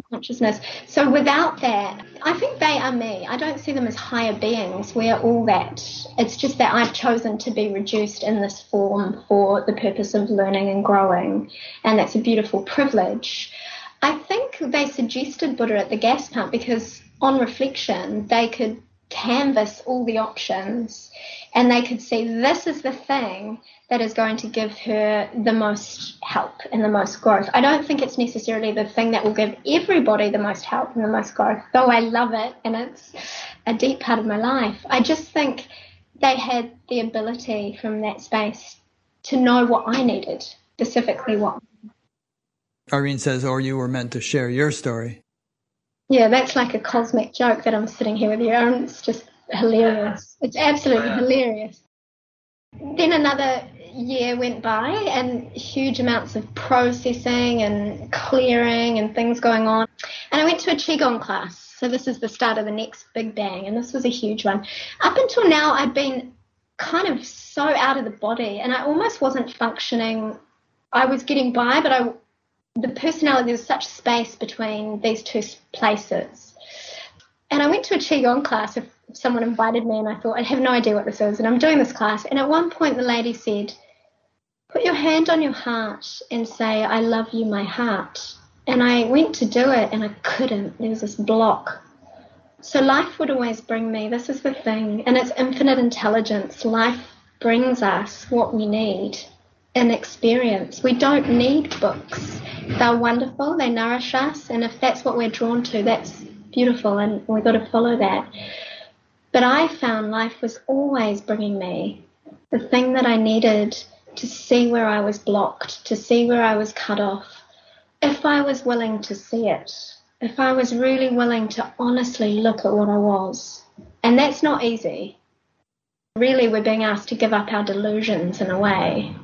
consciousness. So without that, I think they are me. I don't see them as higher beings. We are all that. It's just that I've chosen to be reduced in this form for the purpose of learning and growing, and that's a beautiful privilege. I think they suggested Buddha at the gas pump because on reflection, they could canvas all the options and they could see this is the thing that is going to give her the most help and the most growth. I don't think it's necessarily the thing that will give everybody the most help and the most growth, though I love it and it's a deep part of my life. I just think they had the ability from that space to know what I needed, specifically what. Irene says, or you were meant to share your story. Yeah, that's like a cosmic joke that I'm sitting here with you. It's just hilarious. It's absolutely hilarious. Then another year went by and huge amounts of processing and clearing and things going on. And I went to a Qigong class. So this is the start of the next big bang. And this was a huge one. Up until now, I'd been kind of so out of the body and I almost wasn't functioning. I was getting by, but I, the personality, was such space between these two places. And I went to a Qigong class if someone invited me and I thought, I have no idea what this is. And I'm doing this class. And at one point, the lady said, Put your hand on your heart and say, I love you, my heart. And I went to do it and I couldn't. There was this block. So life would always bring me, this is the thing, and it's infinite intelligence. Life brings us what we need. An experience. We don't need books. They're wonderful, they nourish us, and if that's what we're drawn to, that's beautiful, and we've got to follow that. But I found life was always bringing me the thing that I needed to see where I was blocked, to see where I was cut off, if I was willing to see it, if I was really willing to honestly look at what I was. And that's not easy. Really, we're being asked to give up our delusions in a way.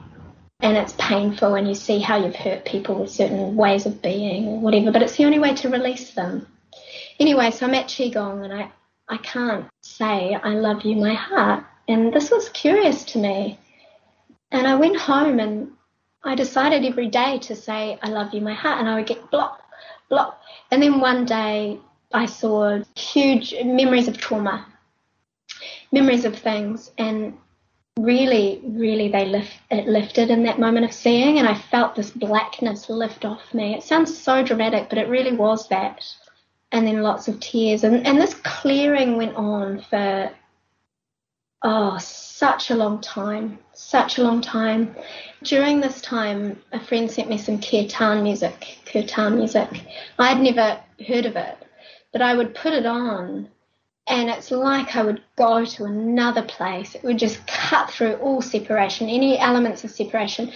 And it's painful when you see how you've hurt people with certain ways of being or whatever, but it's the only way to release them. Anyway, so I'm at Qigong and I, I can't say, I love you, my heart. And this was curious to me. And I went home and I decided every day to say, I love you, my heart. And I would get block, block. And then one day I saw huge memories of trauma, memories of things. And really, really, they lift, it lifted in that moment of seeing. And I felt this blackness lift off me. It sounds so dramatic, but it really was that and then lots of tears. And, and this clearing went on for, oh, such a long time, such a long time. During this time, a friend sent me some kirtan music, kirtan music. I had never heard of it, but I would put it on and it's like I would go to another place. It would just cut through all separation, any elements of separation,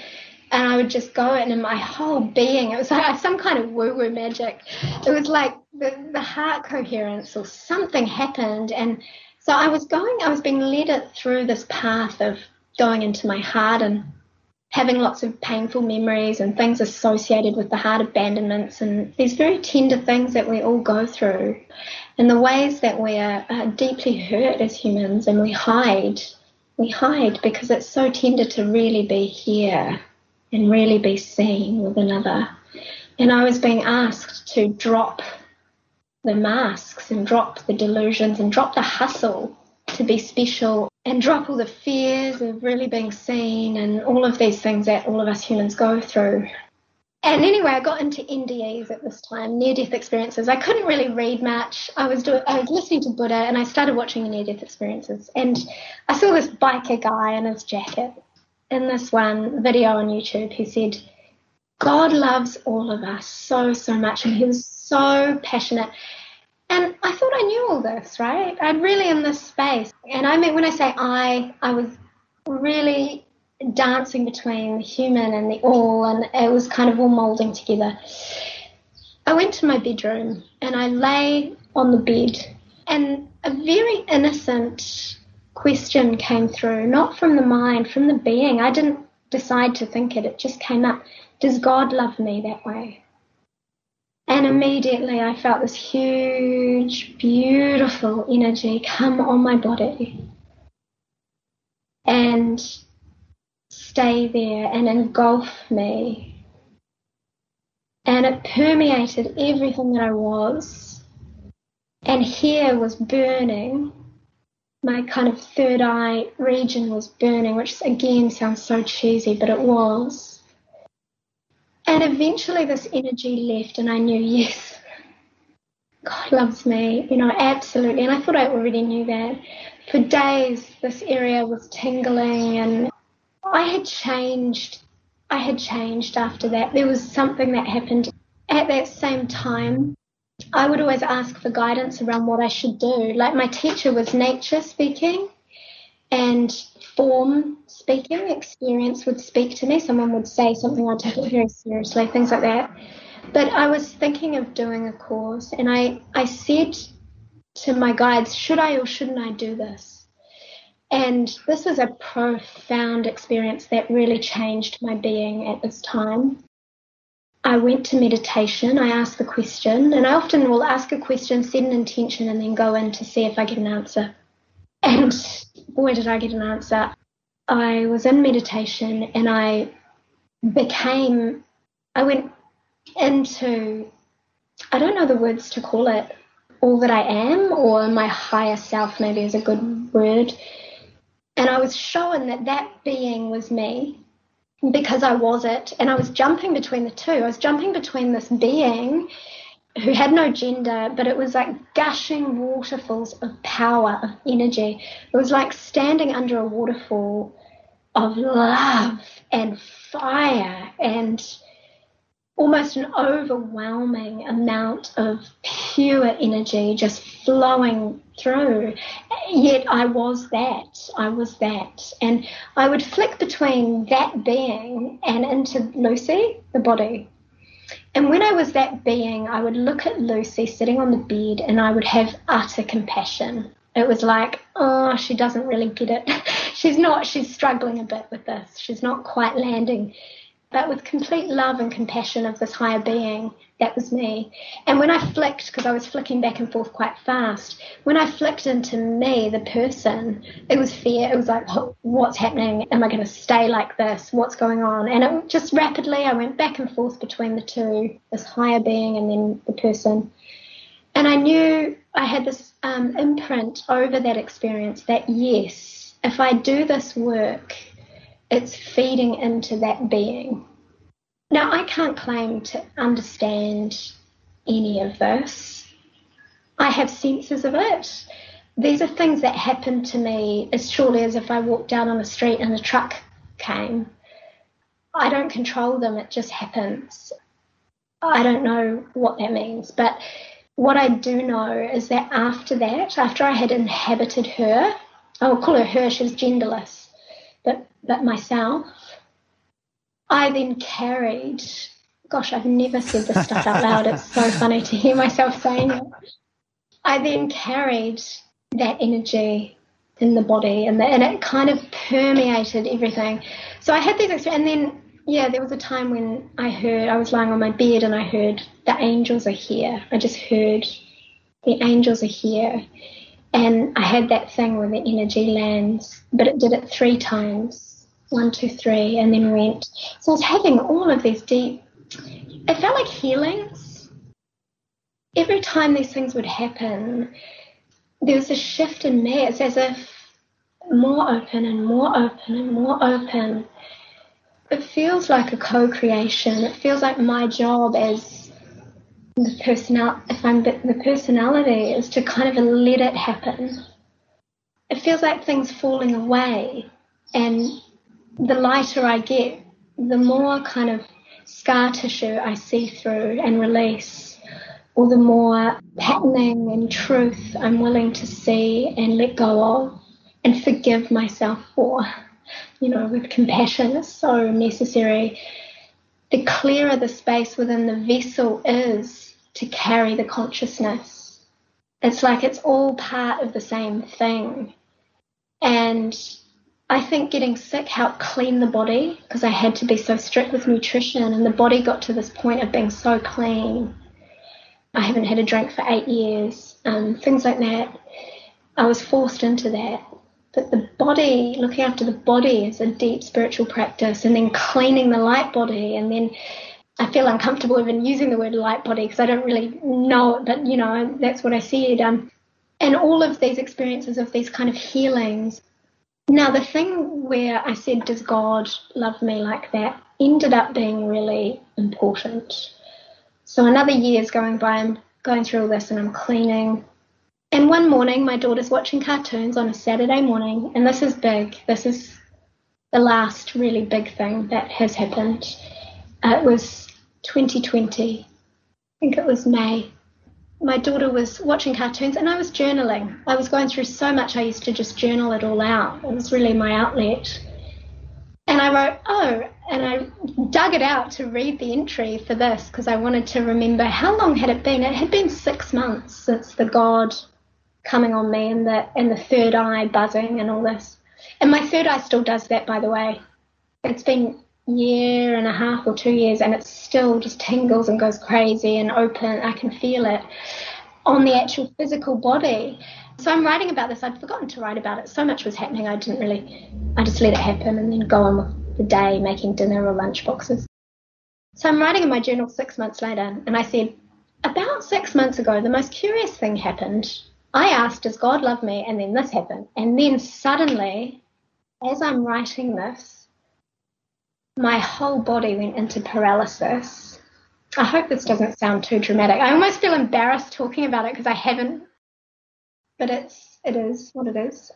and I would just go in and my whole being, it was like <laughs> some kind of woo woo magic. It was like the, the heart coherence or something happened. And so I was going, I was being led through this path of going into my heart and having lots of painful memories and things associated with the heart abandonments and these very tender things that we all go through and the ways that we are, are deeply hurt as humans and we hide. We hide because it's so tender to really be here and really be seen with another. And I was being asked to drop the masks and drop the delusions and drop the hustle to be special and drop all the fears of really being seen and all of these things that all of us humans go through. And anyway, I got into NDEs at this time, near death experiences. I couldn't really read much. I was doing, I was listening to Buddha and I started watching near death experiences. And I saw this biker guy in his jacket in this one video on YouTube, he said, God loves all of us so, so much. And he was so passionate. And I thought I knew all this, right? I'm really in this space. And I mean, when I say I, I was really dancing between the human and the all, and it was kind of all molding together. I went to my bedroom and I lay on the bed, and a very innocent question came through, not from the mind, from the being. I didn't decide to think it, it just came up. Does God love me that way? And immediately I felt this huge, beautiful energy come on my body and stay there and engulf me. And it permeated everything that I was. And here was burning my kind of third eye region was burning, which again sounds so cheesy, but it was. And eventually this energy left, and I knew, <laughs> yes, God loves me, you know, absolutely. And I thought I already knew that. For days, this area was tingling, and I had changed. I had changed after that. There was something that happened at that same time I would always ask for guidance around what I should do. Like my teacher was nature speaking and form speaking, experience would speak to me. Someone would say something, I'd take it very seriously, things like that. But I was thinking of doing a course and I, I said to my guides, should I or shouldn't I do this? And this was a profound experience that really changed my being at this time. I went to meditation. I asked the question, and I often will ask a question, set an intention, and then go in to see if I get an answer. And boy, did I get an answer. I was in meditation and I became, I went into, I don't know the words to call it, all that I am, or my higher self, maybe is a good word. And I was shown that that being was me because I was it, and I was jumping between the two. I was jumping between this being who had no gender, but it was like gushing waterfalls of power, of energy. It was like standing under a waterfall of love and fire and almost an overwhelming amount of pure energy just flowing through. Yet I was that. I was that. And I would flick between that being and into Lucy, the body. And when I was that being, I would look at Lucy sitting on the bed and I would have utter compassion. It was like, oh, she doesn't really get it. <laughs> she's not, she's struggling a bit with this. She's not quite landing but with complete love and compassion of this higher being, that was me. And when I flicked, because I was flicking back and forth quite fast, when I flicked into me, the person, it was fear. It was like, oh, what's happening? Am I going to stay like this? What's going on? And it just rapidly, I went back and forth between the two, this higher being and then the person. And I knew I had this um, imprint over that experience that yes, if I do this work, it's feeding into that being. Now, I can't claim to understand any of this. I have senses of it. These are things that happen to me as surely as if I walked down on the street and a truck came. I don't control them, it just happens. I don't know what that means, but what I do know is that after that, after I had inhabited her, I will call her her, she was genderless but but myself, I then carried. Gosh, I've never said this stuff out loud. It's so <laughs> funny to hear myself saying it. I then carried that energy in the body, and, the, and it kind of permeated everything. So I had these experiences, and then yeah, there was a time when I heard I was lying on my bed and I heard the angels are here. I just heard the angels are here, and I had that thing where the energy lands, but it did it three times one, two, three, and then went. So I was having all of these deep, it felt like healings. Every time these things would happen, there was a shift in me. It's as if more open and more open and more open. It feels like a co creation. It feels like my job as the personal if I'm the personality is to kind of let it happen. It feels like things falling away, and the lighter I get, the more kind of scar tissue I see through and release, or the more patterning and truth I'm willing to see and let go of and forgive myself for. You know, with compassion is so necessary. The clearer the space within the vessel is, to carry the consciousness. It's like it's all part of the same thing. And I think getting sick helped clean the body because I had to be so strict with nutrition, and the body got to this point of being so clean. I haven't had a drink for eight years, um, things like that. I was forced into that. But the body, looking after the body, is a deep spiritual practice, and then cleaning the light body, and then I feel uncomfortable even using the word light body because I don't really know it, but you know, that's what I said. Um, and all of these experiences of these kind of healings. Now, the thing where I said, Does God love me like that? ended up being really important. So another year is going by, I'm going through all this and I'm cleaning. And one morning, my daughter's watching cartoons on a Saturday morning, and this is big. This is the last really big thing that has happened. Uh, it was 2020. I think it was May. My daughter was watching cartoons and I was journaling. I was going through so much, I used to just journal it all out. It was really my outlet. And I wrote, oh, and I dug it out to read the entry for this because I wanted to remember how long had it been? It had been six months since the God coming on me and the and the third eye buzzing and all this. And my third eye still does that, by the way. It's been year and a half or two years and it still just tingles and goes crazy and open. I can feel it on the actual physical body. So I'm writing about this. I'd forgotten to write about it. So much was happening. I didn't really, I just let it happen and then go on with the day making dinner or lunch boxes. So I'm writing in my journal six months later and I said, about six months ago, the most curious thing happened. I asked, Does God love me? And then this happened. And then suddenly, as I'm writing this, my whole body went into paralysis. I hope this doesn't sound too dramatic. I almost feel embarrassed talking about it because I haven't, but it's it is what it is.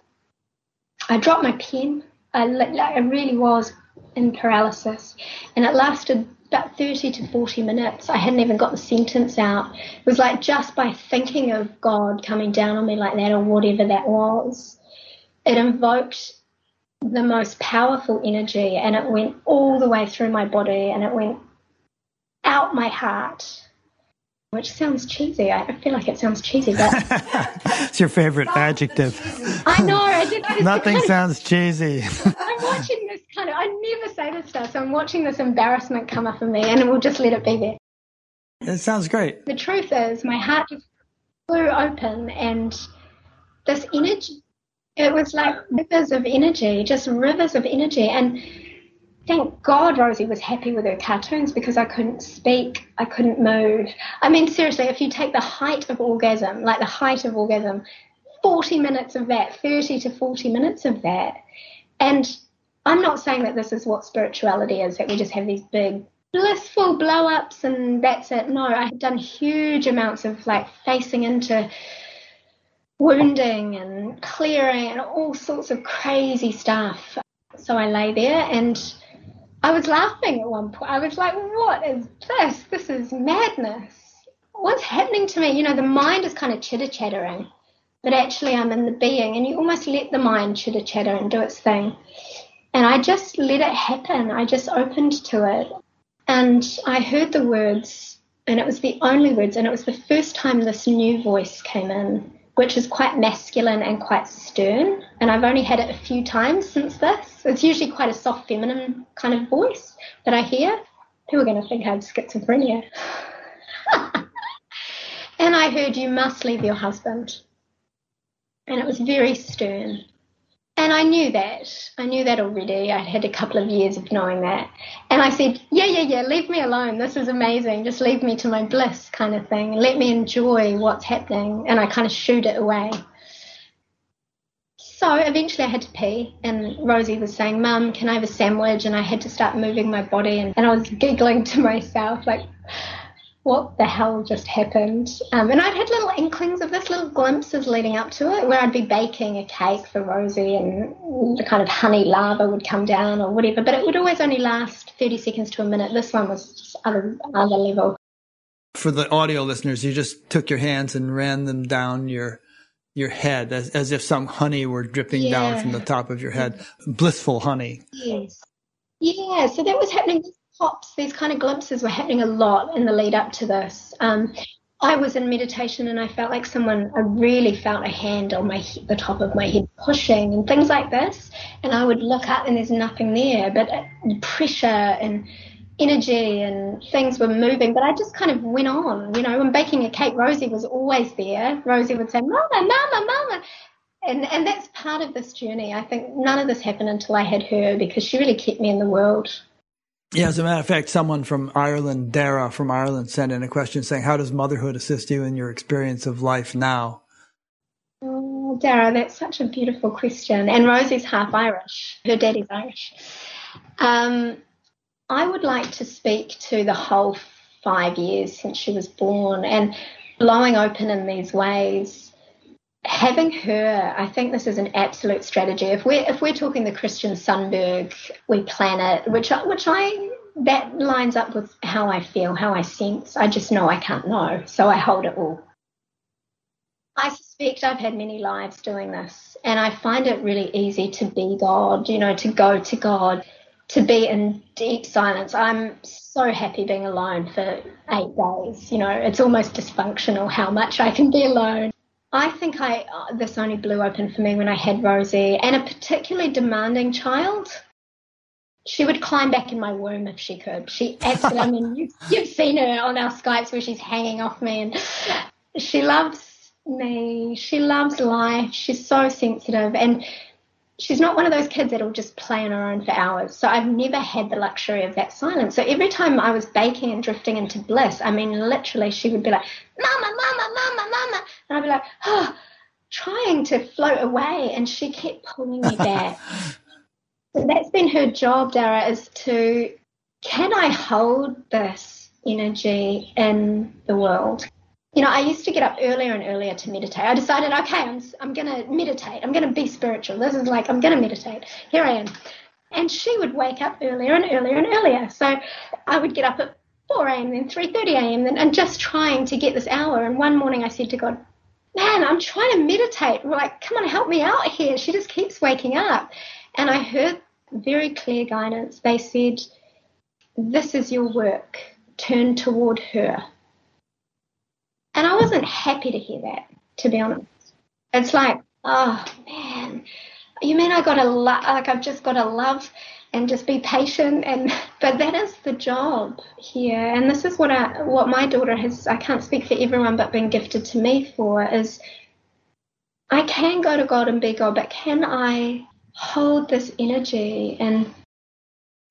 I dropped my pen. I, I really was in paralysis, and it lasted about 30 to 40 minutes. I hadn't even got the sentence out. It was like just by thinking of God coming down on me like that, or whatever that was, it invoked the most powerful energy, and it went all the way through my body, and it went out my heart which sounds cheesy. I feel like it sounds cheesy, but <laughs> it's your favorite adjective. I know. I did. I Nothing <laughs> sounds of, cheesy. I'm watching this kind of. I never say this stuff, so I'm watching this embarrassment come up in me, and we'll just let it be there. It sounds great. The truth is, my heart just flew open, and this energy. It was like rivers of energy, just rivers of energy, and thank God Rosie was happy with her cartoons because I couldn't speak, I couldn't move. I mean, seriously, if you take the height of orgasm, like the height of orgasm, 40 minutes of that, 30 to 40 minutes of that. And I'm not saying that this is what spirituality is, that we just have these big blissful blow ups and that's it. No, I had done huge amounts of like facing into wounding and clearing and all sorts of crazy stuff. So I lay there and I was laughing at one point. I was like, what is this? This is madness. What's happening to me? You know, the mind is kind of chitter chattering, but actually I'm in the being, and you almost let the mind chitter chatter and do its thing. And I just let it happen. I just opened to it. And I heard the words, and it was the only words, and it was the first time this new voice came in which is quite masculine and quite stern. And I've only had it a few times since this. It's usually quite a soft feminine kind of voice that I hear. People are going to think I have schizophrenia? <laughs> and I heard, You must leave your husband. And it was very stern. And I knew that. I knew that already. I'd had a couple of years of knowing that. And I said, Yeah, yeah, yeah, leave me alone. This is amazing. Just leave me to my bliss, kind of thing. Let me enjoy what's happening. And I kind of shooed it away. So eventually I had to pee, and Rosie was saying, Mum, can I have a sandwich? And I had to start moving my body, and, and I was giggling <laughs> to myself, like, what the hell just happened? Um, and I'd had little inklings of this, little glimpses leading up to it, where I'd be baking a cake for Rosie and the kind of honey lava would come down or whatever, but it would always only last 30 seconds to a minute. This one was just other, other level. For the audio listeners, you just took your hands and ran them down your your head as, as if some honey were dripping yeah. down from the top of your head. Blissful honey. Yes. Yeah, so that was happening these kind of glimpses were happening a lot in the lead up to this. Um, I was in meditation and I felt like someone, I really felt a hand on my the top of my head pushing and things like this. And I would look up and there's nothing there, but uh, pressure and energy and things were moving. But I just kind of went on. You know, when baking a cake, Rosie was always there. Rosie would say, "Mama, Mama, Mama." And, and that's part of this journey. I think none of this happened until I had her because she really kept me in the world yeah, as a matter of fact, someone from Ireland, Dara from Ireland, sent in a question saying, How does motherhood assist you in your experience of life now? Oh, Dara, that's such a beautiful question. And Rosie's half Irish, her daddy's Irish. Um, I would like to speak to the whole five years since she was born and blowing open in these ways. Having her, I think this is an absolute strategy. If we're if we're talking the Christian Sundberg, we plan it, which which I that lines up with how I feel, how I sense. I just know I can't know, so I hold it all. I suspect I've had many lives doing this, and I find it really easy to be God, you know, to go to God, to be in deep silence. I'm so happy being alone for eight days. You know, it's almost dysfunctional how much I can be alone. I think I uh, this only blew open for me when I had Rosie and a particularly demanding child she would climb back in my womb if she could. She absolutely, I mean, <laughs> you, you've seen her on our Skypes where she's hanging off me and she loves me. She loves life. She's so sensitive and she's not one of those kids that'll just play on her own for hours. So I've never had the luxury of that silence. So every time I was baking and drifting into bliss, I mean, literally, she would be like, Mama, Mama, Mama, Mama. And I'd be like, oh, trying to float away. And she kept pulling me back. <laughs> So that's been her job, Dara, is to can I hold this energy in the world? You know, I used to get up earlier and earlier to meditate. I decided, okay, I'm, I'm going to meditate. I'm going to be spiritual. This is like, I'm going to meditate. Here I am. And she would wake up earlier and earlier and earlier. So I would get up at 4 a.m., then 3.30 a.m., and just trying to get this hour. And one morning I said to God, man, I'm trying to meditate. We're like, come on, help me out here. She just keeps waking up. And I heard very clear guidance. They said, this is your work. Turn toward her. And I wasn't happy to hear that, to be honest. It's like, oh man, you mean I got to love, like I've just got to love and just be patient and <laughs> but that is the job here. And this is what I what my daughter has I can't speak for everyone but been gifted to me for is I can go to God and be God but can I hold this energy and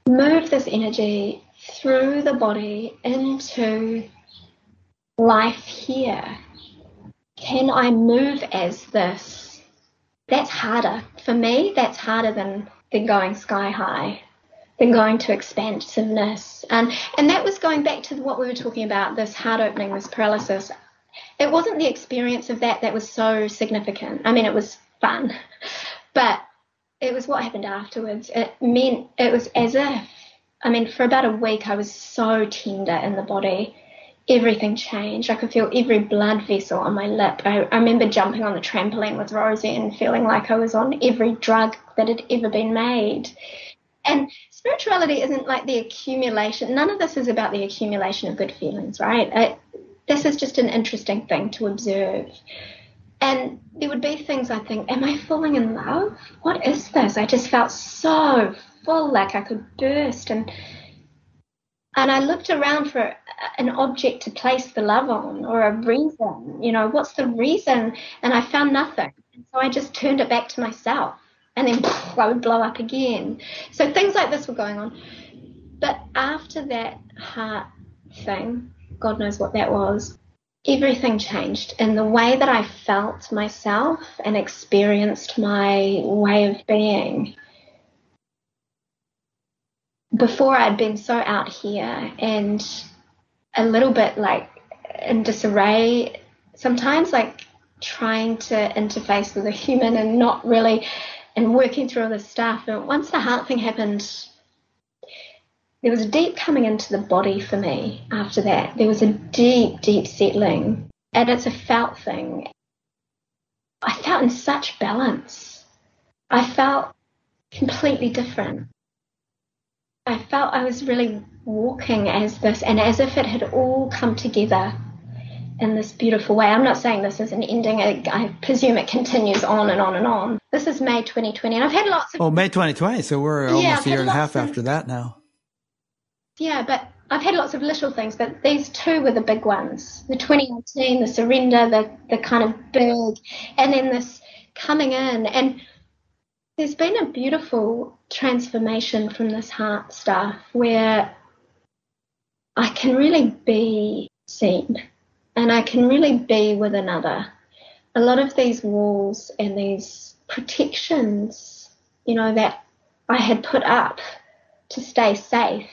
move this energy through the body into life here? Can I move as this? That's harder. For me that's harder than than going sky high, than going to expansiveness. And, and that was going back to what we were talking about this heart opening, this paralysis. It wasn't the experience of that that was so significant. I mean, it was fun, <laughs> but it was what happened afterwards. It meant it was as if, I mean, for about a week, I was so tender in the body everything changed. I could feel every blood vessel on my lip. I, I, remember jumping on the trampoline with Rosie and feeling like I was on every drug that had ever been made. And spirituality isn't like the accumulation, none of this is about the accumulation of good feelings, right? I, this is just an interesting thing to observe. And there would be things I think, am I falling in love? What is this? I just felt so full, like I could burst. And and I looked around for uh, an object to place the love on or a reason. You know, what's the reason? And I found nothing. And so I just turned it back to myself. And then <laughs> I would blow up again. So things like this were going on. But after that heart thing, God knows what that was, everything changed in the way that I felt myself and experienced my way of being before I'd been so out here and a little bit like in disarray sometimes, like trying to interface with a human and not really, and working through all this stuff. And once the heart thing happened, there was a deep coming into the body for me after that. There was a deep, deep settling, and it's a felt thing. I felt in such balance. I felt completely different. I felt I was really walking as this and as if it had all come together in this beautiful way. I'm not saying this is an ending. I, I, presume it continues on and on and on. This is May 2020, and I've had lots of. Oh, May 2020. So we're almost yeah, a year and a half of, after that now. Yeah, but I've had lots of little things, but these two were the big ones. The 2019, the surrender, the the kind of big, and then this coming in and there's been a beautiful transformation from this heart stuff where I can really be seen and I can really be with another. A lot of these walls and these protections, you know, that I had put up to stay safe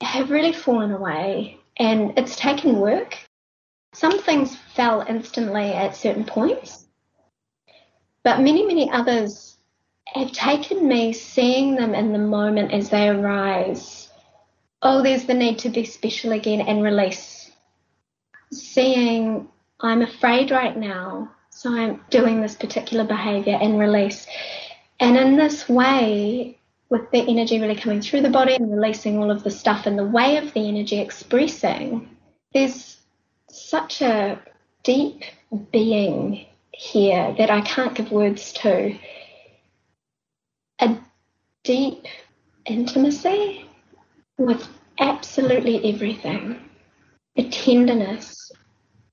have really fallen away and it's taken work. Some things fell instantly at certain points, but many, many others have taken me seeing them in the moment as they arise. Oh, there's the need to be special again and release. Seeing I'm afraid right now, so I'm doing this particular behavior and release. And in this way, with the energy really coming through the body and releasing all of the stuff in the way of the energy expressing, there's such a deep being here that I can't give words to a deep intimacy with absolutely everything, a tenderness.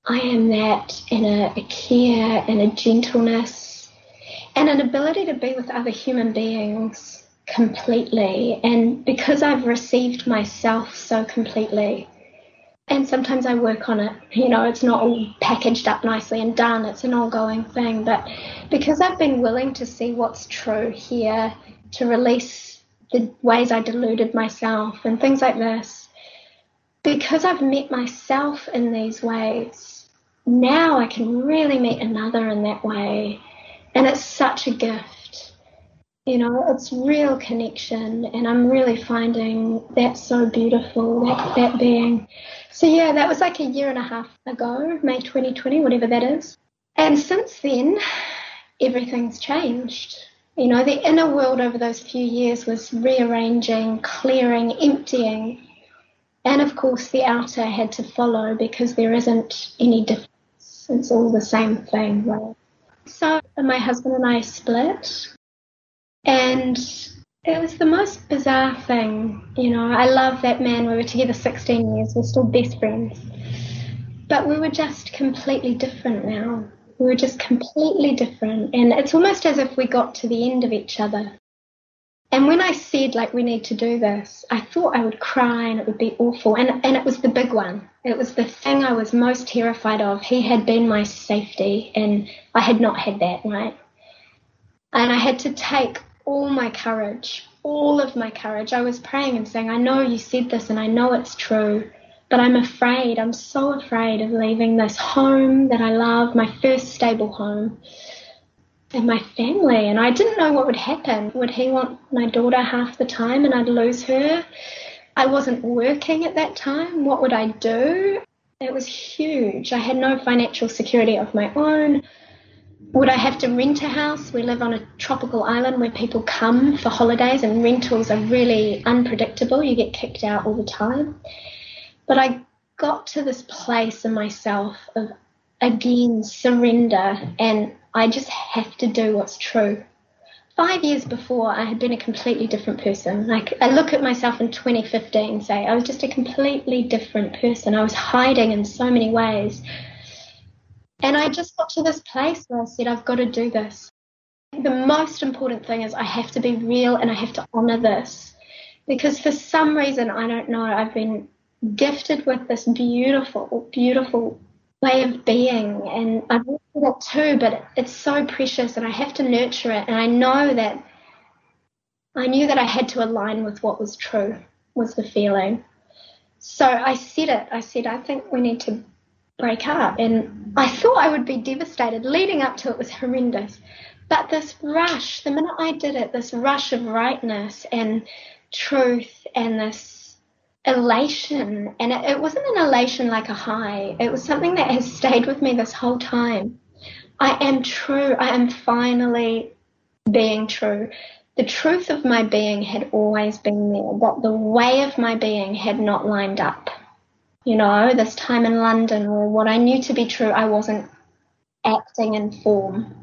I am that in a, a care and a gentleness and an ability to be with other human beings completely. And because I've received myself so completely, and sometimes I work on it. You know, it's not all packaged up nicely and done. It's an ongoing thing. But because I've been willing to see what's true here, to release the ways I deluded myself and things like this, because I've met myself in these ways, now I can really meet another in that way. And it's such a gift. You know, it's real connection, and I'm really finding that so beautiful, that, that being. So, yeah, that was like a year and a half ago, May 2020, whatever that is. And since then, everything's changed. You know, the inner world over those few years was rearranging, clearing, emptying. And of course, the outer had to follow because there isn't any difference. It's all the same thing, right? So, my husband and I split and it was the most bizarre thing. You know, I love that man. We were together 16 years. We're still best friends. But we were just completely different now. We were just completely different. And it's almost as if we got to the end of each other. And when I said, like, we need to do this, I thought I would cry and it would be awful. And, and it was the big one. It was the thing I was most terrified of. He had been my safety, and I had not had that, right? And I had to take all my courage, all of my courage. I was praying and saying, I know you said this and I know it's true, but I'm afraid. I'm so afraid of leaving this home that I love, my first stable home, and my family. And I didn't know what would happen. Would he want my daughter half the time and I'd lose her? I wasn't working at that time. What would I do? It was huge. I had no financial security of my own. Would I have to rent a house? We live on a tropical island where people come for holidays and rentals are really unpredictable. You get kicked out all the time. But I got to this place in myself of again surrender and I just have to do what's true. Five years before, I had been a completely different person. Like, I look at myself in 2015 and say, I was just a completely different person. I was hiding in so many ways. And I just got to this place where I said, I've got to do this. The most important thing is I have to be real and I have to honor this. Because for some reason, I don't know, I've been gifted with this beautiful, beautiful way of being. And I've with it too, but it's so precious and I have to nurture it. And I know that I knew that I had to align with what was true, was the feeling. So I said it. I said, I think we need to break up. And I thought I would be devastated. Leading up to it was horrendous. But this rush, the minute I did it, this rush of rightness and truth and this elation, and it, it wasn't an elation like a high, it was something that has stayed with me this whole time. I am true. I am finally being true. The truth of my being had always been there, but the way of my being had not lined up you know, oh, this time in London or what I knew to be true, I wasn't acting in form.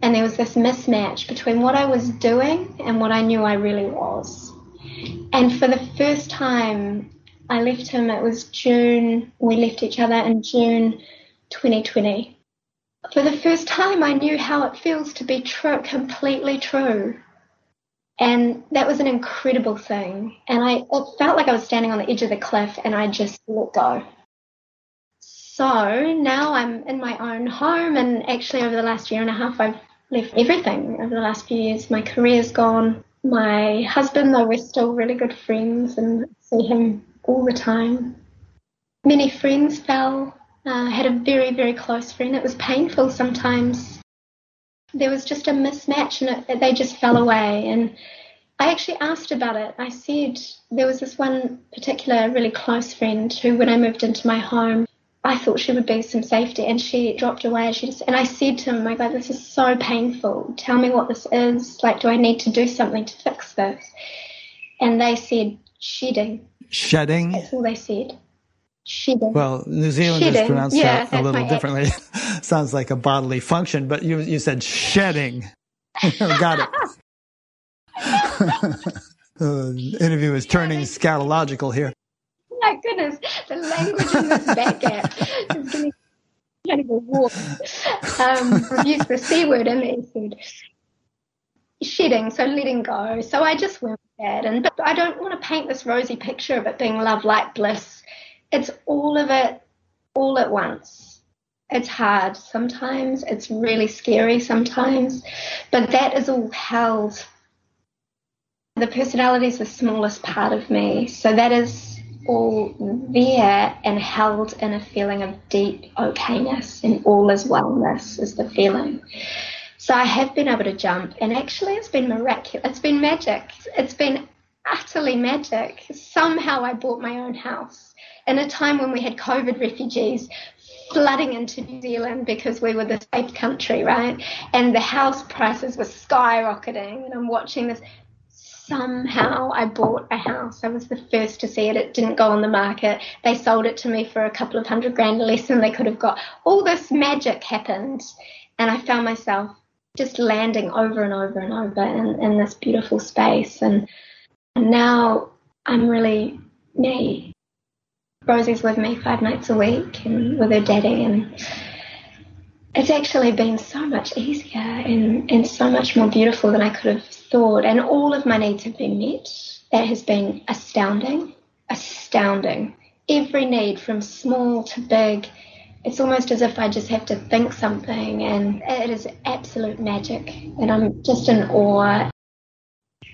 And there was this mismatch between what I was doing and what I knew I really was. And for the first time, I left him, it was June, we left each other in June 2020. For the first time, I knew how it feels to be true, completely true. And that was an incredible thing. And I felt like I was standing on the edge of the cliff and I just let go. So now I'm in my own home and actually over the last year and a half I've left everything over the last few years. My career's gone. My husband, though we're still really good friends and see him all the time. Many friends fell. Uh, had a very, very close friend. It was painful sometimes there was just a mismatch and it, they just fell away. And I actually asked about it. I said there was this one particular really close friend who, when I moved into my home, I thought she would be some safety, and she dropped away. She just and I said to him, oh "My God, this is so painful. Tell me what this is. Like, do I need to do something to fix this?" And they said, "Shedding." Shedding. That's all they said. Shedding. Well, New Zealanders shedding. pronounce yeah, that a little differently. <laughs> Sounds like a bodily function, but you you said shedding. <laughs> Got it. the <laughs> interview is turning scatological here. Oh my goodness, the language in this Batgap is getting kind of a walk. Um, use the C word in the S. Shedding, so letting go. So I just went with that. And but I don't want to paint this rosy picture of it being love, light, bliss it's all of it all at once. It's hard sometimes, it's really scary sometimes, but that is all held. The personality is the smallest part of me, so that is all there and held in a feeling of deep okayness and all is wellness is the feeling. So I have been able to jump, and actually, it's been miraculous. It's been magic. It's been utterly magic. Somehow, I bought my own house in a time when we had COVID refugees flooding into New Zealand because we were the safe country, right? And the house prices were skyrocketing, and I'm watching this. Somehow I bought a house. I was the first to see it. It didn't go on the market. They sold it to me for a couple of hundred grand less than they could have got. All this magic happened, and I found myself just landing over and over and over in, in this beautiful space. And, and now I'm really me. Rosie's with me five nights a week and with her daddy and it's actually been so much easier and, and so much more beautiful than I could have thought. And all of my needs have been met. That has been astounding, astounding. Every need from small to big it's almost as if I just have to think something, and it is absolute magic. And I'm just in awe,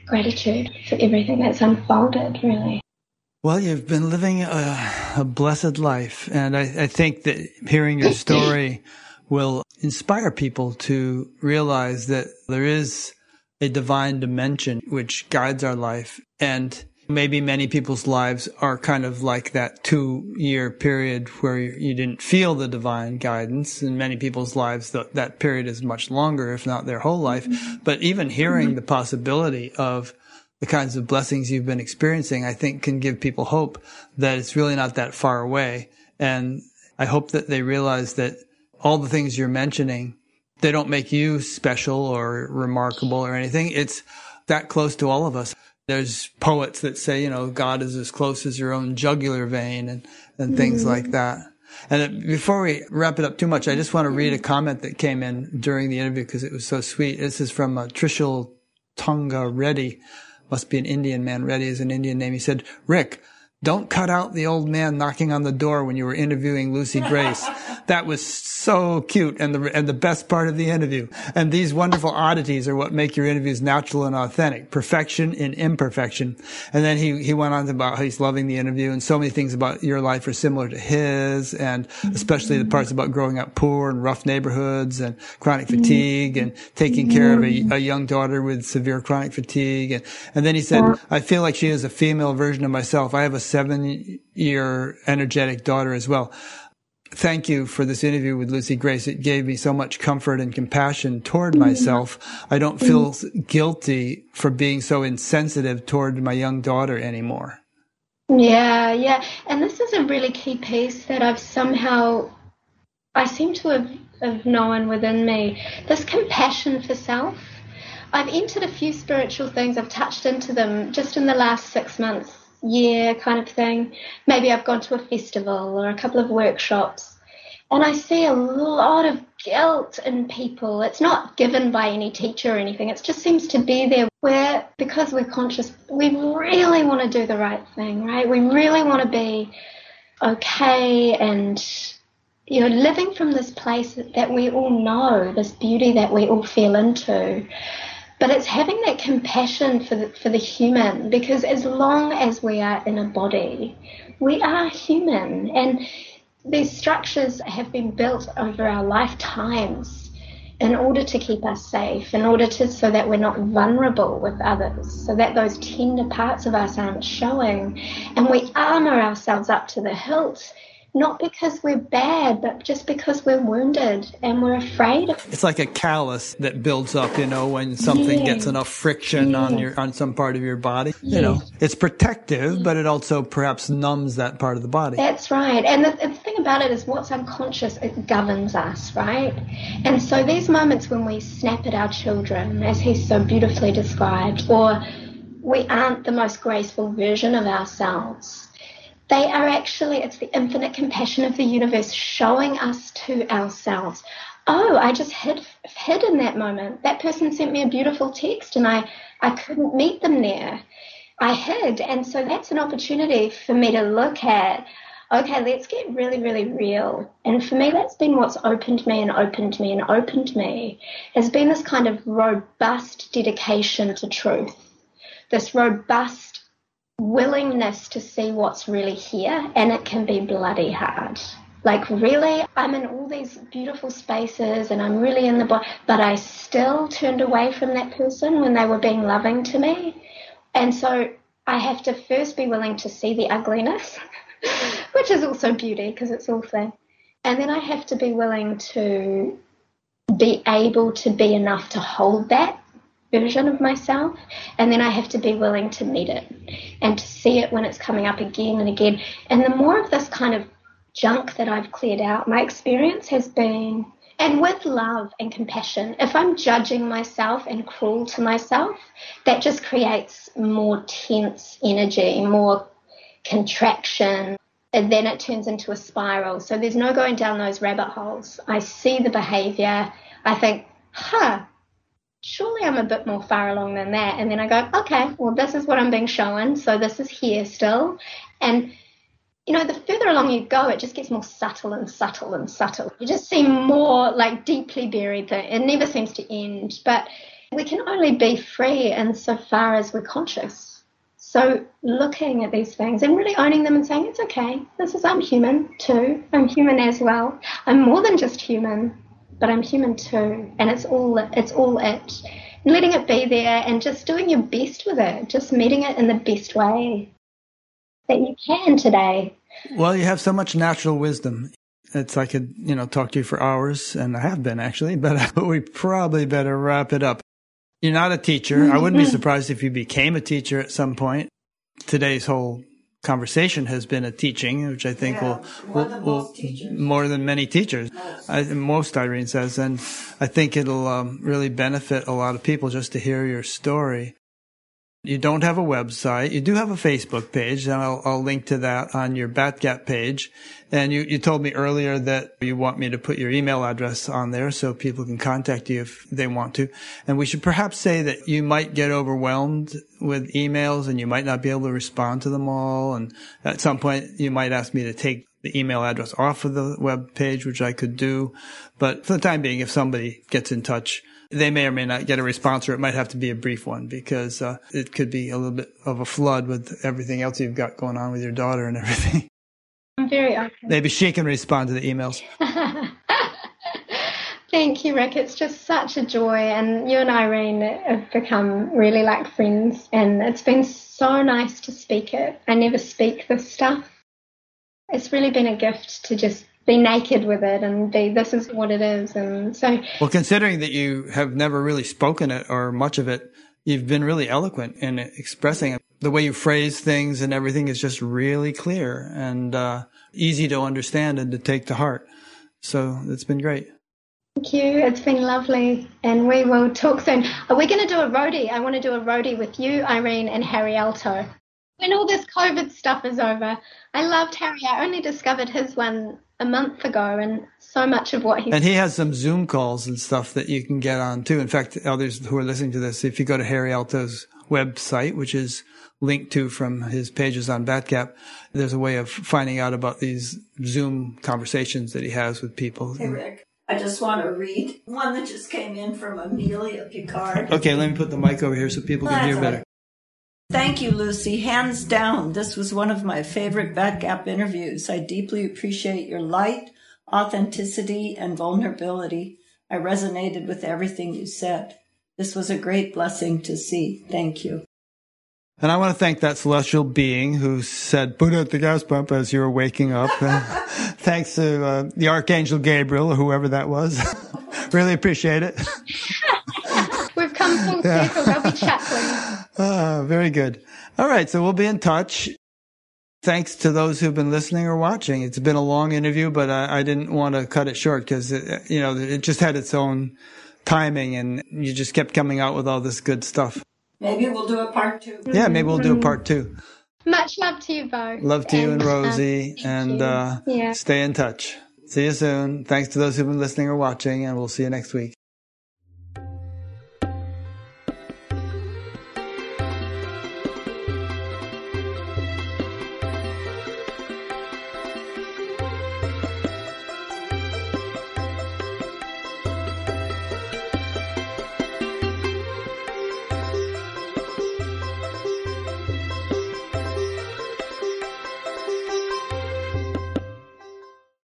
gratitude for everything that's unfolded, really. Well, you've been living a, a blessed life, and I, I think that hearing your story will inspire people to realize that there is a divine dimension which guides our life, and Maybe many people's lives are kind of like that two year period where you didn't feel the divine guidance. In many people's lives, that period is much longer, if not their whole life. Mm-hmm. But even hearing mm-hmm. the possibility of the kinds of blessings you've been experiencing, I think can give people hope that it's really not that far away. And I hope that they realize that all the things you're mentioning, they don't make you special or remarkable or anything. It's that close to all of us. There's poets that say, you know, God is as close as your own jugular vein and, and things mm-hmm. like that. And before we wrap it up too much, I just want to read a comment that came in during the interview because it was so sweet. This is from uh, Trishul Tonga Reddy. Must be an Indian man. Reddy is an Indian name. He said, Rick, don't cut out the old man knocking on the door when you were interviewing Lucy Grace. that was so cute and the, and the best part of the interview. And these wonderful oddities are what make your interviews natural and authentic. Perfection in imperfection. And then he, he went on about how he's loving the interview and so many things about your life are similar to his and especially the parts about growing up poor and rough neighborhoods and chronic fatigue and taking care of a, a young daughter with severe chronic fatigue. And, and then he said, I feel like she is a female version of myself. I have a seven year energetic daughter as well. Thank you for this interview with Lucy Grace. It gave me so much comfort and compassion toward mm-hmm. myself. I don't feel guilty for being so insensitive toward my young daughter anymore. Yeah, yeah. And this is a really key piece that I've somehow, I seem to have, have known within me this compassion for self. I've entered a few spiritual things, I've touched into them just in the last six months year kind of thing. Maybe I've gone to a festival or a couple of workshops. And I see a lot of guilt in people. It's not given by any teacher or anything. It just seems to be there where, because we're conscious, we really want to do the right thing, right? We really want to be okay and, you know, living from this place that we all know, this beauty that we all feel into. But it's having that compassion for the, for the human because as long as we are in a body, we are human. And these structures have been built over our lifetimes in order to keep us safe, in order to so that we're not vulnerable with others, so that those tender parts of us aren't showing. And we armor ourselves up to the hilt not because we're bad, but just because we're wounded and we're afraid. It's like a callus that builds up, you know, when something yeah. gets enough friction yeah. on your on some part of your body. Yeah. You know, it's protective, but it also perhaps numbs that part of the body. That's right. And the, the thing about it is, what's unconscious it governs us, right? And so these moments when we snap at our children, as he's so beautifully described, or we aren't the most graceful version of ourselves they are actually, it's the infinite compassion of the universe showing us to ourselves. Oh, I just hid, hid in that moment. That person sent me a beautiful text and I, I couldn't meet them there. I hid. And so that's an opportunity for me to look at, okay, let's get really, really real. And for me, that's been what's opened me and opened me and opened me, has been this kind of robust dedication to truth, this robust willingness to see what's really here, and it can be bloody hard. Like, really? I'm in all these beautiful spaces and I'm really in the body, but I still turned away from that person when they were being loving to me. And so I have to first be willing to see the ugliness, <laughs> which is also beauty because it's all there. And then I have to be willing to be able to be enough to hold that version of myself. And then I have to be willing to meet it and to see it when it's coming up again and again. And the more of this kind of junk that I've cleared out, my experience has been, and with love and compassion, if I'm judging myself and cruel to myself, that just creates more tense energy, more contraction. And then it turns into a spiral. So there's no going down those rabbit holes. I see the behavior. I think, huh, surely I'm a bit more far along than that. And then I go, okay, well, this is what I'm being shown. So this is here still. And you know, the further along you go, it just gets more subtle and subtle and subtle. You just see more like deeply buried thing. It never seems to end. But we can only be free insofar as we're conscious. So looking at these things and really owning them and saying, it's okay. This is, I'm human too. I'm human as well. I'm more than just human, but I'm human too. And it's all, it's all it. letting it be there and just doing your best with it, just meeting it in the best way that you can today. Well, you have so much natural wisdom. It's I could, you know, talk to you for hours, and I have been actually, <laughs> but we probably better wrap it up. You're not a teacher. I wouldn't be <laughs> surprised if you became a teacher at some point. Today's whole conversation has been a teaching, which I think yeah, will, will, will more than many teachers, most. I, most Irene says, and I think it'll um, really benefit a lot of people just to hear your story. You don't have a website. You do have a Facebook page, and I'll, I'll link to that on your Batgap page. And you, you told me earlier that you want me to put your email address on there so people can contact you if they want to. And we should perhaps say that you might get overwhelmed with emails and you might not be able to respond to them all. And at some point, you might ask me to take the email address off of the web page, which I could do. But for the time being, if somebody gets in touch, they may or may not get a response, or it might have to be a brief one because uh, it could be a little bit of a flood with everything else you've got going on with your daughter and everything. <laughs> I'm very open. Maybe she can respond to the emails. <laughs> Thank you, Rick. It's just such a joy. And you and Irene have become really like friends. And it's been so nice to speak it. I never speak this stuff. It's really been a gift to just be naked with it and be this is what it is and so well considering that you have never really spoken it or much of it you've been really eloquent in expressing it the way you phrase things and everything is just really clear and uh, easy to understand and to take to heart so it's been great Thank you. It's been lovely. And we will talk soon. Are we going to do a roadie? I want to do a roadie with you, Irene, and Harry Alto. When all this COVID stuff is over, I loved Harry. I only discovered his one a month ago, and so much of what he and he has some Zoom calls and stuff that you can get on too. In fact, others who are listening to this, if you go to Harry Alto's website, which is linked to from his pages on Batgap, there's a way of finding out about these Zoom conversations that he has with people. Hey Rick, I just want to read one that just came in from Amelia Picard. Okay, let me put the mic over here so people can hear better. Thank you, Lucy. Hands down, this was one of my favorite Batgap interviews. I deeply appreciate your light, authenticity, and vulnerability. I resonated with everything you said. This was a great blessing to see. Thank you. And I want to thank that celestial being who said, put out the gas pump as you were waking up. <laughs> Thanks to uh, the Archangel Gabriel or whoever that was. <laughs> really appreciate it. <laughs> We've come full circle. They'll be chaplains. Ah, very good. All right. So we'll be in touch. Thanks to those who've been listening or watching. It's been a long interview, but I, I didn't want to cut it short because, you know, it just had its own timing and you just kept coming out with all this good stuff. Maybe we'll do a part two. Yeah, maybe we'll do a part two. Much love to you both. Love to and, you and Rosie. Uh, and uh, yeah. stay in touch. See you soon. Thanks to those who've been listening or watching, and we'll see you next week.